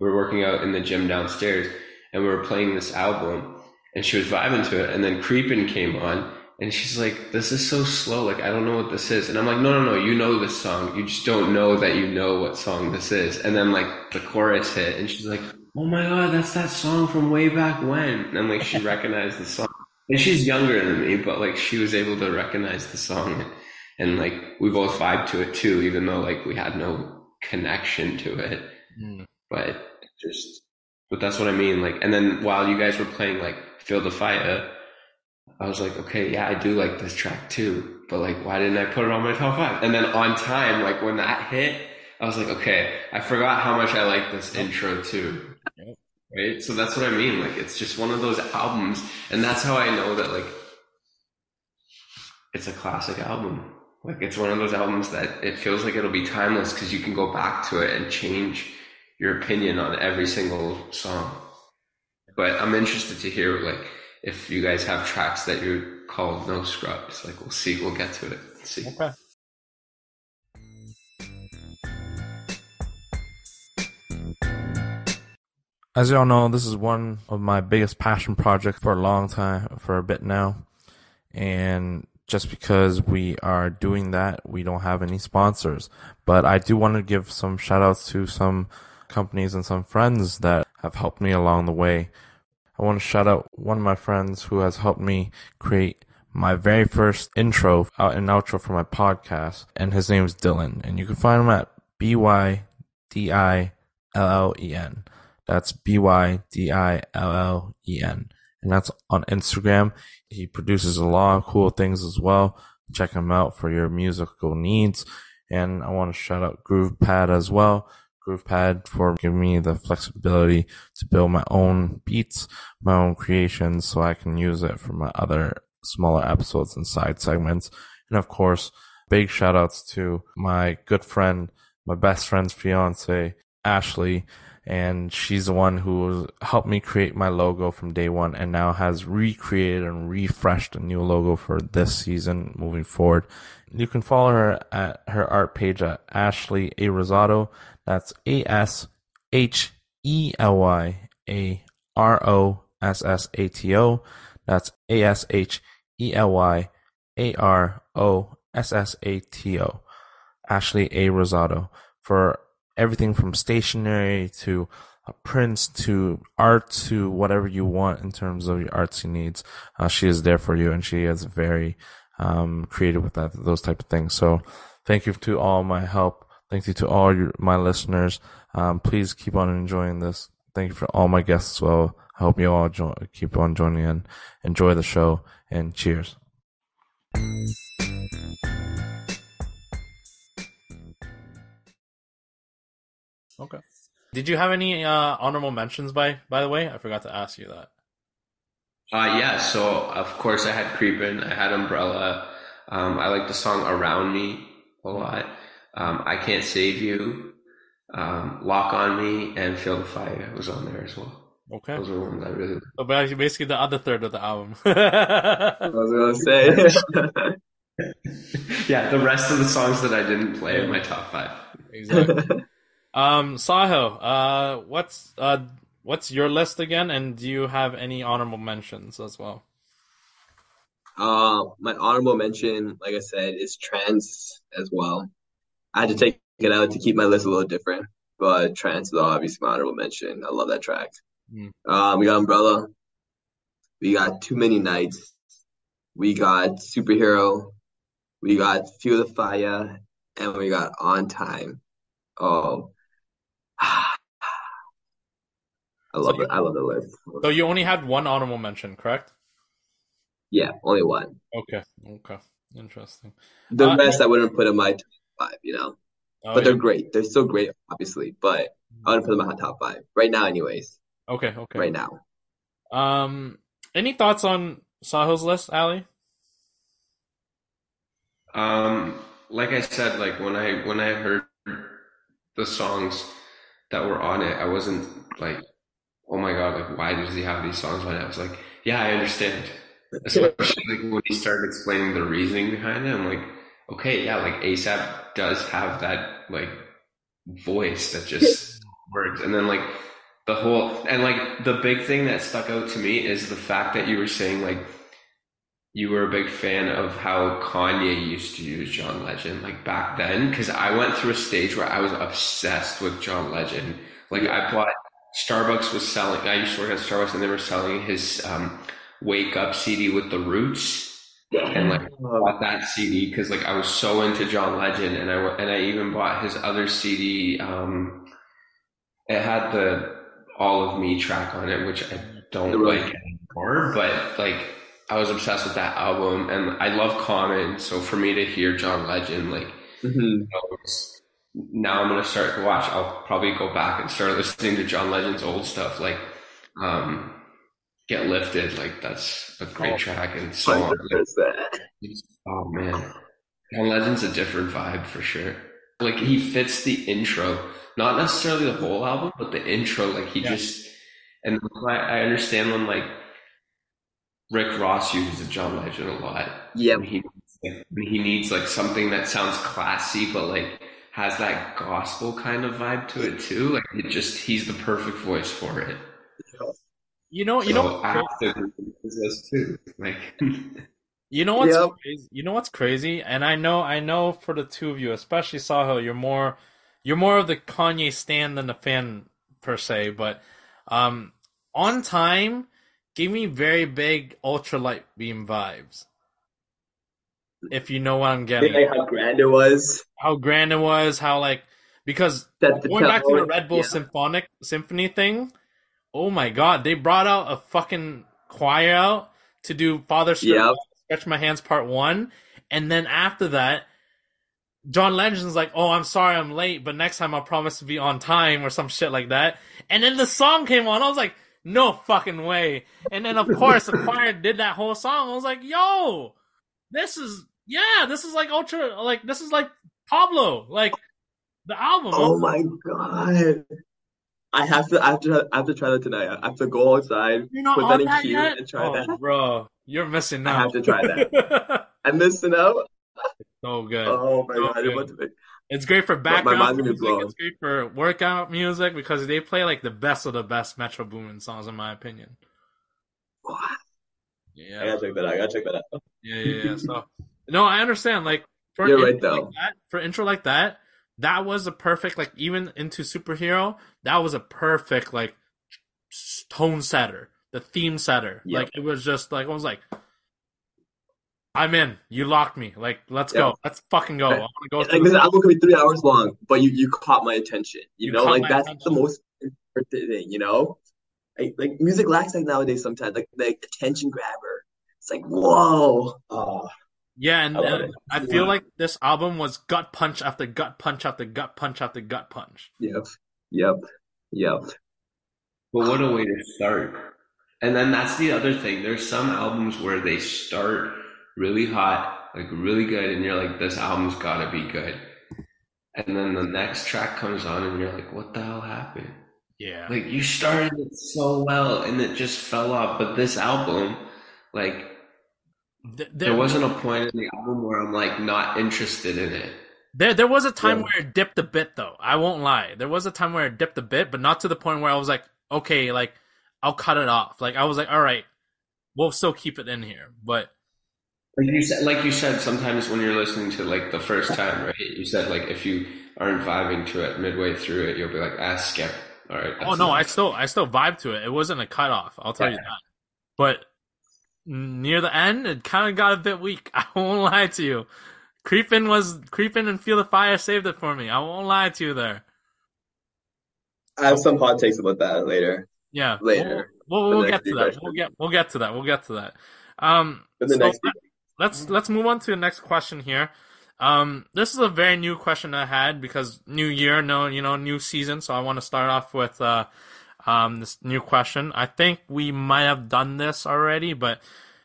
we were working out in the gym downstairs, and we were playing this album, and she was vibing to it, and then Creepin' came on, And she's like, this is so slow. Like, I don't know what this is. And I'm like, no, no, no. You know this song. You just don't know that you know what song this is. And then like the chorus hit and she's like, oh my God, that's that song from way back when. And like she [laughs] recognized the song. And she's younger than me, but like she was able to recognize the song. And like we both vibed to it too, even though like we had no connection to it. Mm. But just, but that's what I mean. Like, and then while you guys were playing like Feel the Fire, I was like, okay, yeah, I do like this track too, but like, why didn't I put it on my top five? And then on time, like when that hit, I was like, okay, I forgot how much I like this intro too. Right? So that's what I mean. Like, it's just one of those albums, and that's how I know that like it's a classic album. Like, it's one of those albums that it feels like it'll be timeless because you can go back to it and change your opinion on every single song. But I'm interested to hear like if you guys have tracks that you're called no scrubs. Like we'll see, we'll get to it. See. Okay. As y'all know, this is one of my biggest passion projects for a long time, for a bit now. And just because we are doing that, we don't have any sponsors. But I do want to give some shout outs to some companies and some friends that have helped me along the way. I want to shout out one of my friends who has helped me create my very first intro and outro for my podcast, and his name is Dylan. And you can find him at B Y D I L L E N. That's B Y D I L L E N. And that's on Instagram. He produces a lot of cool things as well. Check him out for your musical needs. And I want to shout out GroovePad as well. GroovePad for giving me the flexibility to build my own beats, my own creations, so I can use it for my other smaller episodes and side segments. And of course, big shout outs to my good friend, my best friend's fiance, Ashley. And she's the one who helped me create my logo from day one and now has recreated and refreshed a new logo for this season moving forward. You can follow her at her art page at Ashley A. Rosado. That's A S H E L Y A R O S S A T O. That's A S H E L Y A R O S S A T O. Ashley A. Rosado for everything from stationery to uh, prints to art to whatever you want in terms of your artsy needs. Uh, she is there for you and she is very um, creative with that, those type of things. So thank you to all my help. Thank you to all your, my listeners. Um, please keep on enjoying this. Thank you for all my guests as well. I hope you all jo- keep on joining in. Enjoy the show and cheers. Okay. Did you have any uh, honorable mentions by by the way? I forgot to ask you that. Uh, yeah, so of course I had Creepin', I had Umbrella. Um, I like the song Around Me a lot. Um, I Can't Save You, um, Lock on Me, and Feel the Fire was on there as well. Okay. Those are ones I really So ba- basically the other third of the album. [laughs] I was gonna say. [laughs] Yeah, the rest of the songs that I didn't play in my top five. exactly. [laughs] Um, Sahil, uh, what's uh, what's your list again? And do you have any honorable mentions as well? Uh, my honorable mention, like I said, is trance as well. I had to take it out to keep my list a little different, but trance is obviously my honorable mention. I love that track. Mm. Um, we got Umbrella. We got Too Many Nights. We got Superhero. We got Feel the Fire, and we got On Time. Oh, I love So it. I love the list. So you only had one honorable mention, correct? Yeah, only one. Okay. Okay. Interesting. The Uh, rest I wouldn't put in my top five, you know. Oh, But they're yeah. great. They're still great, obviously. But I wouldn't put them in my top five right now, anyways. Okay. Okay. Right now. Um, any thoughts on Sahil's list, Ali? Um, like I said, like when I when I heard the songs that were on it, I wasn't like, oh my god, like why does he have these songs on it? I was like, yeah, I understand. Especially like when he started explaining the reasoning behind it, I'm like, okay, yeah, like ASAP does have that like voice that just [laughs] works, and then like the whole and like the big thing that stuck out to me is the fact that you were saying like you were a big fan of how Kanye used to use John Legend, like back then, because I went through a stage where I was obsessed with John Legend. Like I bought Starbucks was selling. I used to work at Starbucks, and they were selling his um, Wake Up CD with the Roots, and like bought that CD because like I was so into John Legend, and I and I even bought his other CD. Um, it had the All of Me track on it, which I don't like anymore, but like I was obsessed with that album, and I love Common. So for me to hear John Legend, like Mhm. you know, now I'm gonna start to watch. I'll probably go back and start listening to John Legend's old stuff, like um, "Get Lifted." Like that's a great Oh. track, and so on. 100%. Oh man, John Legend's a different vibe for sure. Like he fits the intro, not necessarily the whole album, but the intro. Like he Yeah. just, and I, I understand when like Rick Ross uses John Legend a lot. Yeah. He he needs like something that sounds classy, but like has that gospel kind of vibe to it too. Like it just he's the perfect voice for it. You know, you know, So what's I crazy? have to agree with this too. Like [laughs] You know what's Yep. crazy? You know what's crazy? And I know, I know for the two of you, especially Sahil, you're more, you're more of the Kanye stan than the fan per se. But um, on time, gave me very big ultralight beam vibes. If you know what I'm getting, Like how grand it was. how grand it was, how like because going back to the Red Bull yeah. Symphonic Symphony thing, oh my god, they brought out a fucking choir out to do Father Yep. Stretch My Hands Part One, and then after that, John Legend's like, "Oh, I'm sorry, I'm late, but next time I promise to be on time" or some shit like that. And then the song came on, I was like, "No fucking way!" And then of course the choir did that whole song. I was like, "Yo, this is yeah, this is like ultra, like this is like Pablo, like the album." Oh my god. I have to I have to I have to try that tonight. I have to go outside, You're not put that in that queue yet? and try oh, that. bro, you're missing out. I have to try that. [laughs] I'm missing out. so good. Oh my So god, I'm good. about to It's great for background mind's gonna be music. It's great for workout music because they play like the best of the best Metro Boomin songs, in my opinion. What? Yeah, I gotta check that out. I gotta check that out. yeah, yeah. yeah. So, no, I understand. Like for You're right, intro though. like that, for intro like that, that was a perfect like even into superhero. That was a perfect like tone setter, the theme setter. Yep. Like it was just like I was like, I'm in. You locked me. Like let's Yep. go. Let's fucking go. I want to go Like the- album could be three hours long, but you you caught my attention. You, You know, like that's attention. the most important thing. You know, like like music lacks like nowadays sometimes like the attention grabber. It's like whoa. Oh, Yeah, and I uh. I feel Yeah. like this album was gut punch after gut punch after gut punch after gut punch. yep, yep, yep. But what a way to start. And then that's the other thing. There's some albums where they start really hot, like really good, and you're like, this album's gotta be good. And then the next track comes on and you're like, what the hell happened? Yeah. Like you started it so well and it just fell off. But this album, like Th- there wasn't a point in the album where I'm like not interested in it. There, there was a time Yeah. where it dipped a bit, though. I won't lie. There was a time where it dipped a bit, but not to the point where I was like, okay, like I'll cut it off. Like I was like, all right, we'll still keep it in here. But Like you said, like you said, sometimes when you're listening to like the first time, right? You said like if you aren't vibing to it midway through it, you'll be like, ah, skip. All right. oh no, I still, I still vibe to it. It wasn't a cut off. I'll tell you that. But near the end, it kind of got a bit weak. [laughs] I won't lie to you. Creeping was creeping and feel the fire saved it for me. I won't lie to you there. I have some hot takes about that later. Yeah, Later. We'll, we'll, we'll get to that. We'll get we'll get to that. We'll get to that. Um, so next let's let's move on to the next question here. Um, this is a very new question I had because new year, no, you know, new season. So I want to start off with uh, um, this new question. I think we might have done this already, but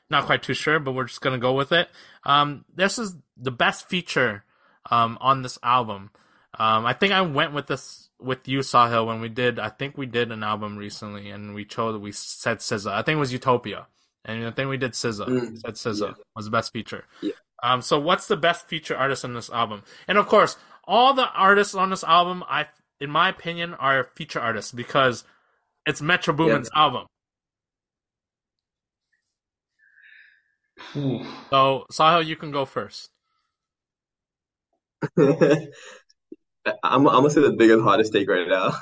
not quite too sure. But we're just gonna go with it. Um, this is the best feature um, on this album. Um, I think I went with this with you, Sahil, when we did. I think we did an album recently, and we chose. We said SZA. I think it was Utopia, and I think we did SZA. Mm, said SZA yeah. was the best feature. Yeah. Um, so what's the best feature artist on this album? And of course, all the artists on this album, I, in my opinion, are feature artists because it's Metro Boomin's album. So Sahil, you can go first. [laughs] I'm I'm gonna say the biggest hottest take right now. [laughs]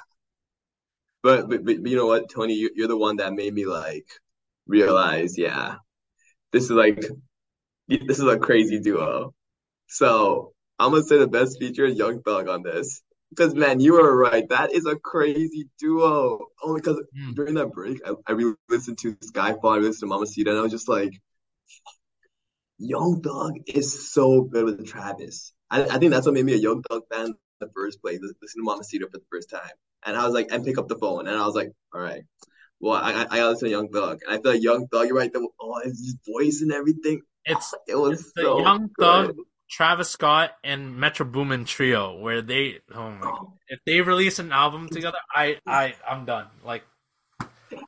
But, but but you know what, Tony, you, you're the one that made me like realize, yeah, this is like this is a crazy duo. So I'm gonna say the best feature is Young Thug on this. Because man, you were right. That is a crazy duo. Only because hmm. during that break, I, I really listened to Skyfall, I listened to Mama Mamacita, and I was just like, Young Thug is so good with Travis. I, I think that's what made me a Young Thug fan in the first place. Listen to Mama Mamacita for the first time, and I was like, and pick up the phone, and I was like, all right, well, I I, I gotta listen to Young Thug, and I feel like Young Thug, you're right, the, oh, his voice and everything, It's it was it's the so Young good. Thug, Travis Scott, and Metro Boomin trio where they oh my if they release an album together, I I I'm done. Like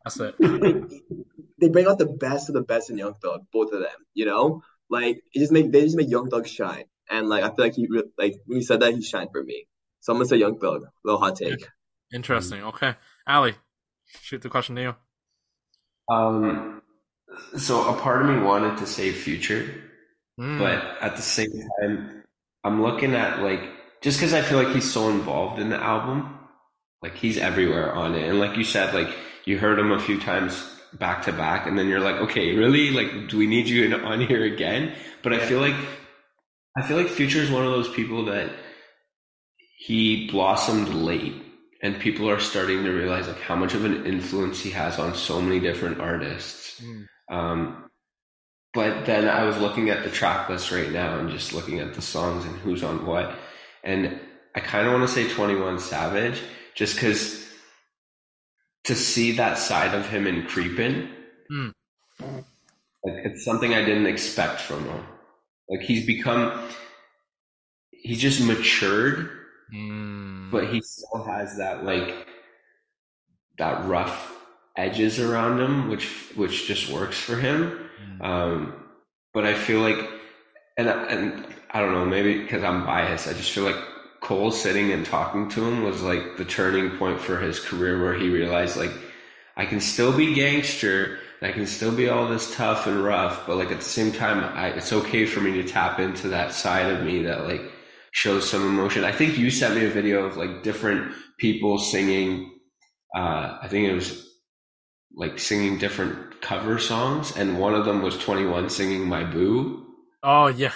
that's it. [laughs] they bring out the best of the best in Young Thug, both of them. You know, like it just make they just make Young Thug shine, and like I feel like he re- like when he said that he shined for me. So I'm gonna say Young Thug. Little hot take. Interesting. Okay, Ali, shoot the question to you. Um, so a part of me wanted to say Future, Mm. but at the same time, I'm looking at like just because I feel like he's so involved in the album, like he's everywhere on it, and like you said, like you heard him a few times back to back, and then you're like, okay, really, like, do we need you in, on here again? But I feel like I feel like Future is one of those people that he blossomed late and people are starting to realize like how much of an influence he has on so many different artists. Um, but then I was looking at the track list right now and just looking at the songs and who's on what. And I kind of want to say 21 Savage just because to see that side of him in Creepin', Mm. like it's something I didn't expect from him. Like he's become, he's just matured, Mm. but he still has that like that rough edges around him, which which just works for him. Um, but I feel like, and and I don't know, maybe because I'm biased, I just feel like Cole sitting and talking to him was like the turning point for his career, where he realized like I can still be gangster. I can still be all this tough and rough, but like at the same time, I, it's okay for me to tap into that side of me that like shows some emotion. I think you sent me a video of like different people singing. Uh, I think it was like singing different cover songs, and one of them was Twenty One singing "My Boo." Oh yeah.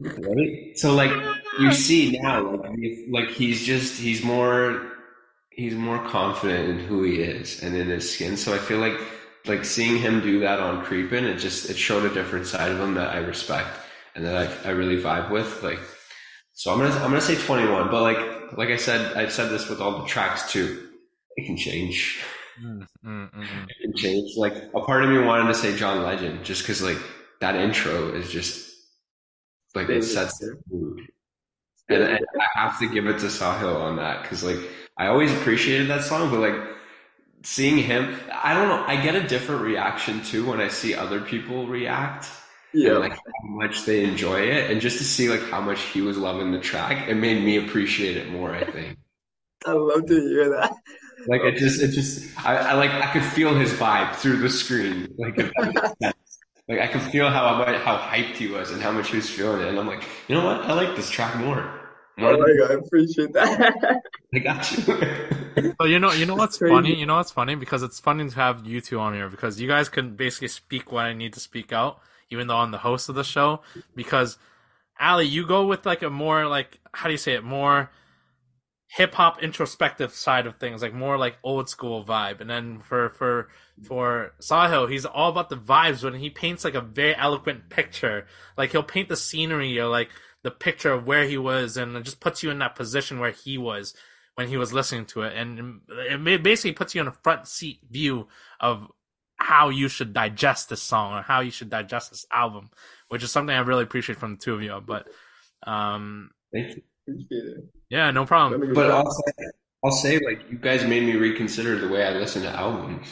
Right? So like you see now, like like he's just he's more he's more confident in who he is and in his skin. So I feel like like seeing him do that on Creepin', it just it showed a different side of him that I respect and that I, I really vibe with. Like so I'm gonna I'm gonna say 21, but like like I said, I've said this with all the tracks too. It can change. [laughs] Mm, mm, mm. It can change. Like a part of me wanted to say John Legend just because like that intro is just like it sets the mood. And, and I have to give it to Sahil on that because like I always appreciated that song, but like seeing him, I don't know, I get a different reaction too when I see other people react. Yeah. And like how much they enjoy it, and just to see like how much he was loving the track, it made me appreciate it more. I think. [laughs] I love to hear that. Like it just, it just, I, I like, I could feel his vibe through the screen. Like, if that makes sense. like I could feel how much, how hyped he was and how much he was feeling it. And I'm like, you know what? I like this track more. More Oh my god, I appreciate that. [laughs] I got you. [laughs] So you know, you know what's funny? You know what's funny because it's funny to have you two on here because you guys can basically speak what I need to speak out, even though I'm the host of the show. Because Ali, you go with like a more like how do you say it? More hip hop introspective side of things, like more like old school vibe. And then for for for Sahil, he's all about the vibes when he paints like a very eloquent picture. Like he'll paint the scenery or like the picture of where he was, and it just puts you in that position where he was when he was listening to it, and it basically puts you in a front seat view of how you should digest this song or how you should digest this album, which is something I really appreciate from the two of you. But um, Thank you. Appreciate it. yeah, no problem. But I'll say, I'll say, like, you guys made me reconsider the way I listen to albums.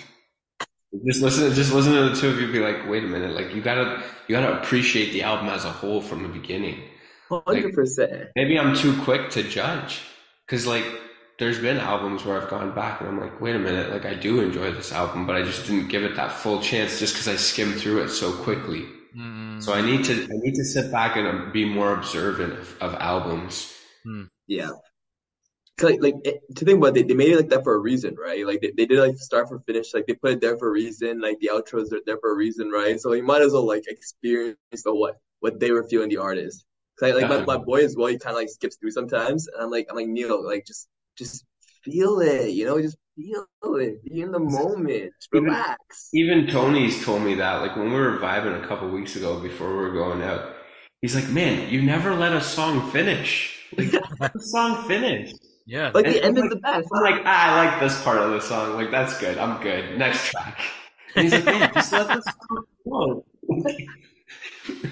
Just listen, just listen to the two of you. Be like, wait a minute, like you gotta, you gotta appreciate the album as a whole from the beginning. Hundred percent. Maybe I'm too quick to judge, because like, there's been albums where I've gone back and I'm like, wait a minute, like I do enjoy this album, but I just didn't give it that full chance just because I skimmed through it so quickly. Mm. So I need to I need to sit back and um, be more observant of, of albums. Hmm. Yeah. 'Cause, Like, like it, to think about it, they made it like that for a reason, right? Like they, they did like start for finish, like they put it there for a reason, like the outros are there for a reason, right? So you might as well like experience the what what they were feeling the artist. 'Cause I, like my, my boy as well, he kind of like skips through sometimes, and I'm like I'm like Neil, like just just feel it, you know, just feel it, be in the moment, just Even- relax. Even Tony's told me that, like when we were vibing a couple weeks ago before we were going out, he's like, "Man, you never let a song finish. Like [laughs] the song finished. Yeah. Like And the end I'm is the best. I'm like, ah, I like this part of the song. Like that's good. I'm good. Next track. And he's like, "Man, just let this song flow." [laughs]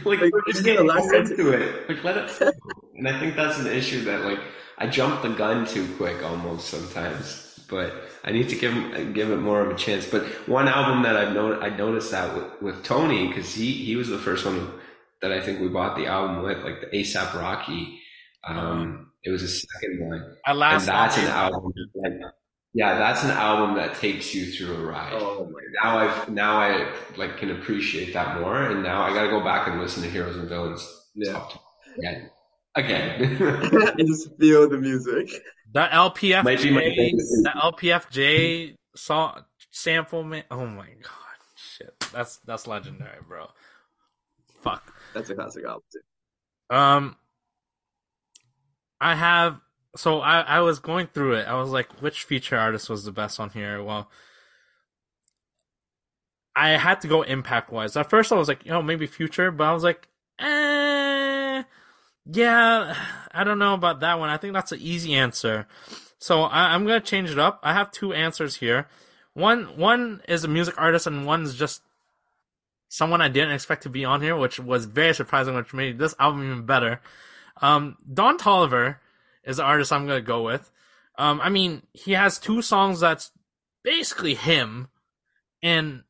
like Like, we're just the getting last into it. Like let it flow. And I think that's an issue that like I jump the gun too quick almost sometimes. But I need to give him, give it more of a chance. But one album that I've known I noticed that with, with Tony because he he was the first one that I think we bought the album with, like the ASAP Rocky. Um, it was a second one, and last that's an album. Yeah, that's an album that takes you through a ride. Oh Now I've now I like can appreciate that more, and now I got to go back and listen to Heroes and Villains Yeah. again, again. [laughs] Just feel the music. That LPFJ, that LPFJ song sample, man. Oh my god, shit, that's that's legendary, bro. Fuck. That's a classic album too. Um, I have. So I I was going through it. I was like, which feature artist was the best on here? Well, I had to go impact wise. At first, I was like, you know, maybe Future, but I was like, eh, yeah, I don't know about that one. I think that's an easy answer. So I, I'm gonna change it up. I have two answers here. One one is a music artist, and one's just someone I didn't expect to be on here, which was very surprising, which made this album even better. Um, Don Toliver is the artist I'm gonna go with. Um, I mean, he has two songs that's basically him, and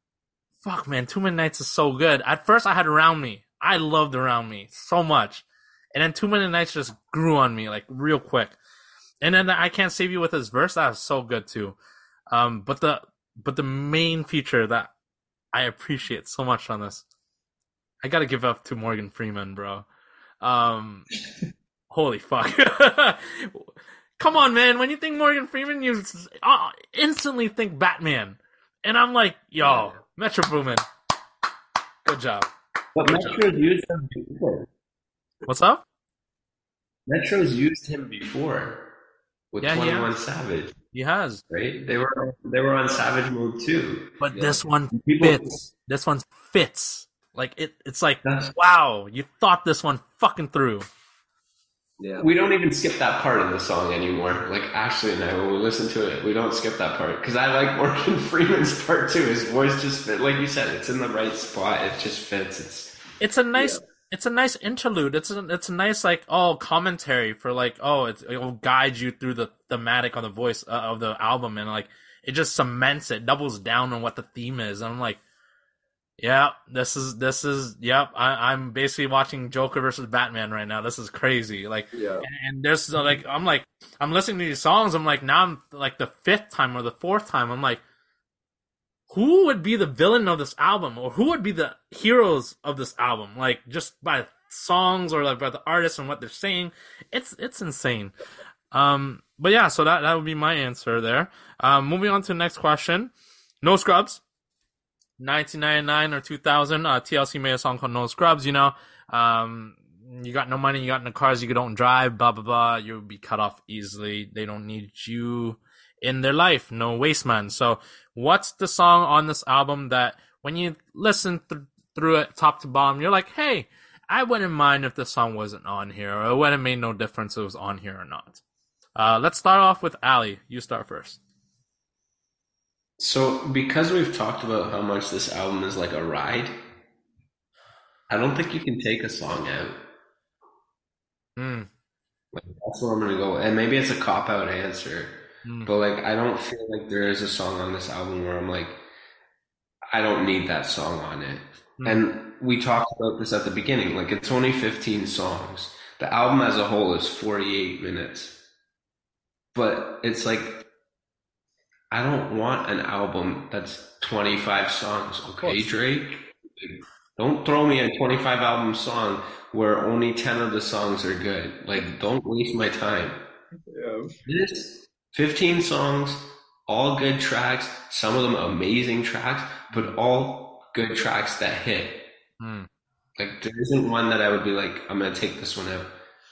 fuck, man, Too Many Nights is so good. At first, I had Around Me. I loved Around Me so much, and then Too Many Nights just grew on me like real quick. And then I Can't Save You with his verse that was so good too. Um, but the but the main feature that I appreciate so much on this, I gotta give up to Morgan Freeman, bro. Um, holy fuck! [laughs] Come on, man. When you think Morgan Freeman, you uh, instantly think Batman, and I'm like, yo, Metro Boomin, good job. But Metro's used him before. What's up? Metro's used him before with Yeah, Twenty One has. Savage, He has, right? They were they were on Savage Mode too. but Yeah. this one People- fits. This one fits. Like it, it's like wow, you thought this one fucking through. Yeah. We don't even skip that part of the song anymore. Like Ashley and I, when we listen to it, we don't skip that part because I like Morgan [laughs] Freeman's part too. His voice just fit, like you said, it's in the right spot. It just fits. It's It's a nice, it's a nice interlude. It's a, it's a nice like oh commentary for like oh it's, it will guide you through the thematic of the voice uh, of the album and like it just cements it, doubles down on what the theme is. And I'm like, yeah, this is this is yep. I, I'm basically watching Joker versus Batman right now. This is crazy. Like Yeah. and, and there's like I'm like I'm listening to these songs. I'm like now I'm like the fifth time or the fourth time. I'm like, who would be the villain of this album, or who would be the heroes of this album? Like just by songs or like by the artists and what they're saying. It's it's insane. Um, but yeah, so that that would be my answer there. Um, moving on to the next question. No Scrubs. 1999 or 2000, uh, TLC made a song called No Scrubs, you know. Um, you got no money, you got no cars, you don't drive, blah, blah, blah. You'll be cut off easily. They don't need you in their life. No waste man. So what's the song on this album that when you listen th- through it top to bottom, you're like, hey, I wouldn't mind if the song wasn't on here, or it wouldn't have made no difference if it was on here or not. Uh, let's start off with Ali. You start first. So because we've talked about how much this album is like a ride. I don't think you can take a song out. Mm. Like, that's what I'm gonna go. And maybe it's a cop out answer, Mm. but like I don't feel like there is a song on this album where I'm like, I don't need that song on it. Mm. And we talked about this at the beginning. Like it's only 15 songs. The album as a whole is 48 minutes. But it's like I don't want an album that's 25 songs. Okay. Drake. Don't throw me a 25 album song where only 10 of the songs are good. Like, don't waste my time. Yeah. This 15 songs, all good tracks, some of them amazing tracks, but all good tracks that hit. Hmm. Like, there isn't one that I would be like, I'm gonna take this one out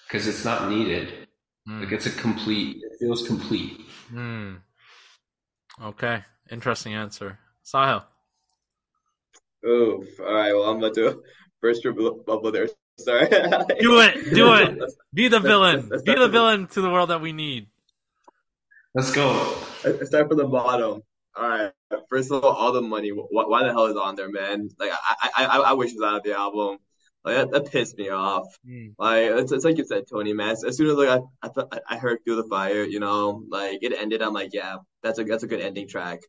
because it's not needed. Hmm. Like, it's a complete, it feels complete. Hmm. Okay. Interesting answer. Sahil. Oof. All right. Well, I'm about to [laughs] burst your bu- bubble there. [laughs] Sorry. Do it. Do it. [laughs] Be the Let's- villain. let's Be the villain to the world that we need. Let's go. Let's start from the bottom. All right. First of all, all the money. Wh- Why the hell is on there, man? Like, I, I, I, I wish it was out of the album. Like that, that pissed me off. Mm. Like it's, it's like you said, Tony, man. As soon as like I, I, thought- I heard "Through the Fire," you know, like it ended. I'm like, yeah, that's a that's a good ending track.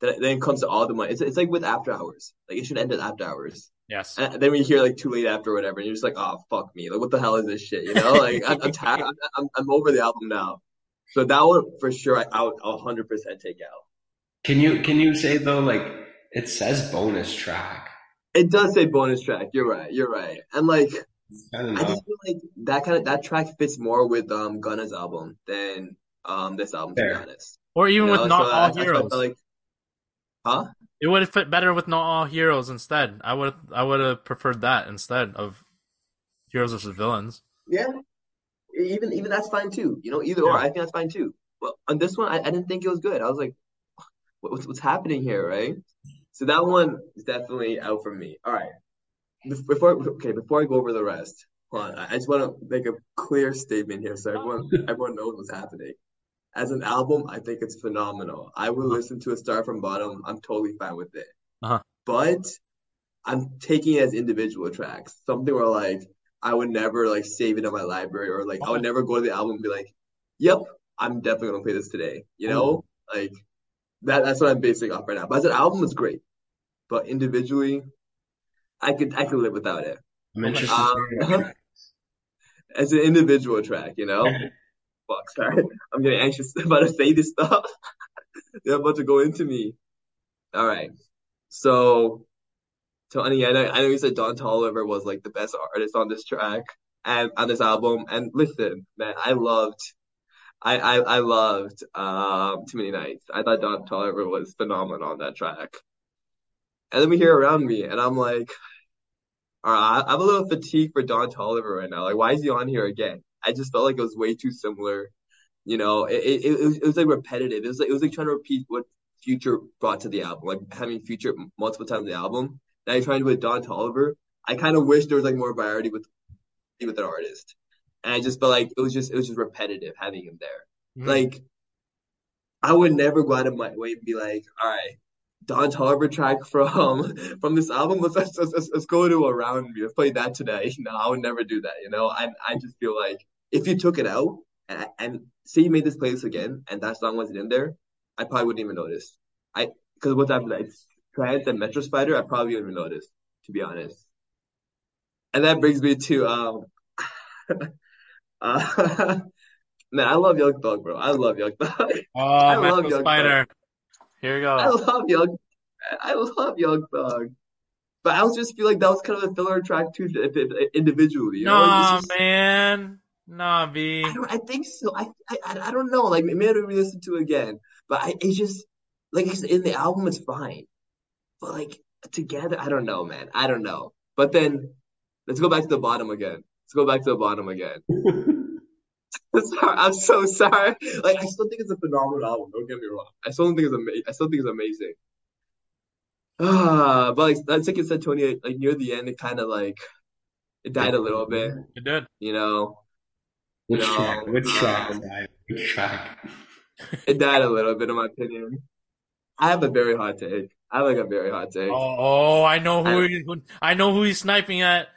Then, then it comes to all the money. It's, it's like with After Hours. Like it should end at After Hours. Yes. And then we hear like too late after or whatever, and you're just like, oh fuck me, like what the hell is this shit? You know, like I'm I'm, tired, I'm, I'm I'm over the album now. So that one for sure, I, I would 100 percent take out. Can you can you say though like it says bonus track? It does say bonus track. You're right. You're right. And like I I just feel like that kind of that track fits more with um Gunna's album than um this album to be honest. Or even You with know, Not so I- All I felt Heroes. like, huh? It would have fit better with Not All Heroes instead. I would I would have preferred that instead of Heroes versus Villains. Yeah. Even even that's fine too. You know, either or, I think that's fine too. Well, on this one, I, I didn't think it was good. I was like, what, what's what's happening here, right? So that one is definitely out for me. All right. Before okay, before I go over the rest, hold on. I just want to make a clear statement here, so everyone [laughs] everyone knows what's happening. As an album, I think it's phenomenal. I would listen to a start from bottom. I'm totally fine with it. Uh-huh. But I'm taking it as individual tracks. Something where like I would never like save it in my library or like I would never go to the album and be like, "Yep, I'm definitely gonna play this today." You know, like that. That's what I'm basing off right now. But as an album, it's great. But individually, I could I could live without it. I'm interested Um, to hear that. as an individual track, you know. [laughs] Fuck, sorry, [laughs] I'm getting anxious [laughs] about to say this stuff. They're about to go into me. All right, so Tony, I know, I know you said Don Toliver was like the best artist on this track and on this album. And listen, man, I loved, I I, I loved um Too Many Nights. I thought Don Toliver was phenomenal on that track. And then we hear around me, and I'm like, all right, I'm a little fatigued for Don Toliver right now. Like, why is he on here again? I just felt like it was way too similar. You know, it it, it, was, it was like repetitive. It was like it was like trying to repeat what Future brought to the album, like having Future multiple times the album. Now you're trying to do it with Don Toliver. I kind of wish there was like more variety with with an artist, and I just felt like it was just it was just repetitive having him there. Mhm. Like, I would never go out of my way and be like, all right, Don Toliver track from [laughs] from this album. Let's let's let's, let's go to around me. Let's play that today. [laughs] No, I would never do that. You know, I I just feel like if you took it out and, and say you made this playlist again and that song wasn't in there, I probably wouldn't even notice. I because what's after that? It's Trance and Metro Spider. I probably wouldn't even notice, to be honest. And that brings me to um, [laughs] uh, man, I love Young Thug, bro. I love Young Thug. Oh, I love Metro Young Spider. Here we go. I love Young. I love Young Thug. But I also just feel like that was kind of a filler track too, if- if- individually. You know, Nah, It's just- man. Nah, B. I don't. I think so. I. I. I I don't know. Like maybe I don't re-listen to it again. But I. It's just like I said, in the album, it's fine. But like together, I don't know, man. I don't know. But then let's go back to the bottom again. Let's go back to the bottom again. [laughs] [laughs] Sorry, I'm so sorry. Like I still think it's a phenomenal album. Don't get me wrong. I still think it's amazing. I still think it's amazing. Ah, [sighs] but like that's like you said, Tony. Like near the end, it kind of like it died a little bit. It did. You know, Which No, track? Which track? um, Which track? it died a little bit, in my opinion. I have a very hot take. I have like a very hot take. Oh, oh, I know who I- he, who- I know who he's sniping at.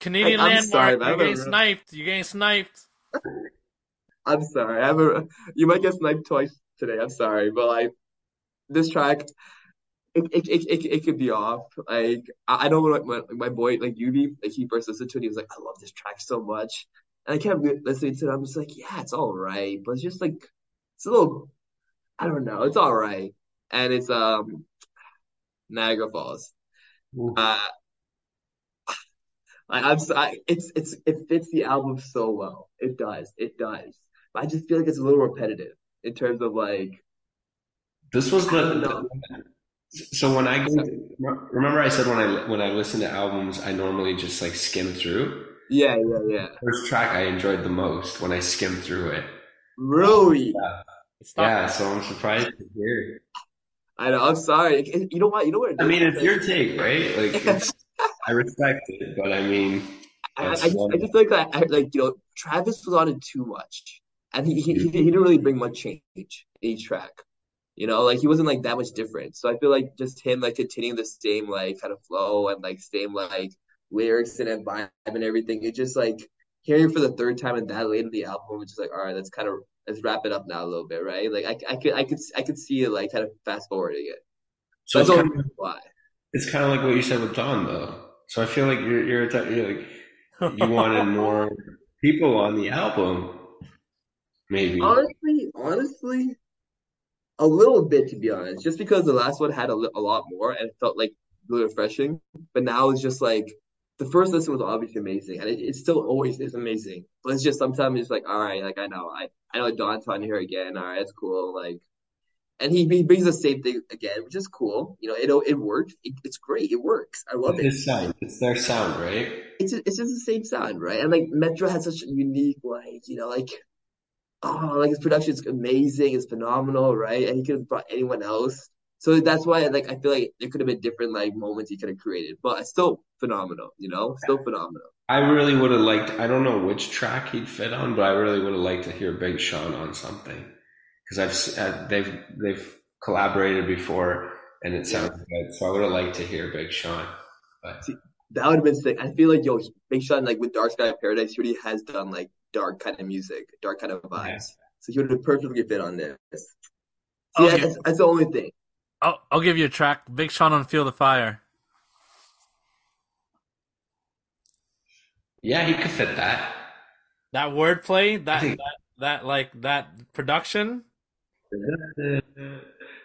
Canadian I- I'm landmark. sorry. You're getting don't sniped. You're getting sniped. [laughs] I'm sorry. I have a. You might get sniped twice today. I'm sorry, but like this track, it it it it, it could be off. Like I, I know when my, my boy like Yubi, like he first listened to it, he was like, I love this track so much, and I kept listening to it. I'm just like, yeah, it's all right, but it's just like it's a little. I don't know. It's all right, and it's um Niagara Falls. Uh, I, I'm so, I, it's it's it fits the album so well. It does, it does. But I just feel like it's a little repetitive in terms of like This was the, so when I go remember I said when I when I listen to albums I normally just like skim through. Yeah, yeah, yeah. First track I enjoyed the most when I skimmed through it. Really? Yeah, yeah so I'm surprised to hear. I know. I'm sorry. You know what? You know what? It I mean, it's your take, right? Like, [laughs] it's, I respect it, but I mean, I, I just. I just feel like that, I, like you know, Travis was on it too much, and he, he he didn't really bring much change in each track. You know, like he wasn't like that much different. So I feel like just him like continuing the same like kind of flow and like same like lyrics and vibe and everything. It just like hearing for the third time and that late in the album, it's just like all right, let's kind of let's wrap it up now a little bit, right? Like I I could I could I could see it like kind of fast forwarding it. So That's it's kind of, why. it's kind of like what you said with John, though. So I feel like you're you're, you're like you wanted [laughs] more people on the album, maybe. Honestly, honestly, a little bit to be honest, just because the last one had a, a lot more and it felt like really refreshing. But now it's just like the first listen was obviously amazing, and it, it still always is amazing. But it's just sometimes it's like, all right, like I know, I I know Don's on here again. All right, it's cool. Like, and he, he brings the same thing again, which is cool. You know, it it works. It, it's great. It works. I love It's it. sound. It's their sound, right? It's just, it's just the same sound, right? And like Metro has such a unique, like you know, like oh, like his production is amazing, it's phenomenal, right? And he could have brought anyone else. So that's why, like, I feel like there could have been different like moments he could have created, but it's still phenomenal, you know, still phenomenal. I really would have liked. I don't know which track he'd fit on, but I really would have liked to hear Big Sean on something because I've uh, they've they've collaborated before and it sounds good. So I would have liked to hear Big Sean. But See, that would have been sick. I feel like yo, Big Sean, like with Dark Sky Paradise, he already has done like dark kind of music, dark kind of vibes. yeah, So he would have perfectly fit on this. So yeah, that's, that's the only thing. I'll, I'll give you a track. Big Sean on Feel the Fire. yeah, he could fit that. That wordplay, I that that that like that production. [laughs]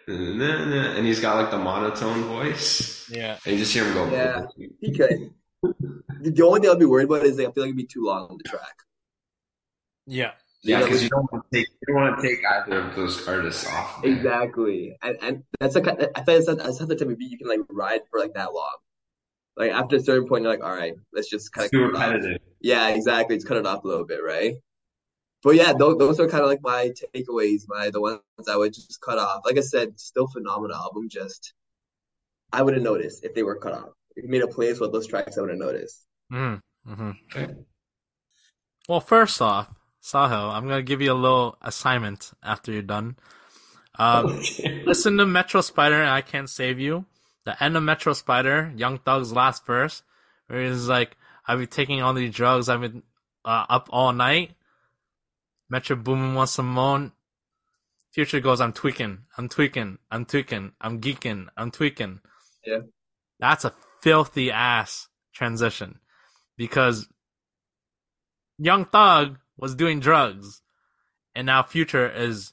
And he's got like the monotone voice, Yeah. and you just hear him go. Yeah, [laughs] he could. The the only thing I'd be worried about is like I feel like it'd be too long on the track. Yeah. Yeah, because you don't want to take you don't want to take either of those artists off there. Exactly, and and that's like I feel like that's, that's not the type of beat you can like ride for like that long. Like after a certain point, you're like, all right, let's just kind of too cut off. repetitive. Yeah, exactly. Just cut it off a little bit, right? But yeah, those, those are kind of like my takeaways, my the ones I would just cut off. Like I said, still phenomenal album. Just I would have noticed if they were cut off. If you made a playlist with those tracks, I would have noticed. Mm, hmm Okay. Well, first off, Sahil, I'm gonna give you a little assignment after you're done. Um, [laughs] listen to Metro Spider and I Can't Save You. The end of Metro Spider, Young Thug's last verse, where he's like, I've been taking all these drugs, I've been uh, up all night. Metro Boomin wants some more. Future goes, I'm tweaking, I'm tweaking, I'm tweaking, I'm geeking, I'm tweaking. Yeah. That's a filthy ass transition because Young Thug was doing drugs and now Future is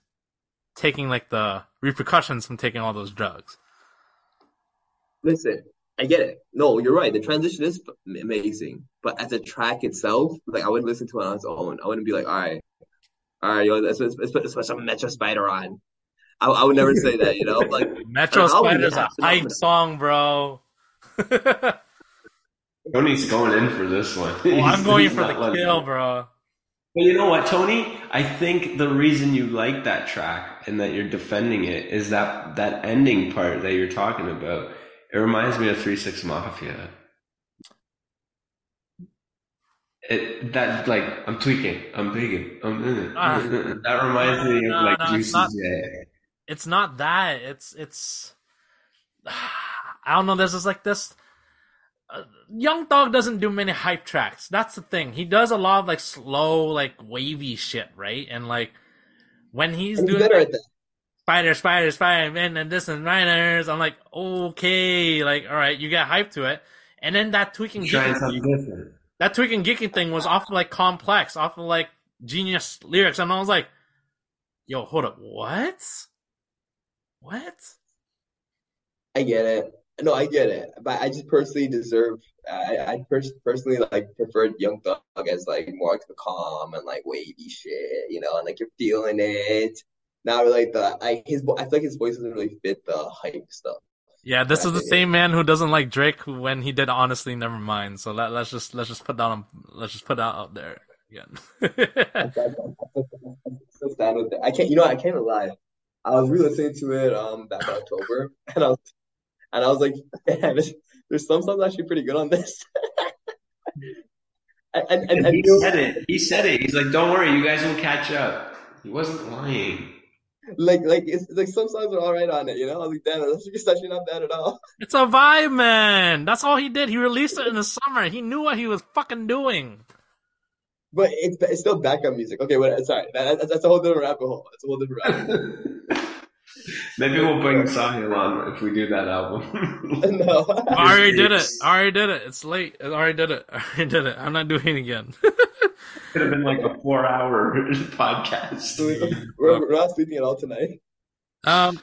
taking like the repercussions from taking all those drugs. Listen, I get it. No, you're right. The transition is amazing, but as a track itself, like I would listen to it on its own. I wouldn't be like, all right, all right, yo, let's, let's, let's put, let's put some Metro Spider on. I, I would never say that, you know? Like [laughs] Metro an album, Spider's a hype song, bro. [laughs] Tony's going in for this one. Oh, I'm [laughs] going for the kill, it. bro. But you know what, Tony? I think the reason you like that track and that you're defending it is that that ending part that you're talking about. It reminds me of Three Six Mafia. It that like I'm tweaking, I'm tweaking, I'm Ah. that reminds me of like no, it's not- yeah. It's not that. It's it's. [sighs] I don't know. There's just like this. Uh, Young Thug doesn't do many hype tracks. That's the thing. He does a lot of like slow, like wavy shit, right? And like when he's And he's doing better like, at that. Spider, Spider, Spider, Man, and this and Miners, I'm like, okay, like all right, you got hype to it. And then that tweaking Trying something different. That tweaking geeking thing was off of like complex, off of like genius lyrics, and I was like, yo, hold up, what? What? I get it. no, I get it, but I just personally deserve. I I pers personally like preferred Young Thug as like more like the calm and like wavy shit, you know, and like you're feeling it. Not really like the I his I feel like his voice doesn't really fit the hype stuff. Yeah, this is the same man who doesn't like Drake when he did honestly never mind. So let, let's just let's just put that on let's just put that out there again. I'm with it. I can't, you know, I can't even lie. I was re-listening to it um back in October, [laughs] and I was and I was like, [laughs] man, there's, there's some songs actually pretty good on this. and [laughs] and, and, And and he said it. He said it. He's like, "Don't worry, you guys will catch up." He wasn't lying. Like like it's like some songs are all right on it, you know. I was like, damn, that's it's actually not bad at all. [laughs] it's a vibe, man. That's all he did. He released it in the summer. He knew what he was fucking doing. But it's it's still backup music. Okay, wait, sorry, that, that's, that's a whole different rabbit hole. That's a whole different rabbit hole. [laughs] Maybe we'll bring Sahil on if we do that album. [laughs] no, I already did it. I already did it. It's late. I already did it. I already did it. I'm not doing it again. Could have been like a four-hour [laughs] podcast. we're, we're not sleeping at all tonight. Um,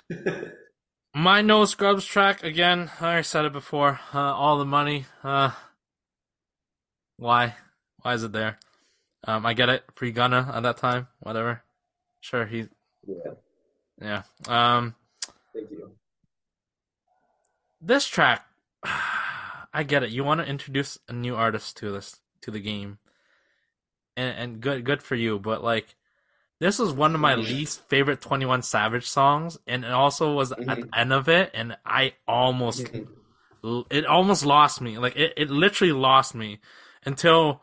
my no scrubs track again. I said it before. Uh, all the money. Uh, why? Why is it there? Um, I get it. Free Gunna at that time. Whatever. Sure, he. Yeah, Yeah. Um, thank you. this track, [sighs] I get it. You want to introduce a new artist to this to the game, and and good good for you. But like, this was one of my least favorite Twenty One Savage songs, and it also was at the end of it, and I almost it almost lost me. Like it, it literally lost me until.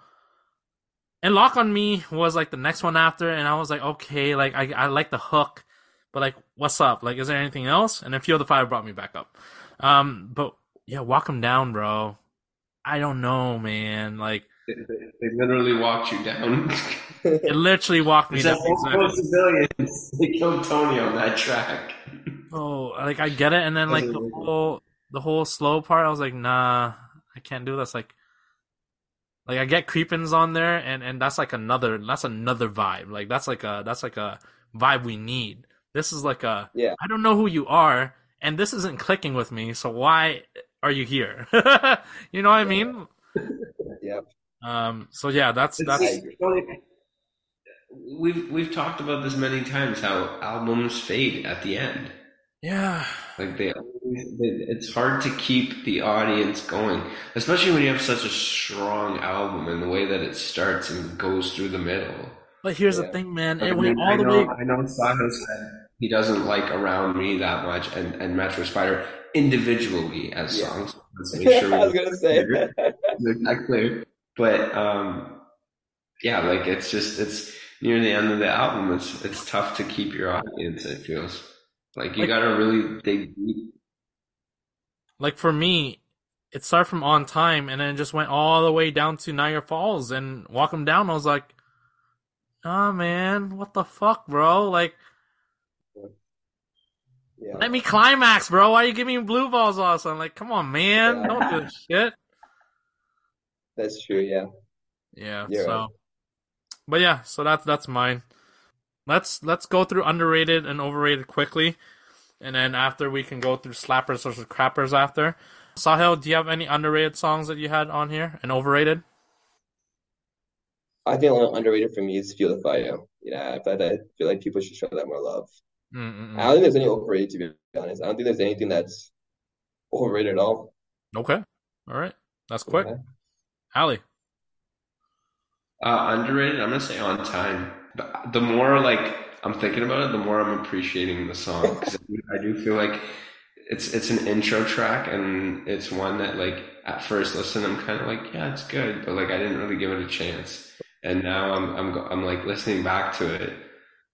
And Lock on Me was like the next one after, and I was like, okay, like I I like the hook, but like, what's up? Like, is there anything else? And then Feel the Fire brought me back up. Um, but yeah, walk him down, bro. I don't know, man. Like, [laughs] They, literally walked you down. it literally walked me down. civilians. They killed Tony on that track. Oh, like I get it, and then like the whole the whole slow part, I was like, nah, I can't do this. Like, like I get creepins on there, and and that's like another that's another vibe. Like that's like a that's like a vibe we need. This is like a Yeah. I don't know who you are, and this isn't clicking with me. So why are you here? [laughs] you know what I mean? [laughs] Yep. Um. So yeah, that's It's- that's We've we've talked about this many times. How albums fade at the end. yeah. Like they, they- it's hard to keep the audience going, especially when you have such a strong album and the way that it starts and goes through the middle. But here's the thing, man. I It mean, went I all the know, way. I know Sahil said he doesn't like Around Me that much and, and Metro Spider individually as Yeah. songs. [laughs] Let's make sure I was gonna say. make that clear. But um, yeah, like it's just it's near the end of the album. It's it's tough to keep your audience. It feels like you Like- gotta really dig deep. like for me, it started from on time and then it just went all the way down to Niagara Falls and walk them down. I was like, oh man, what the fuck, bro? Like, Yeah. let me climax, bro. Why you giving me blue balls also? I'm like, come on, man, Yeah. don't do this shit. That's true. Yeah. Yeah. You're so, right. but yeah, so that's that's mine. Let's let's go through underrated and overrated quickly, and then after we can go through slappers versus crappers after. Sahil, do you have any underrated songs that you had on here and overrated? I think only underrated for me is Feel the Fire. You know, I, I feel like people should show that more love. Mm-mm-mm. I don't think there's any overrated to be honest. I don't think there's anything that's overrated at all. Okay. All right. That's quick. Okay. Ali. Uh, underrated. I'm gonna say on time. But the more like I'm thinking about it, the more I'm appreciating the song [laughs] because I do feel like it's it's an intro track and it's one that like at first listen I'm kind of like yeah it's good, but like I didn't really give it a chance. And now I'm I'm I'm like listening back to it.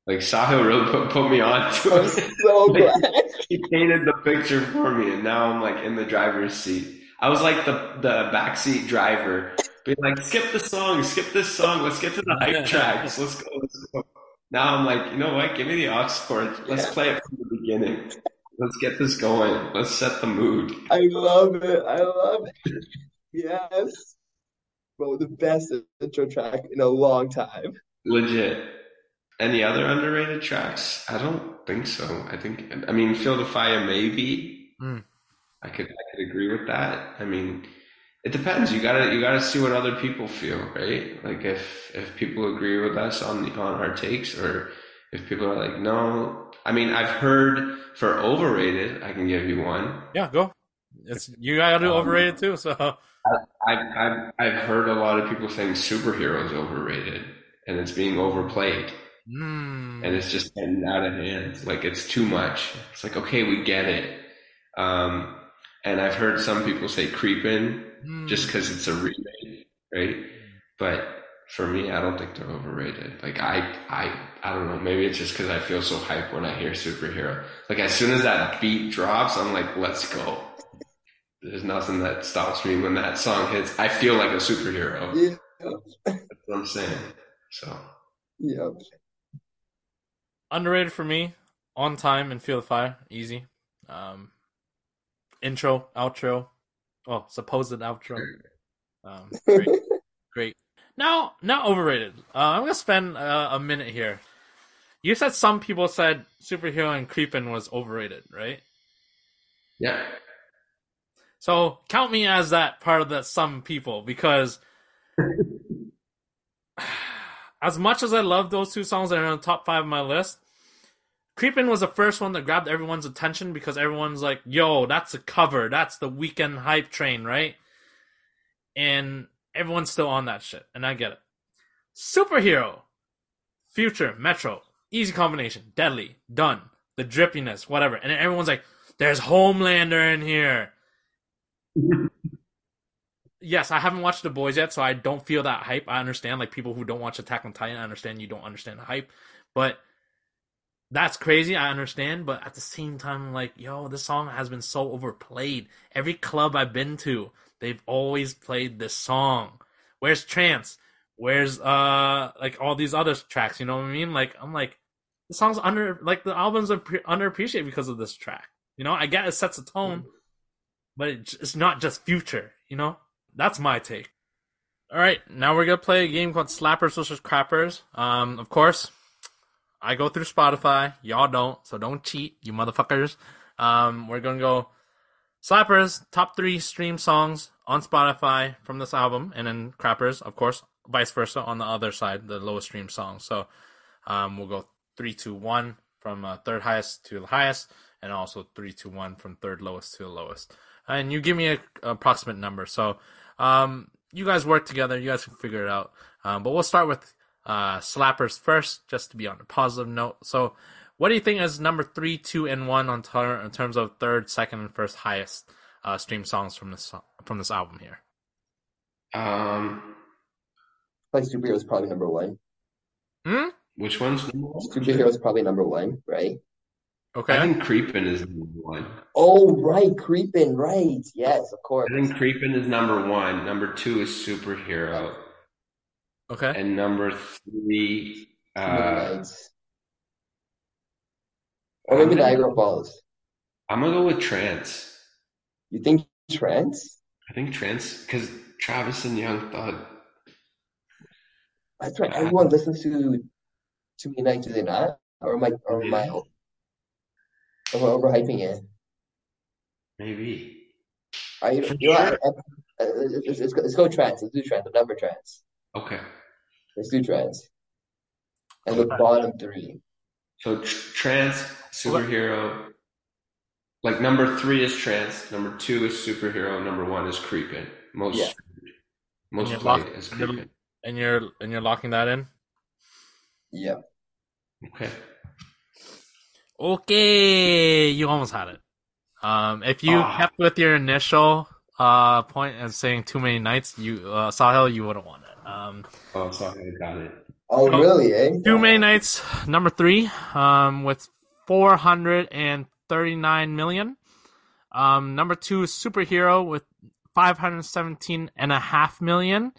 Like Sahil really put, put me on to I'm it. [laughs] so [laughs] Like, glad. he painted the picture for me, and now I'm like in the driver's seat. I was like the the backseat driver, being like, "Skip the song, skip this song. Let's get to the hype tracks. Let's go, let's go." Now I'm like, you know what? Give me the aux cord. Let's Yeah. play it from the beginning. Let's get this going. Let's set the mood. I love it. I love it. Yes. Bro, the best intro track in a long time. Legit. Any other underrated tracks? I don't think so. I think I mean, Feel the Fire maybe. Hmm. I could I could agree with that. I mean, it depends. You gotta you gotta see what other people feel, right? Like if if people agree with us on the on our takes, or if people are like, no. I mean, I've heard for overrated. I can give you one. Yeah, go. It's you gotta do Um, overrated too. So I've, I've, I've heard a lot of people saying superheroes overrated and it's being overplayed mm, and it's just getting out of hand. Like it's too much. It's like, okay, we get it. Um, and I've heard some people say creepin' mm. just because it's a remake, right? But for me, I don't think they're overrated. Like I, I, I don't know. Maybe it's just because I feel so hyped when I hear superhero. Like as soon as that beat drops, I'm like, let's go. There's nothing that stops me when that song hits. I feel like a superhero. Yeah. That's what I'm saying. So Yeah. underrated for me. On time and feel the fire, easy. Um, intro, outro, well, supposed outro. Um, [laughs] great, great. Now, now overrated. Uh, I'm gonna spend uh, a minute here. You said some people said superhero and creepin' was overrated, right? yeah, So count me as that part of that some people because [laughs] [sighs] as much as I love those two songs that are on the top five of my list, Creepin' was the first one that grabbed everyone's attention because everyone's like, yo, that's a cover. That's the Weeknd hype train, right? And everyone's still on that shit. And I get it. Superhero, Future, Metro, easy combination, deadly, done. The drippiness, whatever. And everyone's like, there's Homelander in here. [laughs] yes, I haven't watched The Boys yet, so I don't feel that hype. I understand, like people who don't watch Attack on Titan, I understand you don't understand the hype, but that's crazy. I understand, but at the same time, I'm like, yo, this song has been so overplayed. Every club I've been to, they've always played this song. Where's Trance? Where's uh like all these other tracks? You know what I mean? Like I'm like, the song's under like the album's appre- underappreciated because of this track. You know, I get it sets a tone, but it's not just future. You know, that's my take. All right, now we're gonna play a game called Slappers versus Crappers. Um, of course, I go through Spotify. Y'all don't, so don't cheat, you motherfuckers. Um, we're gonna go Slappers top three stream songs on Spotify from this album, and then Crappers, of course, vice versa on the other side, the lowest stream song. So, um, we'll go three, two, one from uh, third highest to the highest, and also three, two, one from third lowest to the lowest. And you give me a approximate number. So, um, you guys work together. You guys can figure it out. Um, but we'll start with uh, slappers first, just to be on a positive note. So, what do you think is number three, two, and one on ter- in terms of third, second, and first highest uh, stream songs from this from this album here? Um, Like superhero is probably number one. Hmm. which one's number one? Superhero is probably number one, right? Okay. I think Creepin' is number one. Oh, right, creeping, right. Yes, of course. I think Creepin' is number one. Number two is Superhero. Okay. And number three, uh, Or maybe I'm gonna- Niagara Falls. I'm gonna go with Trance. You think Trance? I think Trance, because Travis and Young Thug. That's right. Everyone listens to to me Midnight, do they not? Or am I or am I over, overhyping it? Maybe. Are you, For you know, sure. I- I- uh, let's, let's go, let's go trance. Let's do trance. I'm number trance. Okay. Let's do trance. And the bottom three. So tr- Trance, Superhero. Like number three is Trance. Number two is Superhero. Number one is creeping. Most Yeah. most And you're played lock- is and and you're and you're locking that in. Yeah. Okay. Okay, you almost had it. Um, if you Ah. kept with your initial uh point and saying too many nights, you uh, Sahil, you would have won it. Um, Oh, sorry, I got it. Oh, So- really, eh? Too many nights, number three, um, with 439 million. Um, number two is Superhero with 517 and a half million.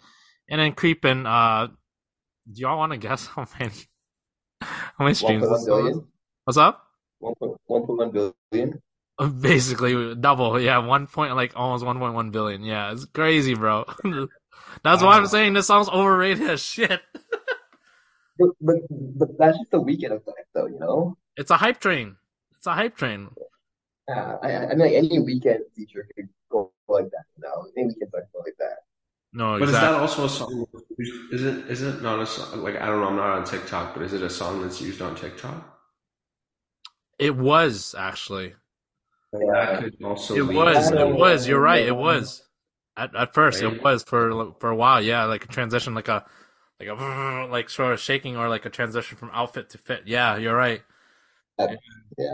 And then Creepin', uh, do y'all want to guess how many, how many streams 1.1 this song is? billion? What's up? 1.1 billion? Basically, double. Yeah, one point, like almost 1.1 billion. Yeah, it's crazy, bro. [laughs] That's why I'm uh, saying this song's overrated as shit. [laughs] But, but, but that's just the Weeknd effect, though, you know? It's a hype train. It's a hype train. Yeah, I, I mean, like any Weeknd feature could go like that. You know, any Weeknd song could go like that. No, But is that also a song? Is it is it not a song? Like I don't know, I'm not on TikTok, but is it a song that's used on TikTok? It was actually. That could also. It was. It was. You're right. It was. At at first, Right? it was for for a while. Yeah, like a transition, like a like a [laughs] like sort of shaking, or like a transition from outfit to fit. Yeah, you're right. Yeah.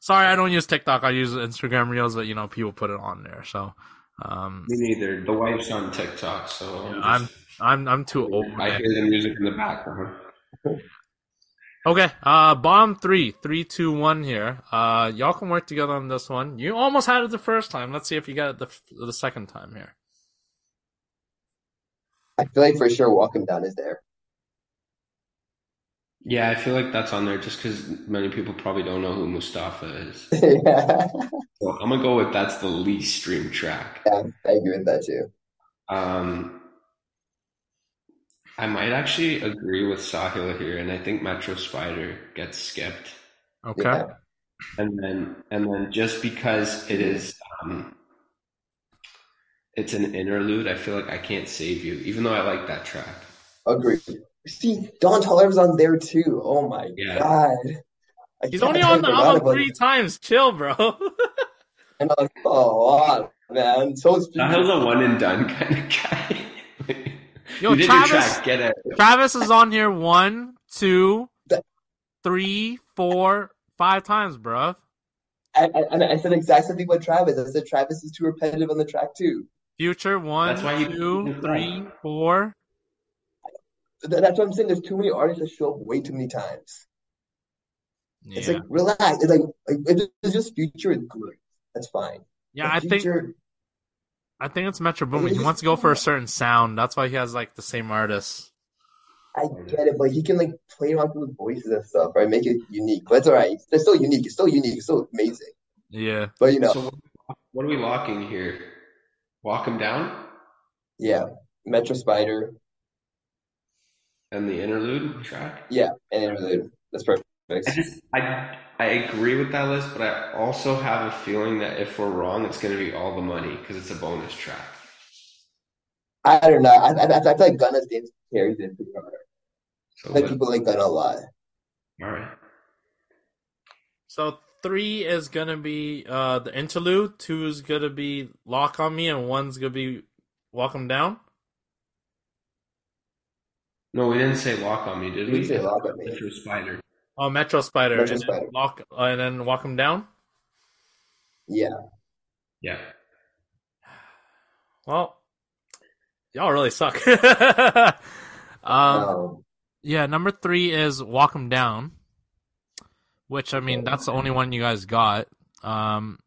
Sorry, I don't use TikTok. I use Instagram Reels, but you know, people put it on there. So, um, Me neither. The wife's on TikTok, so I'm, I'm I'm I'm too old. I hear the music in the background. [laughs] Okay, uh, bottom three, three, two, one here. Uh, y'all can work together on this one. You almost had it the first time. Let's see if you got it the the second time here. I feel like for sure Walk 'Em Down is there. Yeah, I feel like that's on there just because many people probably don't know who Mustafa is. [laughs] yeah, So I'm gonna go with that's the least streamed track. I agree with that too. Um, I might actually agree with Sahil here, and I think Metro Spider gets skipped. Okay. Yeah. And then and then just because it is um it's an interlude, I feel like I can't save you, even though I like that track. Agree. See, Don Toliver's on there too. Oh my Yeah. god. I He's can't- only on the album three it. times. Chill, bro. And I'm like, oh wow, man. So it's Sahil's a one and done kind of guy. [laughs] [laughs] Yo, you Travis- track, get it. Travis is on here one, two, three, four, five times, bro. I, I, and I said the exact same thing with Travis. I said Travis is too repetitive on the track too. Future one, That's why he- two, three, four. Th- That's what I'm saying. There's too many artists that show up way too many times. It's like relax. It's like, like it's just Future is great. That's fine. Yeah, But I think Future, I think it's Metro Boomin. He wants to go for a certain sound. That's why he has like the same artist. I get it, but he can like play around with voices and stuff, right? Make it unique. But it's all right. It's still unique. It's still unique. It's still amazing. Yeah. But you know, So what are we locking here? Walk him down yeah. Metro Spider, and the interlude track. yeah, and Interlude. That's perfect. I just I I agree with that list, but I also have a feeling that if we're wrong, it's going to be all the money because it's a bonus track. I don't know. I, I, I feel like Gunna's dance carries it pretty hard. So I think people like Gunna a lot. all right. So three is gonna be uh the interlude, two is gonna be Lock on Me, and one's gonna be Walk 'Em Down. No, we didn't say lock on me, did We we? didn't say Lock on Me. Metro Spider. Oh, Metro Spider, Metro and then Spider. Lock, uh, and then Walk 'Em Down. Yeah. Yeah. [sighs] Well, y'all really suck. [laughs] um, Um, yeah, number three is Walk Walk 'em Down, which I mean that's the only one you guys got. Um,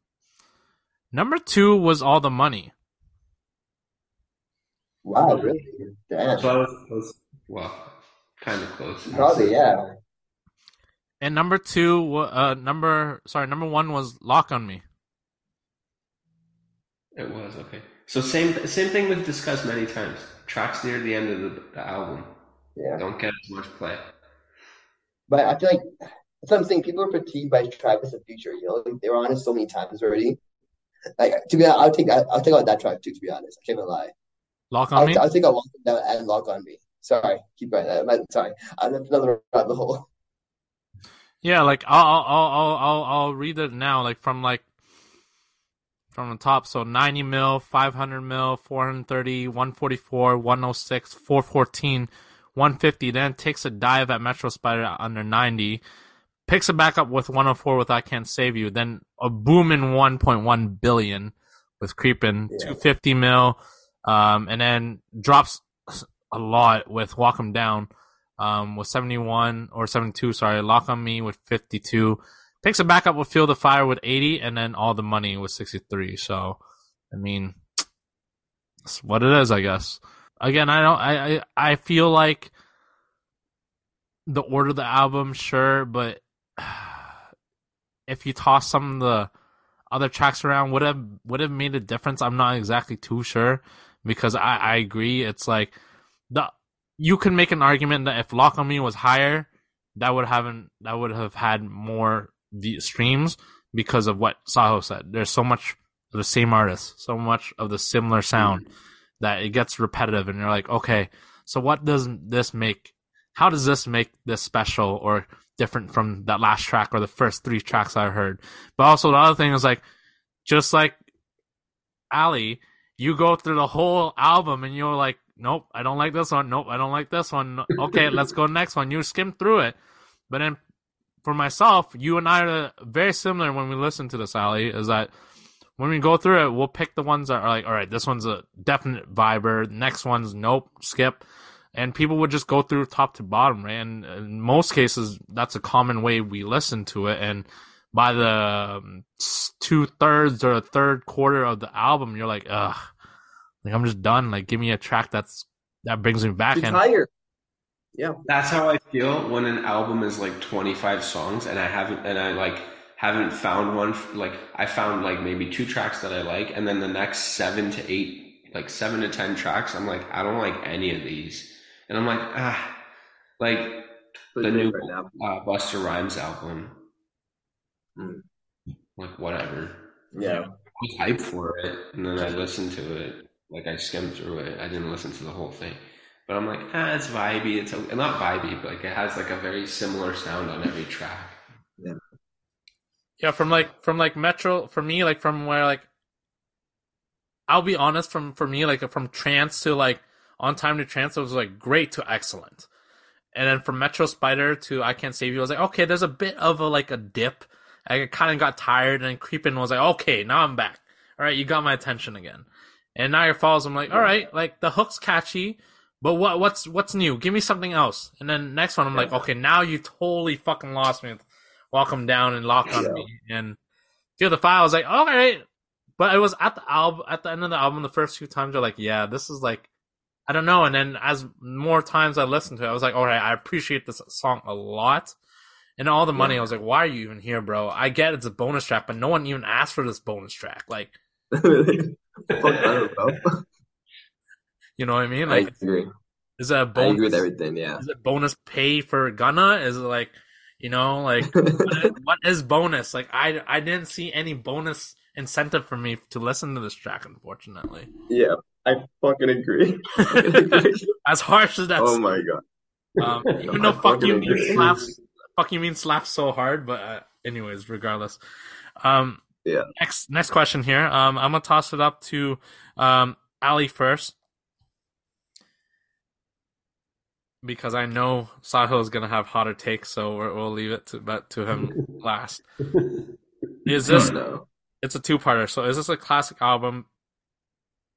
number two was All the Money. wow, really? Damn. So I was close. Well, kind of close. Probably, yeah. And number two, uh, number sorry, number one was Lock on Me. It was okay. So same same thing we've discussed many times. Tracks near the end of the, the album Yeah. don't get as much play. But I feel like that's what I'm saying. People are fatigued by Travis and Future. You know, like, they were on it so many times already. Like to be honest, I'll take I'll take out that track too. To be honest, I can't even lie. Lock on I'll, Me. I'll take out Walk Down and Lock on Me. Sorry, keep going. I'm sorry. I'm another rabbit hole. Yeah, like I'll I'll I'll I'll I'll, read it now, like from like from the top. So 90 mil, 500 mil, 430, 144, 106, 414, 150. Then takes a dive at Metro Spider under 90. Picks it back up with 104 with I Can't Save You. Then a booming 1.1 billion with Creepin', Yeah. 250 mil. Um, and then drops a lot with Walk 'em Down um, with 71 or 72, sorry, Lock on Me with 52. Picks a backup with Feel the Fire with 80, and then All the Money with 63. So, I mean, it's what it is, I guess. Again, I don't, I, I, I feel like the order of the album, sure, but [sighs] if you toss some of the other tracks around, would have would have made a difference. I'm not exactly too sure because I, I agree. It's like the you can make an argument that if Lock on Me was higher, that would haven't that would have had more streams. because of what Saho said. There's so much of the same artist, so much of the similar sound that it gets repetitive, and you're like, okay, so what does this make? How does this make this special or different from that last track or the first three tracks I heard? But also the other thing is like, just like Ali, you go through the whole album and you're like, nope, I don't like this one. Nope, I don't like this one. Okay, [laughs] let's go next one. You skim through it, but then for myself, you and I are very similar when we listen to this, Ali. Is that when we go through it, we'll pick the ones that are like, all right, this one's a definite viber. Next one's nope, skip. And people would just go through top to bottom, right? And in most cases, that's a common way we listen to it. And by the um, two thirds or a third quarter of the album, you're like, ugh, like I'm just done. Like, give me a track that's that brings me back. And tired. Yeah. That's how I feel when an album is like 25 songs and I haven't, and I like haven't found one. Like I found like maybe two tracks that I like, and then the next seven to eight, like seven to 10 tracks, I'm like, I don't like any of these. And I'm like, ah, like the new uh, Busta Rhymes album. Mm. Like whatever. Yeah. I was hyped for it, and then I listened to it. Like I skimmed through it. I didn't listen to the whole thing, but I'm like, ah, it's vibey. It's okay. not vibey, but like it has like a very similar sound on every track. Yeah. Yeah, from like from like Metro for me, like from where like I'll be honest, from for me, like from trance to like on time to trance, it was like great to excellent. And then from Metro Spider to I Can't Save You, I was like, okay, there's a bit of a like a dip. I kind of got tired, and then Creepin' was like, okay, now I'm back. All right, you got my attention again. And now your falls, I'm like, all right, like the hook's catchy, but what what's what's new? Give me something else. And then next one, I'm like, okay, now you totally fucking lost me. with Walk 'Em Down and lock on Yeah. me. And Feel the Fire. I was like, all right. But it was at the album, at the end of the album, the first few times, you're like, yeah, this is like, I don't know. And then as more times I listened to it, I was like, all right, I appreciate this song a lot. And all the money, I was like, why are you even here, bro? I get it's a bonus track, but no one even asked for this bonus track. Like, Fuck that, bro. [laughs] you know what I mean? I Like, agree. is that a I bonus? agree with everything. Yeah. Is it bonus pay for Gunna? Is it like, you know, like what is- [laughs] what is bonus? Like I I didn't see any bonus incentive for me to listen to this track, unfortunately. Yeah. I fucking agree. [laughs] As harsh as that. Oh my god. um, even I though fuck you fucking means slaps, fuck you means slaps so hard, but uh, anyways, regardless. Um, Yeah. next next question here. Um, I'm gonna toss it up to um Ali first. Because I know Saho is gonna have hotter takes, so we're, we'll leave it to but to him [laughs] last. [laughs] Is this it's a two parter. So is this a classic album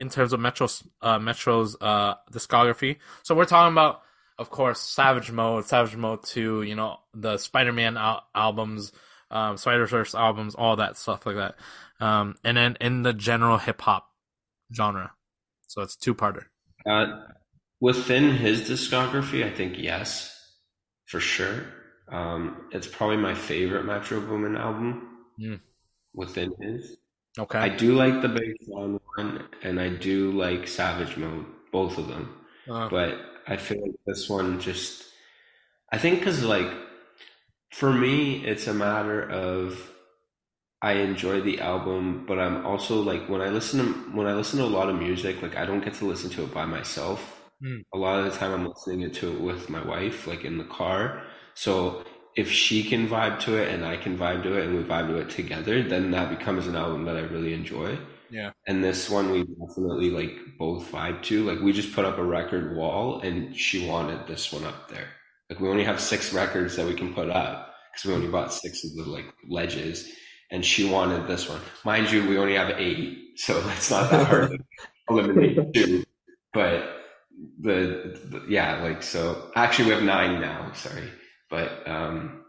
in terms of Metro's uh, Metro's uh, discography? So we're talking about, of course, Savage Mode, Savage Mode Two. You know the Spider Man al- albums, um, Spider Verse albums, all that stuff like that. Um, and then in the general hip hop genre. So it's two parter. Uh, within his discography, I think yes, for sure. Um, it's probably my favorite Metro Boomin album Mm. within his. Okay. I do like the Big Sean one, and I do like Savage Mode, both of them. Uh, But I feel like this one just, I think because like, for me, it's a matter of I enjoy the album, but I'm also like when I listen to when I listen to a lot of music, like I don't get to listen to it by myself. Hmm. A lot of the time, I'm listening to it with my wife, like in the car. So if she can vibe to it and I can vibe to it and we vibe to it together, then that becomes an album that I really enjoy. yeah. And this one we definitely like both vibe to. Like we just put up a record wall and she wanted this one up there. Like we only have six records that we can put up because we only bought six of the like ledges and she wanted this one. Mind you, we only have eight, so [laughs] it's not that hard to [laughs] eliminate two. But the, the yeah, like so actually we have nine now, sorry. But um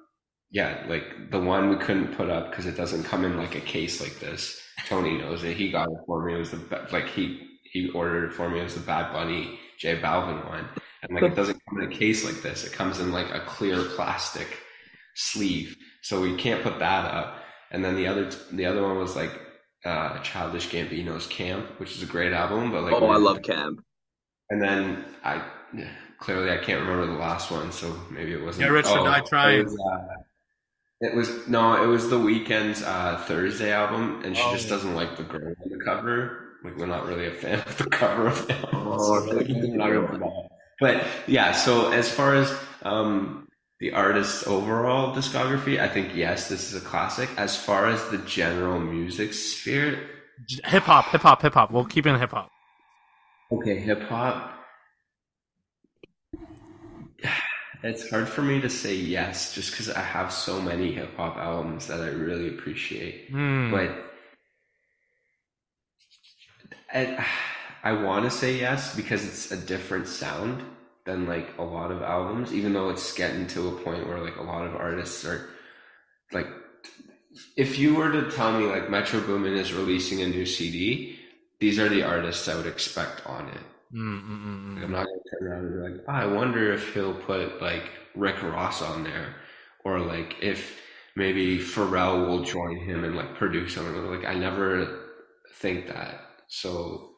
yeah, like the one we couldn't put up because it doesn't come in like a case like this. Tony knows it. He got it for me. It was the like he he ordered it for me. It was the Bad Bunny J Balvin one, and like it doesn't come in a case like this. It comes in like a clear plastic sleeve, so we can't put that up. And then the other the other one was like uh, Childish Gambino's Camp, which is a great album, but like Oh, I love Cam. and then I clearly I can't remember the last one, so maybe it wasn't. Get Rich or Die it was, uh, It was no, it was the Weeknd's uh, Thursday album, and she Oh, just yeah. doesn't like the girl on the cover. Like we're not really a fan of the cover of the album. Oh, so [laughs] really? We're not gonna put that. But yeah, so as far as um, the artist's overall discography, I think yes, this is a classic. As far as the general music sphere, Hip hop, hip hop, hip hop. We'll keep in hip hop. okay, hip hop. It's hard for me to say yes, just because I have so many hip hop albums that I really appreciate. Hmm. But I, I want to say yes because it's a different sound than like a lot of albums, even though it's getting to a point where like a lot of artists are like, if you were to tell me like Metro Boomin is releasing a new CD, these are the artists I would expect on it. Mm, mm, mm. Like, I'm not gonna turn around and be like, "Ah, I wonder if he'll put like Rick Ross on there, or like if maybe Pharrell will join him and like produce something. Like I never think that. So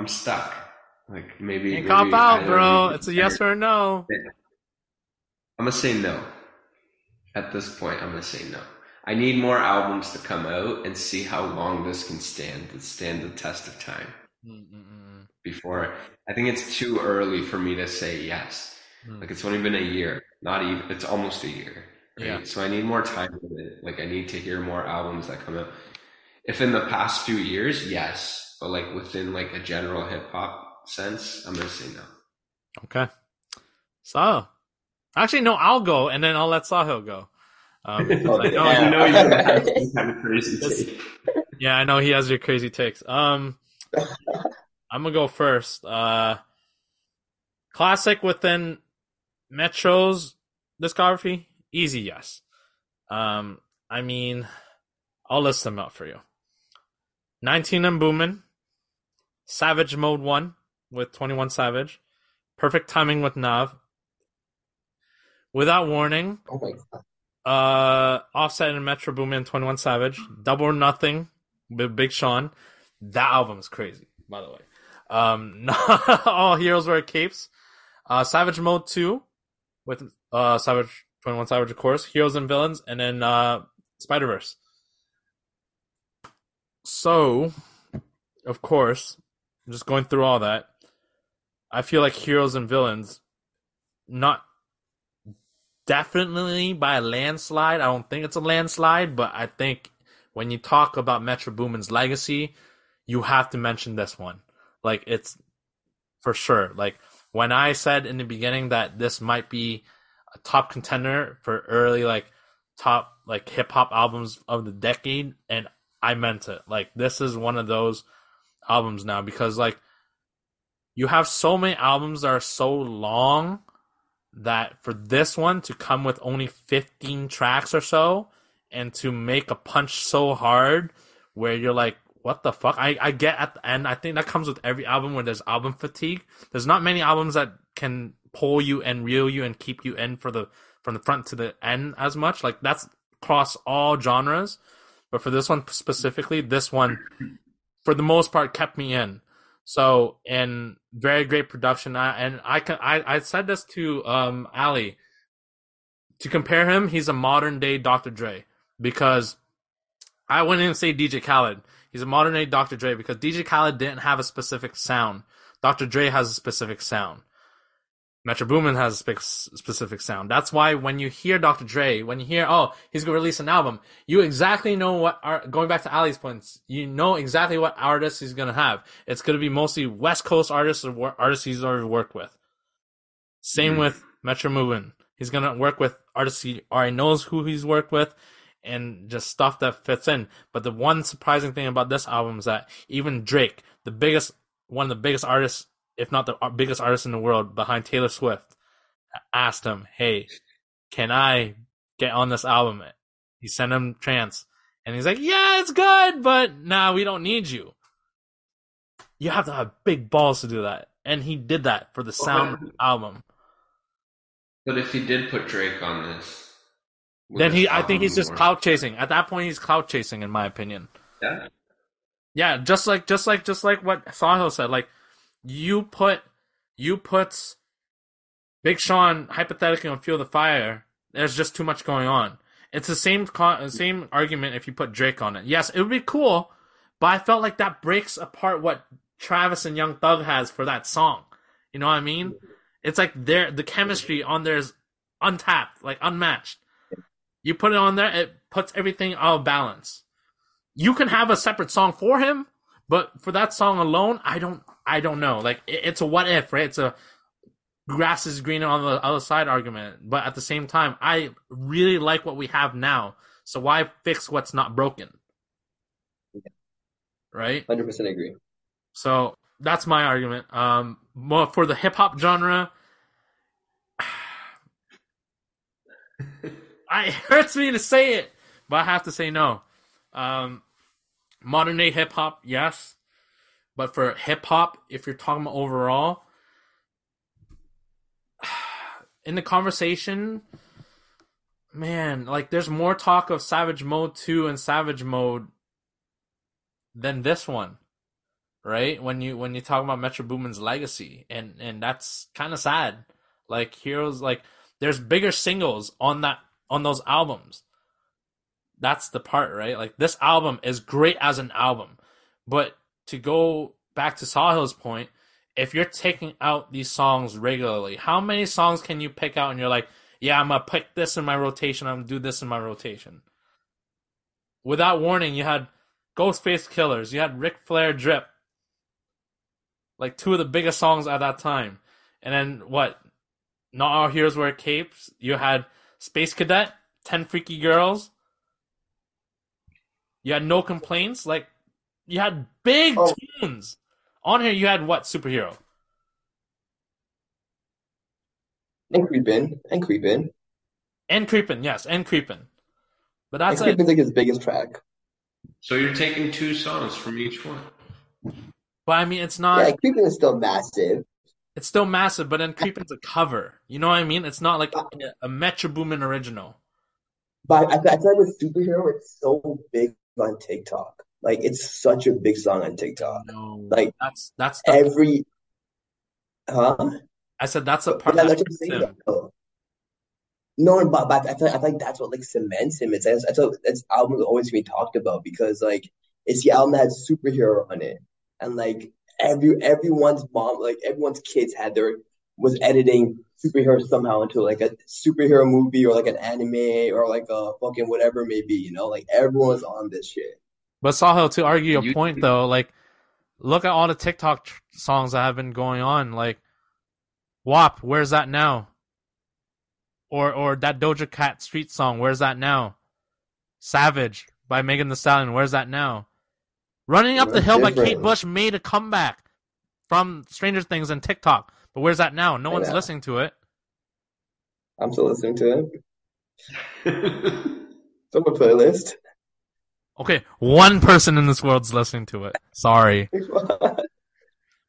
I'm stuck. Like maybe, Can't cop out, bro. It's a yes or a no. I'm gonna say no. At this point, I'm gonna say no. I need more albums to come out and see how long this can stand, stand the test of time. Mm, mm, mm, before. I think it's too early for me to say yes. Hmm. Like it's only been a year, not even. It's almost a year. Right? Yeah. So I need more time with it. Like I need to hear more albums that come out. If in the past few years, yes, but like within like a general hip hop sense, I'm gonna say no. Okay. So, actually, no, I'll go, and then I'll let Sahil go. Um, [laughs] because I know, yeah. You know you're have some kind of crazy take. yeah, I know he has your crazy takes. Um, I'm gonna go first. Uh, classic within Metro's discography, easy yes. Um, I mean, I'll list them out for you. 19 and Boomin, Savage Mode 1 with 21 Savage, Perfect Timing with Nav, Without Warning, Oh my god. uh, Offset and Metro Boomin, 21 Savage, Double or Nothing with Big Sean. That album is crazy, by the way. Um, [laughs] All Heroes Wear Capes, uh, Savage Mode 2 with uh, Savage 21 Savage, of course, Heroes and Villains, and then uh, Spider Verse. So, of course, just going through all that, I feel like Heroes and Villains, not definitely by a landslide. I don't think it's a landslide, but I think when you talk about Metro Boomin's legacy, you have to mention this one. Like it's for sure. Like when I said in the beginning that this might be a top contender for early like top like hip hop albums of the decade, and I meant it. Like this is one of those albums now because like you have so many albums that are so long that for this one to come with only 15 tracks or so and to make a punch so hard where you're like what the fuck? I, I get at the end i think that comes with every album where there's album fatigue. There's not many albums that can pull you and reel you and keep you in for the from the front to the end as much. Like that's across all genres. But for this one specifically this one for the most part kept me in so and very great production. I, and I can I, I said this to um Ali. To compare him, he's a modern day Dr. Dre because I wouldn't even say DJ Khaled. He's a modern day Dr. Dre because DJ Khaled didn't have a specific sound. Dr. Dre has a specific sound. Metro Boomin has a spe- specific sound. That's why when you hear Dr. Dre, when you hear, oh, he's gonna release an album, you exactly know what. Are, going back to Ali's points, you know exactly what artists he's gonna have. It's gonna be mostly West Coast artists or wor- artists he's already worked with. Same hmm. with Metro Boomin. He's gonna work with artists he already knows who he's worked with, and just stuff that fits in. But the one surprising thing about this album is that even Drake, the biggest, one of the biggest artists if not the biggest artist in the world behind Taylor Swift, asked him, "Hey, can I get on this album?" He sent him trance, and he's like, "Yeah, it's good, but nah, we don't need you." You have to have big balls to do that, and he did that for the sound the album. But if he did put Drake on this, Then he, I think he's just clout chasing. At that point, he's clout chasing, in my opinion. Yeah. Yeah, just like just like just like what Sahil said, like you put you put Big Sean hypothetically on Feel the Fire, there's just too much going on. It's the same same argument if you put Drake on it. Yes, it would be cool, but I felt like that breaks apart what Travis and Young Thug has for that song. You know what I mean? It's like their the chemistry on there is untapped, like unmatched. You put it on there, it puts everything out of balance. You can have a separate song for him, but for that song alone, I don't, I don't know. Like it- it's a what if, right? It's a grass is greener on the other side argument. But at the same time, I really like what we have now. So why fix what's not broken? Right? 100% agree. So that's my argument. Um, more for the hip hop genre, I, [sighs] it hurts me to say it, but I have to say no. Um, modern day hip hop, yes, but for hip hop, if you're talking about overall, [sighs] in the conversation, man, like there's more talk of Savage Mode 2 and Savage Mode than this one. Right? When you when you talk about Metro Boomin's legacy and and that's kind of sad. Like Heroes like there's bigger singles on that on those albums. That's the part, right? Like this album is great as an album. But to go back to Sahil's point, if you're taking out these songs regularly, how many songs can you pick out and you're like, yeah, I'm gonna pick this in my rotation, I'm gonna do this in my rotation. Without warning, you had Ghostface Killers, you had Ric Flair Drip. Like two of the biggest songs at that time. And then what? Not All Heroes Wear Capes. You had Space Cadet, Ten Freaky Girls. You had No Complaints. Like you had big oh. tunes. On here you had what superhero? And Creepin'. And Creepin'. And Creepin', yes, and Creepin'. But that's and it. Like his biggest track. So you're taking two songs from each one. But I mean it's not Yeah, Creepin' is still massive. it's still massive, but then Creepin's a cover. You know what I mean? It's not like uh, a, a Metro Boomin original. But I, I feel like with superhero, it's so big on TikTok. Like it's such a big song on TikTok. No, Like that's that's the every, huh? I said that's the part that that's I'm hurts saying. No, but, but I feel, I feel like that's what like cements him. It's that's what this album is always being talked about because like it's the album that has superhero on it, and like every everyone's mom, like everyone's kids had their was editing superhero somehow into like a superhero movie or like an anime or like a fucking whatever it may be. You know, like everyone's on this shit. But Sahil, to argue your You- point though, like look at all the TikTok tr- songs that have been going on. Like WAP, where's that now? Or or that Doja Cat street song, where's that now? Savage by Megan Thee Stallion, where's that now? Running Up the Hill by Kate. Bush made a comeback from Stranger Things and TikTok. But where's that now? No one's know. listening to it. I'm still listening to it. [laughs] It's on my playlist. Okay, one person in this world's listening to it. Sorry. [laughs]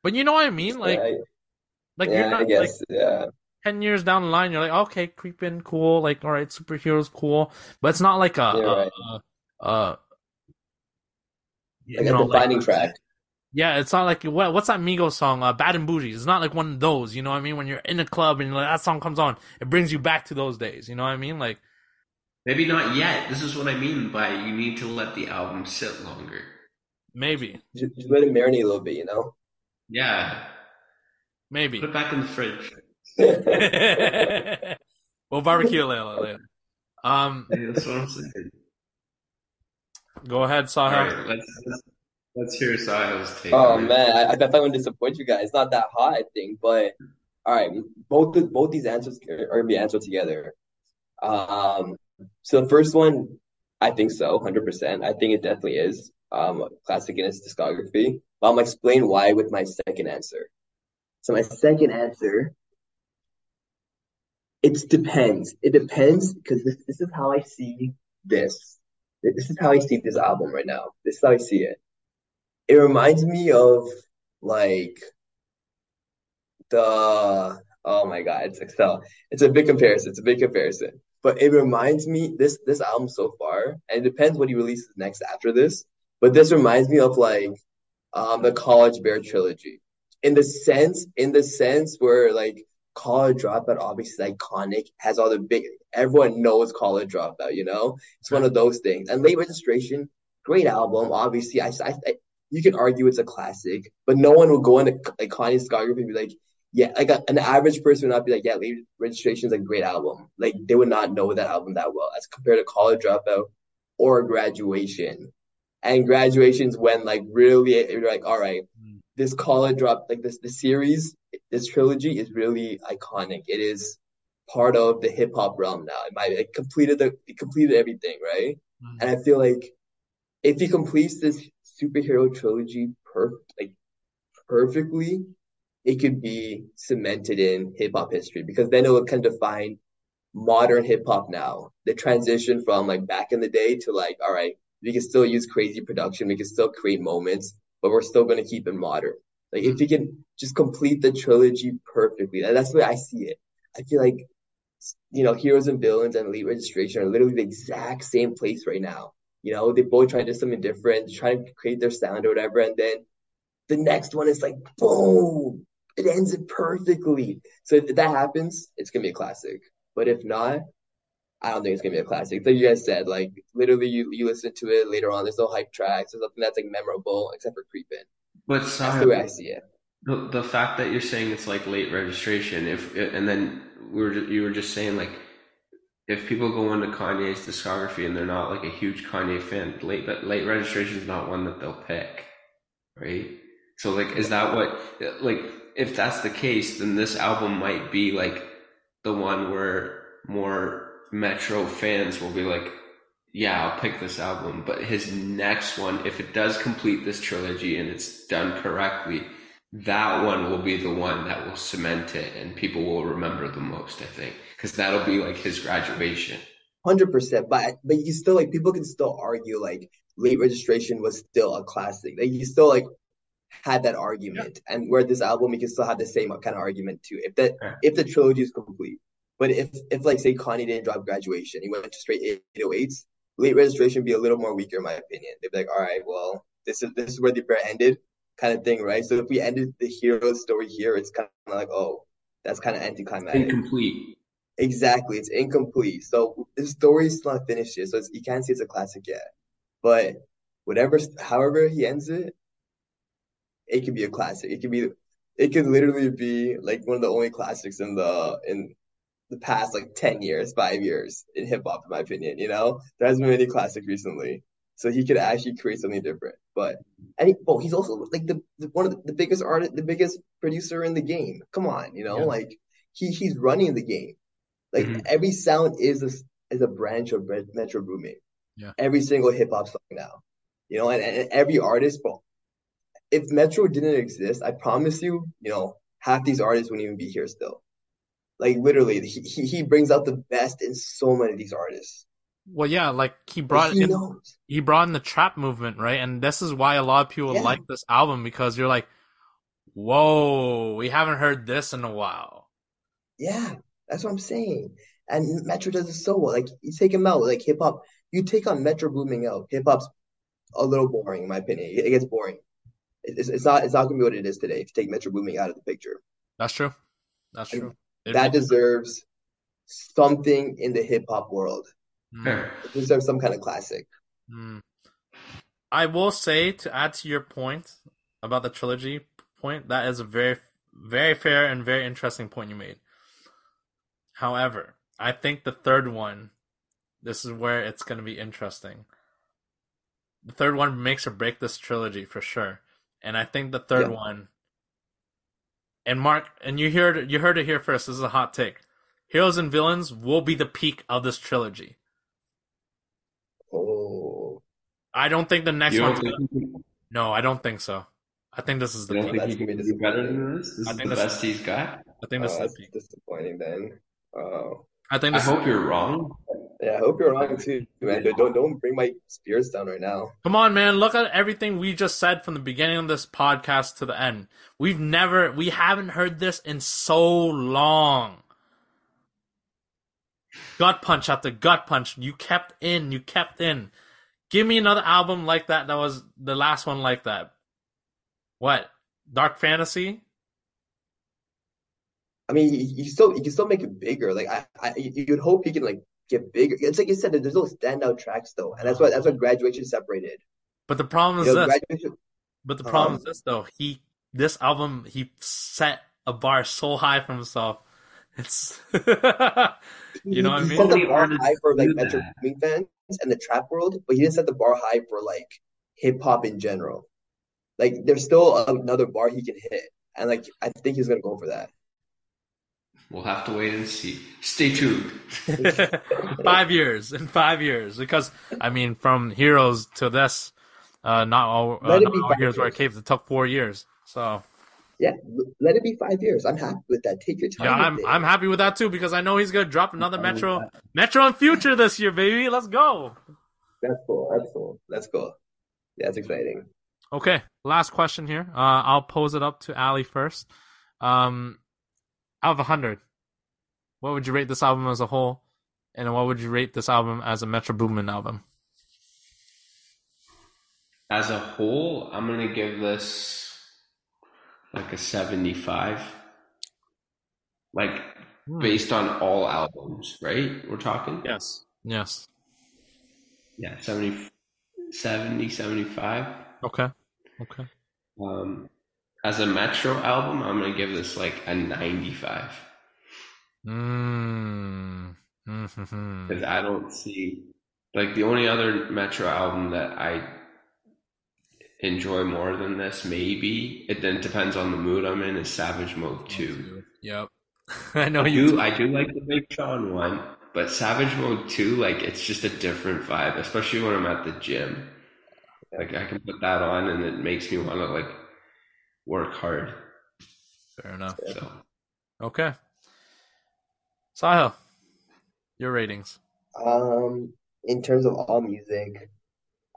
But you know what I mean? Like yeah, like yeah, you're not like yeah. 10 years down the line, you're like, okay, creeping, cool. Like, all right, superheroes, cool. But it's not like a, Yeah, a, right. a, a you Like a know, like, track. yeah, it's not like, what, what's that Migos song, uh, Bad and Bougie? It's not like one of those, you know what I mean? When you're in a club and like, that song comes on, it brings you back to those days, you know what I mean? Like, Maybe not yet. This is what I mean by you need to let the album sit longer. maybe, Just, just let it marinate a little bit, you know? Yeah. maybe. Put it back in the fridge. [laughs] we'll barbecue later. later. Um, [laughs] Yeah, that's what I'm saying. go ahead, All Sahil. right, let's let's, let's hear Sahil's take. Oh on man, I, I thought I would disappoint you guys. It's not that hot, I think, but all right, both the, both these answers are gonna be answered together. Um, so the first one, I think so, 100%. I think it definitely is um, classic in its discography. But I'm gonna explain why with my second answer. So my second answer, it depends. It depends because this, this is how I see this. This is how I see this album right now. This is how I see it. It reminds me of like the oh my God, it's so it's a big comparison. It's a big comparison. But it reminds me this this album so far, and it depends what he releases next after this. But this reminds me of like um the College Bear trilogy. In the sense, in the sense where like College Dropout obviously is iconic, has all the big, everyone knows College Dropout, you know? It's one of those things. And Late Registration, great album. Obviously, I, I, I you can argue it's a classic, but no one will go into like Kanye's discography and be like, yeah, like a, an average person would not be like, yeah, Late Registration is a great album. Like they would not know that album that well as compared to College Dropout or Graduation. And Graduation's when like really you're like, all right, hmm. this college drop like this the series, this trilogy is really iconic. It is part of the hip hop realm now. It might it completed the it completed everything, right? Hmm. And I feel like if he completes this superhero trilogy per like perfectly, it could be cemented in hip hop history because then it would kind of define modern hip hop now. The transition from like back in the day to like, all right, we can still use crazy production, we can still create moments, but we're still gonna keep it modern. Like if you can just complete the trilogy perfectly, that's the way I see it. I feel like you know, Heroes and Villains and Late Registration are literally the exact same place right now. You know, they both try to do something different, try to create their sound or whatever, and then the next one is like boom, it ends it perfectly. So if that happens, it's gonna be a classic. But if not, I don't think it's gonna be a classic. Like you guys said, like literally you, you listen to it later on, there's no hype tracks, there's nothing that's like memorable except for Creepin'. But That's the way I see it. the the fact that you're saying it's like late registration, if and then we were you were just saying like if people go into Kanye's discography and they're not like a huge Kanye fan, late late registration is not one that they'll pick, right? So like, is that what like if that's the case, then this album might be like the one where more Metro fans will be like, yeah, I'll pick this album. But his next one, if it does complete this trilogy and it's done correctly, that one will be the one that will cement it and people will remember the most, I think. Because that'll be like his graduation. Hundred percent, but but you still like people can still argue like late registration was still a classic. Like you still like had that argument, and where this album you can still have the same kind of argument too. If that Yeah. if the trilogy is complete, but if if like say Kanye didn't drop graduation, he went to straight 808s, late registration would be a little more weaker in my opinion. They'd be like, all right, well this is this is where the bear ended, kind of thing, right? So if we ended the hero story here, it's kind of like oh that's kind of anticlimactic. Incomplete. Exactly, it's incomplete. So the story's not finished yet, so it's, you can't say it's a classic yet. But whatever, however he ends it, it could be a classic. It could be, it could literally be like one of the only classics in the in the past like ten years, five years in hip hop, in my opinion. You know, there hasn't been any classic recently, so he could actually create something different. But and he, oh, he's also like the, the one of the, the biggest artist, the biggest producer in the game. Come on, you know, Yeah. like he he's running the game. Like Mhm. every sound is a, is a branch of Met- Metro Boomin. Yeah. Every single hip hop song now, you know, and, and every artist. Bro, if Metro didn't exist, I promise you, you know, half these artists wouldn't even be here still. Like literally, he he, he brings out the best in so many of these artists. Well, yeah, like he brought he in he brought in the trap movement, right? And this is why a lot of people Yeah. like this album because you're like, whoa, we haven't heard this in a while. Yeah, that's what I'm saying. And Metro does it so well. Like you take him out, like hip hop. You take on Metro Boomin out, hip hop's a little boring in my opinion. It, it gets boring. It- It's, it's not it's not gonna be what it is today if you take Metro Boomin out of the picture. That's true. That's true. It- That deserves something in the hip hop world. Mm. Fair. It deserves some kind of classic. Mm. I will say to add to your point about the trilogy point, that is a very, very fair and very interesting point you made. However, I think the third one, this is where it's going to be interesting. The third one makes or break this trilogy for sure, and I think the third Yeah. one. And Mark, and you heard it, you heard it here first. This is a hot take. Heroes and villains will be the peak of this trilogy. Oh, I don't think the next one. gonna. think, No, I don't think so. I think this is the you don't peak. think that's he gonna can be do better than this? This I is think the best he's got. I think this Oh, is that's the peak. disappointing then. Oh, I think I this. hope you're wrong. Yeah. I hope you're wrong too, man. Don't don't bring my spirits down right now. Come on, man! Look at everything we just said from the beginning of this podcast to the end. We've never, we haven't heard this in so long. Gut punch after gut punch. You kept in. You kept in. Give me another album like that. That was the last one like that. What? Dark Fantasy? I mean, you, you still you can still make it bigger. Like I, I you'd hope he can like get bigger. It's like you said, there's no standout tracks though, and that's what that's what graduation separated. But the problem is You know, this. graduation. But the problem is Um, this though. He this album he set a bar so high for himself. It's [laughs] you know what I he mean? set the Only bar artists high for like do Metro that. Boomin fans and the trap world, but he didn't set the bar high for like hip hop in general. Like there's still another bar he can hit, and like I think he's gonna go for that. We'll have to wait and see. Stay tuned. [laughs] five years in five years because I mean from Heroes to this, uh, not all uh, not all five Heroes Where years. Caves. It took four years. So Yeah, let it be five years. I'm happy with that. Take your time. yeah, I'm. I'm happy with that too because I know he's gonna drop another fine with Metro. Metro and Future this year, baby. Let's go. That's cool. That's cool. That's cool. Yeah, that's exciting. Okay, last question here. Uh, I'll pose it up to Ali first. Um, out of hundred, what would you rate this album as a whole, and what would you rate this album as a Metro Boomin album? As a whole, I'm gonna give this like a 75. Like Hmm. based on all albums, right? We're talking? Yes. Yes. Yeah, 70, 70 75. Okay. Okay. Um, as a Metro album, I'm gonna give this like a 95 Mm. Mm-hmm. because I don't see like the only other Metro album that I enjoy more than this. Maybe it then depends on the mood I'm in. Is Savage Mode Two. Yep. [laughs] I know I you. do. I do like the Big Sean one, but Savage Mode Two, like it's just a different vibe, especially when I'm at the gym. Like I can put that on, and it makes me want to like work hard. Fair enough. So Okay. Sahil, your ratings. Um, in terms of all music,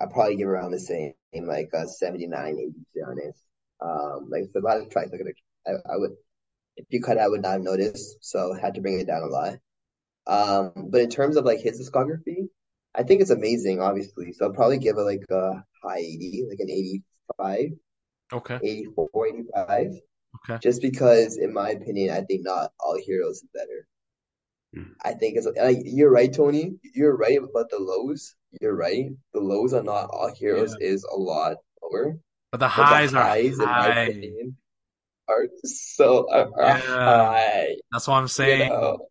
I'd probably give around the same, like a 79, 80, to be honest. Um, like for a lot of tracks, like I, I would, if you cut, it, I would not have noticed, so had to bring it down a lot. Um, but in terms of like his discography, I think it's amazing, obviously. So I'll probably give it like a high 80, like an 85, Okay. 84, 85. Okay. Just because, in my opinion, I think not all heroes is better. Hmm. I think it's like you're right, Tony. You're right about the lows. You're right. The lows are not all heroes is a lot lower. But the But highs the are highs, in my high. opinion, are so are, are Yeah. high. That's what I'm You saying. know,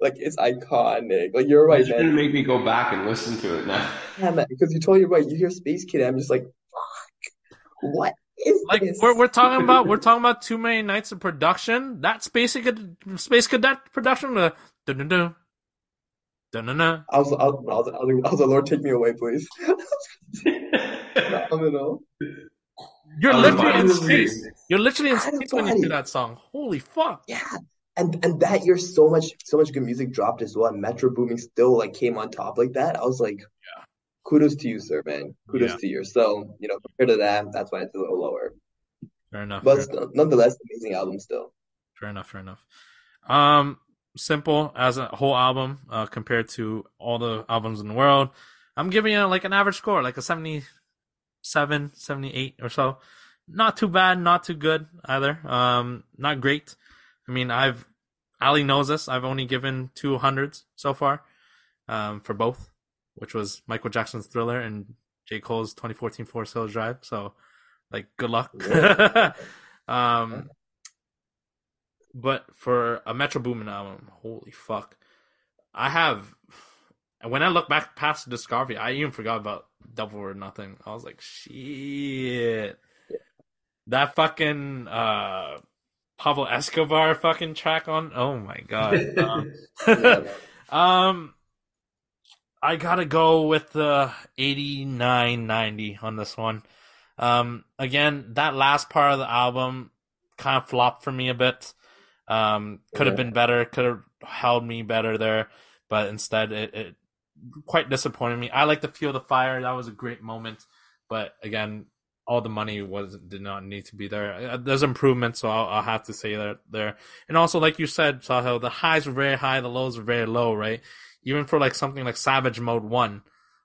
like it's iconic. Like you're right, it's gonna make me go back and listen to it now. Yeah, man. Because you told totally right. You hear Space Kid, I'm just like, fuck. What is Like this? we're we're talking about we're talking about too many nights of production. That space cadet space cadet production. Uh, dun dun dun dun dun dun. I was, I was, I was, I was, I was like, Lord, take me away, please. [laughs] Phenomenal. You're I was literally in space. You're literally in space when you body. hear that song. Holy fuck! Yeah. And and that year so much so much good music dropped as well. And Metro Boomin still like came on top like that. I was like, kudos to you, sir, man. Kudos Yeah. to you. So, you know, compared to that, that's why it's a little lower. Fair enough. But fair, still, nonetheless, amazing album still. fair enough. Fair enough. Um, simple as a whole album uh, compared to all the albums in the world. I'm giving it like an average score, like a 77, 78 or so. Not too bad, not too good either. Um, not great. I mean, I've Ali knows this. I've only given two hundreds so far, um, for both, which was Michael Jackson's Thriller and J Cole's 2014 Forest Hills Drive. So, like, good luck. [laughs] um, but for a Metro Boomin album, holy fuck, I have. And when I look back past the discovery, I even forgot about Double or Nothing. I was like, shit. That fucking uh Pablo Escobar fucking track on. Oh my god. Um, [laughs] Yeah. um [laughs] I gotta go with the eighty nine ninety on this one. Um again, that last part of the album kind of flopped for me a bit. Um could have Yeah. been better, could have held me better there, but instead it, it quite disappointed me. I like to feel of the fire. That was a great moment, but again, all the money was did not need to be there. Uh, There's improvement, so I'll, I'll have to say that there. And also, like you said, Sahil, the highs were very high, the lows were very low, right? Even for like something like Savage Mode One,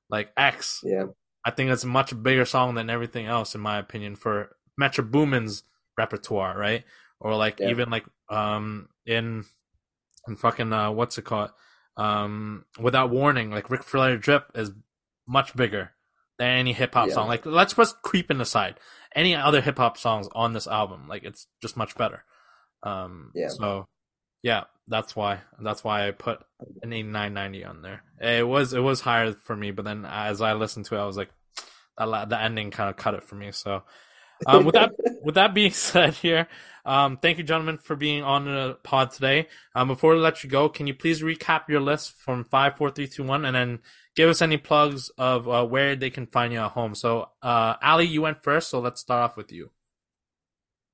like X, Yeah. I think it's a much bigger song than everything else, in my opinion, for Metro Boomin's repertoire, right? or like Yeah. even like um in in fucking uh what's it called um without warning like Ric Flair drip is much bigger than any hip hop Yeah. song like let's put creeping aside any other hip hop songs on this album like it's just much better um Yeah. so yeah that's why that's why I put an 8990 on there. It was it was higher for me but then as I listened to it I was like that the ending kind of cut it for me so. Um, with that [laughs] with that being [laughs] said here um, thank you gentlemen for being on the pod today. Um, before we let you go can you please recap your list from five four three two one and then give us any plugs of uh, where they can find you at home? So uh, ali you went first so let's start off with you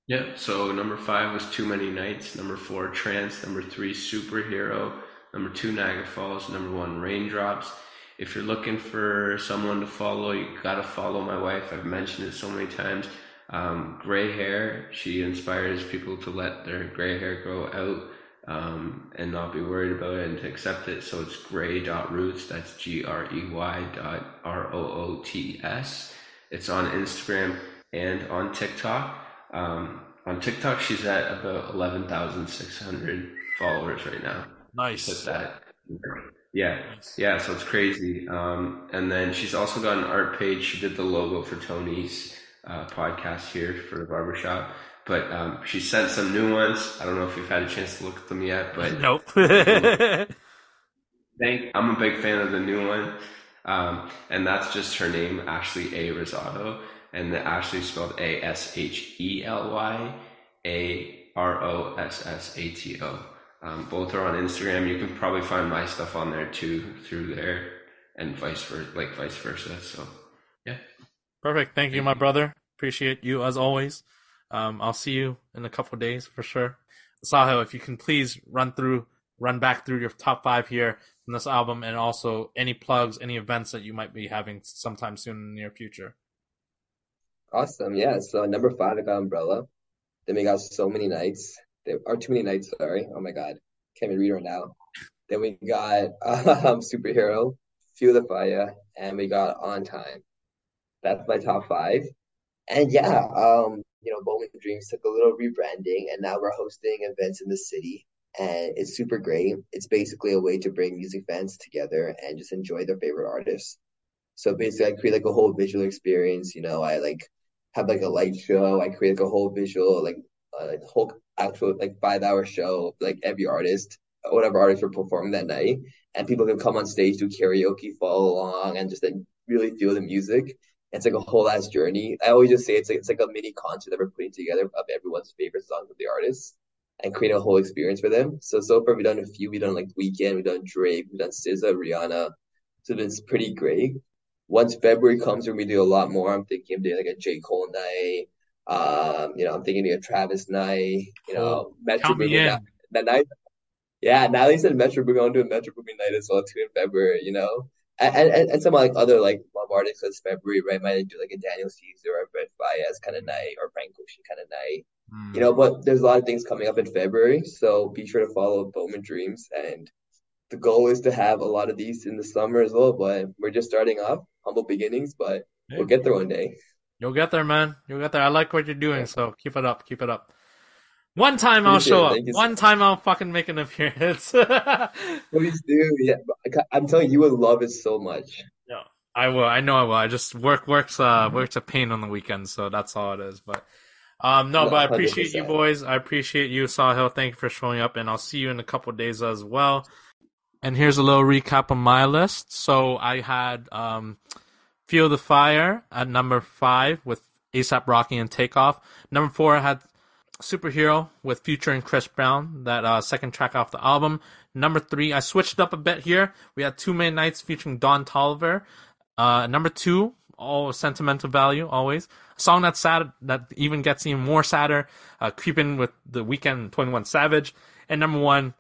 Yep. So number five was Too Many Nights. Number four, Trance. Number three, Superhero. Number two, Niagara Falls. Number one, Raindrops. If you're looking for someone to follow, you gotta follow my wife. I've mentioned it so many times. Um, gray hair. She inspires people to let their gray hair grow out um, and not be worried about it and to accept it. So it's gray roots. That's G R E Y dot R O O T S. It's on Instagram and on TikTok. Um, on TikTok, she's at about 11,600 followers right now. Nice. That. Yeah, yeah, so it's crazy. Um, and then she's also got an art page. She did the logo for Tony's uh, podcast here for the barbershop. But um, she sent some new ones. I don't know if you've had a chance to look at them yet, but [laughs] nope [laughs] [laughs] Thank, I'm a big fan of the new one. Um, and that's just her name, Ashley A. Rosado. And the Ashley spelled A S H E L Y A R O S S A T O. Um, both are on Instagram. You can probably find my stuff on there too through there and vice versa, like vice versa. So, yeah. Perfect. Thank you, my brother. Appreciate you as always. Um, I'll see you in a couple days for sure. Sahil, if you can please run through, run back through your top five here from this album, and also any plugs, any events that you might be having sometime soon in the near future. Awesome. Yeah. So number five, I got Umbrella. Then we got So Many Nights. There are too many nights, sorry. Oh my God. Can't even read right now. Then we got [laughs] um, Superhero, Feel the Fire, and we got On Time. That's my top five. And yeah, um, you know, Bowling Dreams took a little rebranding, and now we're hosting events in the city, and it's super great. It's basically a way to bring music fans together and just enjoy their favorite artists. So basically, I create like a whole visual experience. You know, I like have like a light show. I create like a whole visual, like uh, like whole actual like five hour show, like every artist, whatever artists were performing that night, and people can come on stage, do karaoke, follow along, and just like really feel the music. It's like a whole ass journey. I always just say it's like it's like a mini concert that we're putting together of everyone's favorite songs of the artists and create a whole experience for them. So so far we've done a few. We've done like Weeknd, we've done Drake, we've done SZA, Rihanna. So it's pretty great. Once February comes, we're gonna do a lot more. I'm thinking of doing like a J Cole night. Um, you know, I'm thinking of a Travis night. You know, Metro Boomin in. night. That night. Yeah, now they said Metro Boomin. I'm doing Metro Boomin night as well too in February. You know, and and, and some like other like love artists because February right might do like a Daniel Caesar or a Brent Faiyaz kind of night or Frank Ocean kind of night. You know, but there's a lot of things coming up in February, so be sure to follow Bowman Dreams. And the goal is to have a lot of these in the summer as well. But we're just starting off, humble beginnings, but we'll get there one day. You'll get there, man. You'll get there. I like what you're doing, so keep it up. Keep it up. One time I'll show up. Thank you so One time I'll fucking make an [laughs] appearance. Please do. Yeah, I'm telling you, you would love it so much. No, I will. I know I will. I just work works uh works a pain on the weekends, so that's all it is. But um no, No, but I appreciate you boys. I appreciate you, Sahil. Thank you for showing up, and I'll see you in a couple of days as well. And here's a little recap of my list. So I had um Feel the Fire at number five with ASAP Rocky and Takeoff. Number four I had Superhero with Future and Chris Brown, that uh, second track off the album. Number three, I switched up a bit here. We had Too Many Nights featuring Don Toliver. Uh, number two, all sentimental value, always. A song that's sad, that even gets even more sadder, uh, Creeping with the Weeknd 21 Savage. And number one,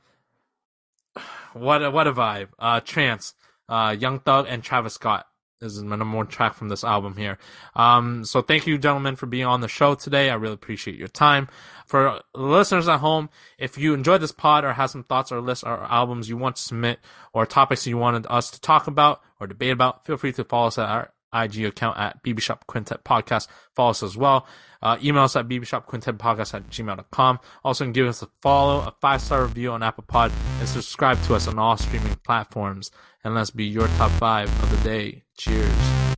what a, what a vibe. Uh, Trance, uh, Young Thug and Travis Scott. This is my number one track from this album here. Um, so thank you, gentlemen, for being on the show today. I really appreciate your time. For listeners at home, if you enjoyed this pod or have some thoughts or lists or albums you want to submit or topics you wanted us to talk about or debate about, feel free to follow us at our IG account at BB Shop Quintet Podcast. Follow us as well. Uh, email us at bbshopquintetpodcast at gmail.com. Also, give us a follow, a five star review on Apple Pod, and subscribe to us on all streaming platforms. And let's be your top five of the day. Cheers.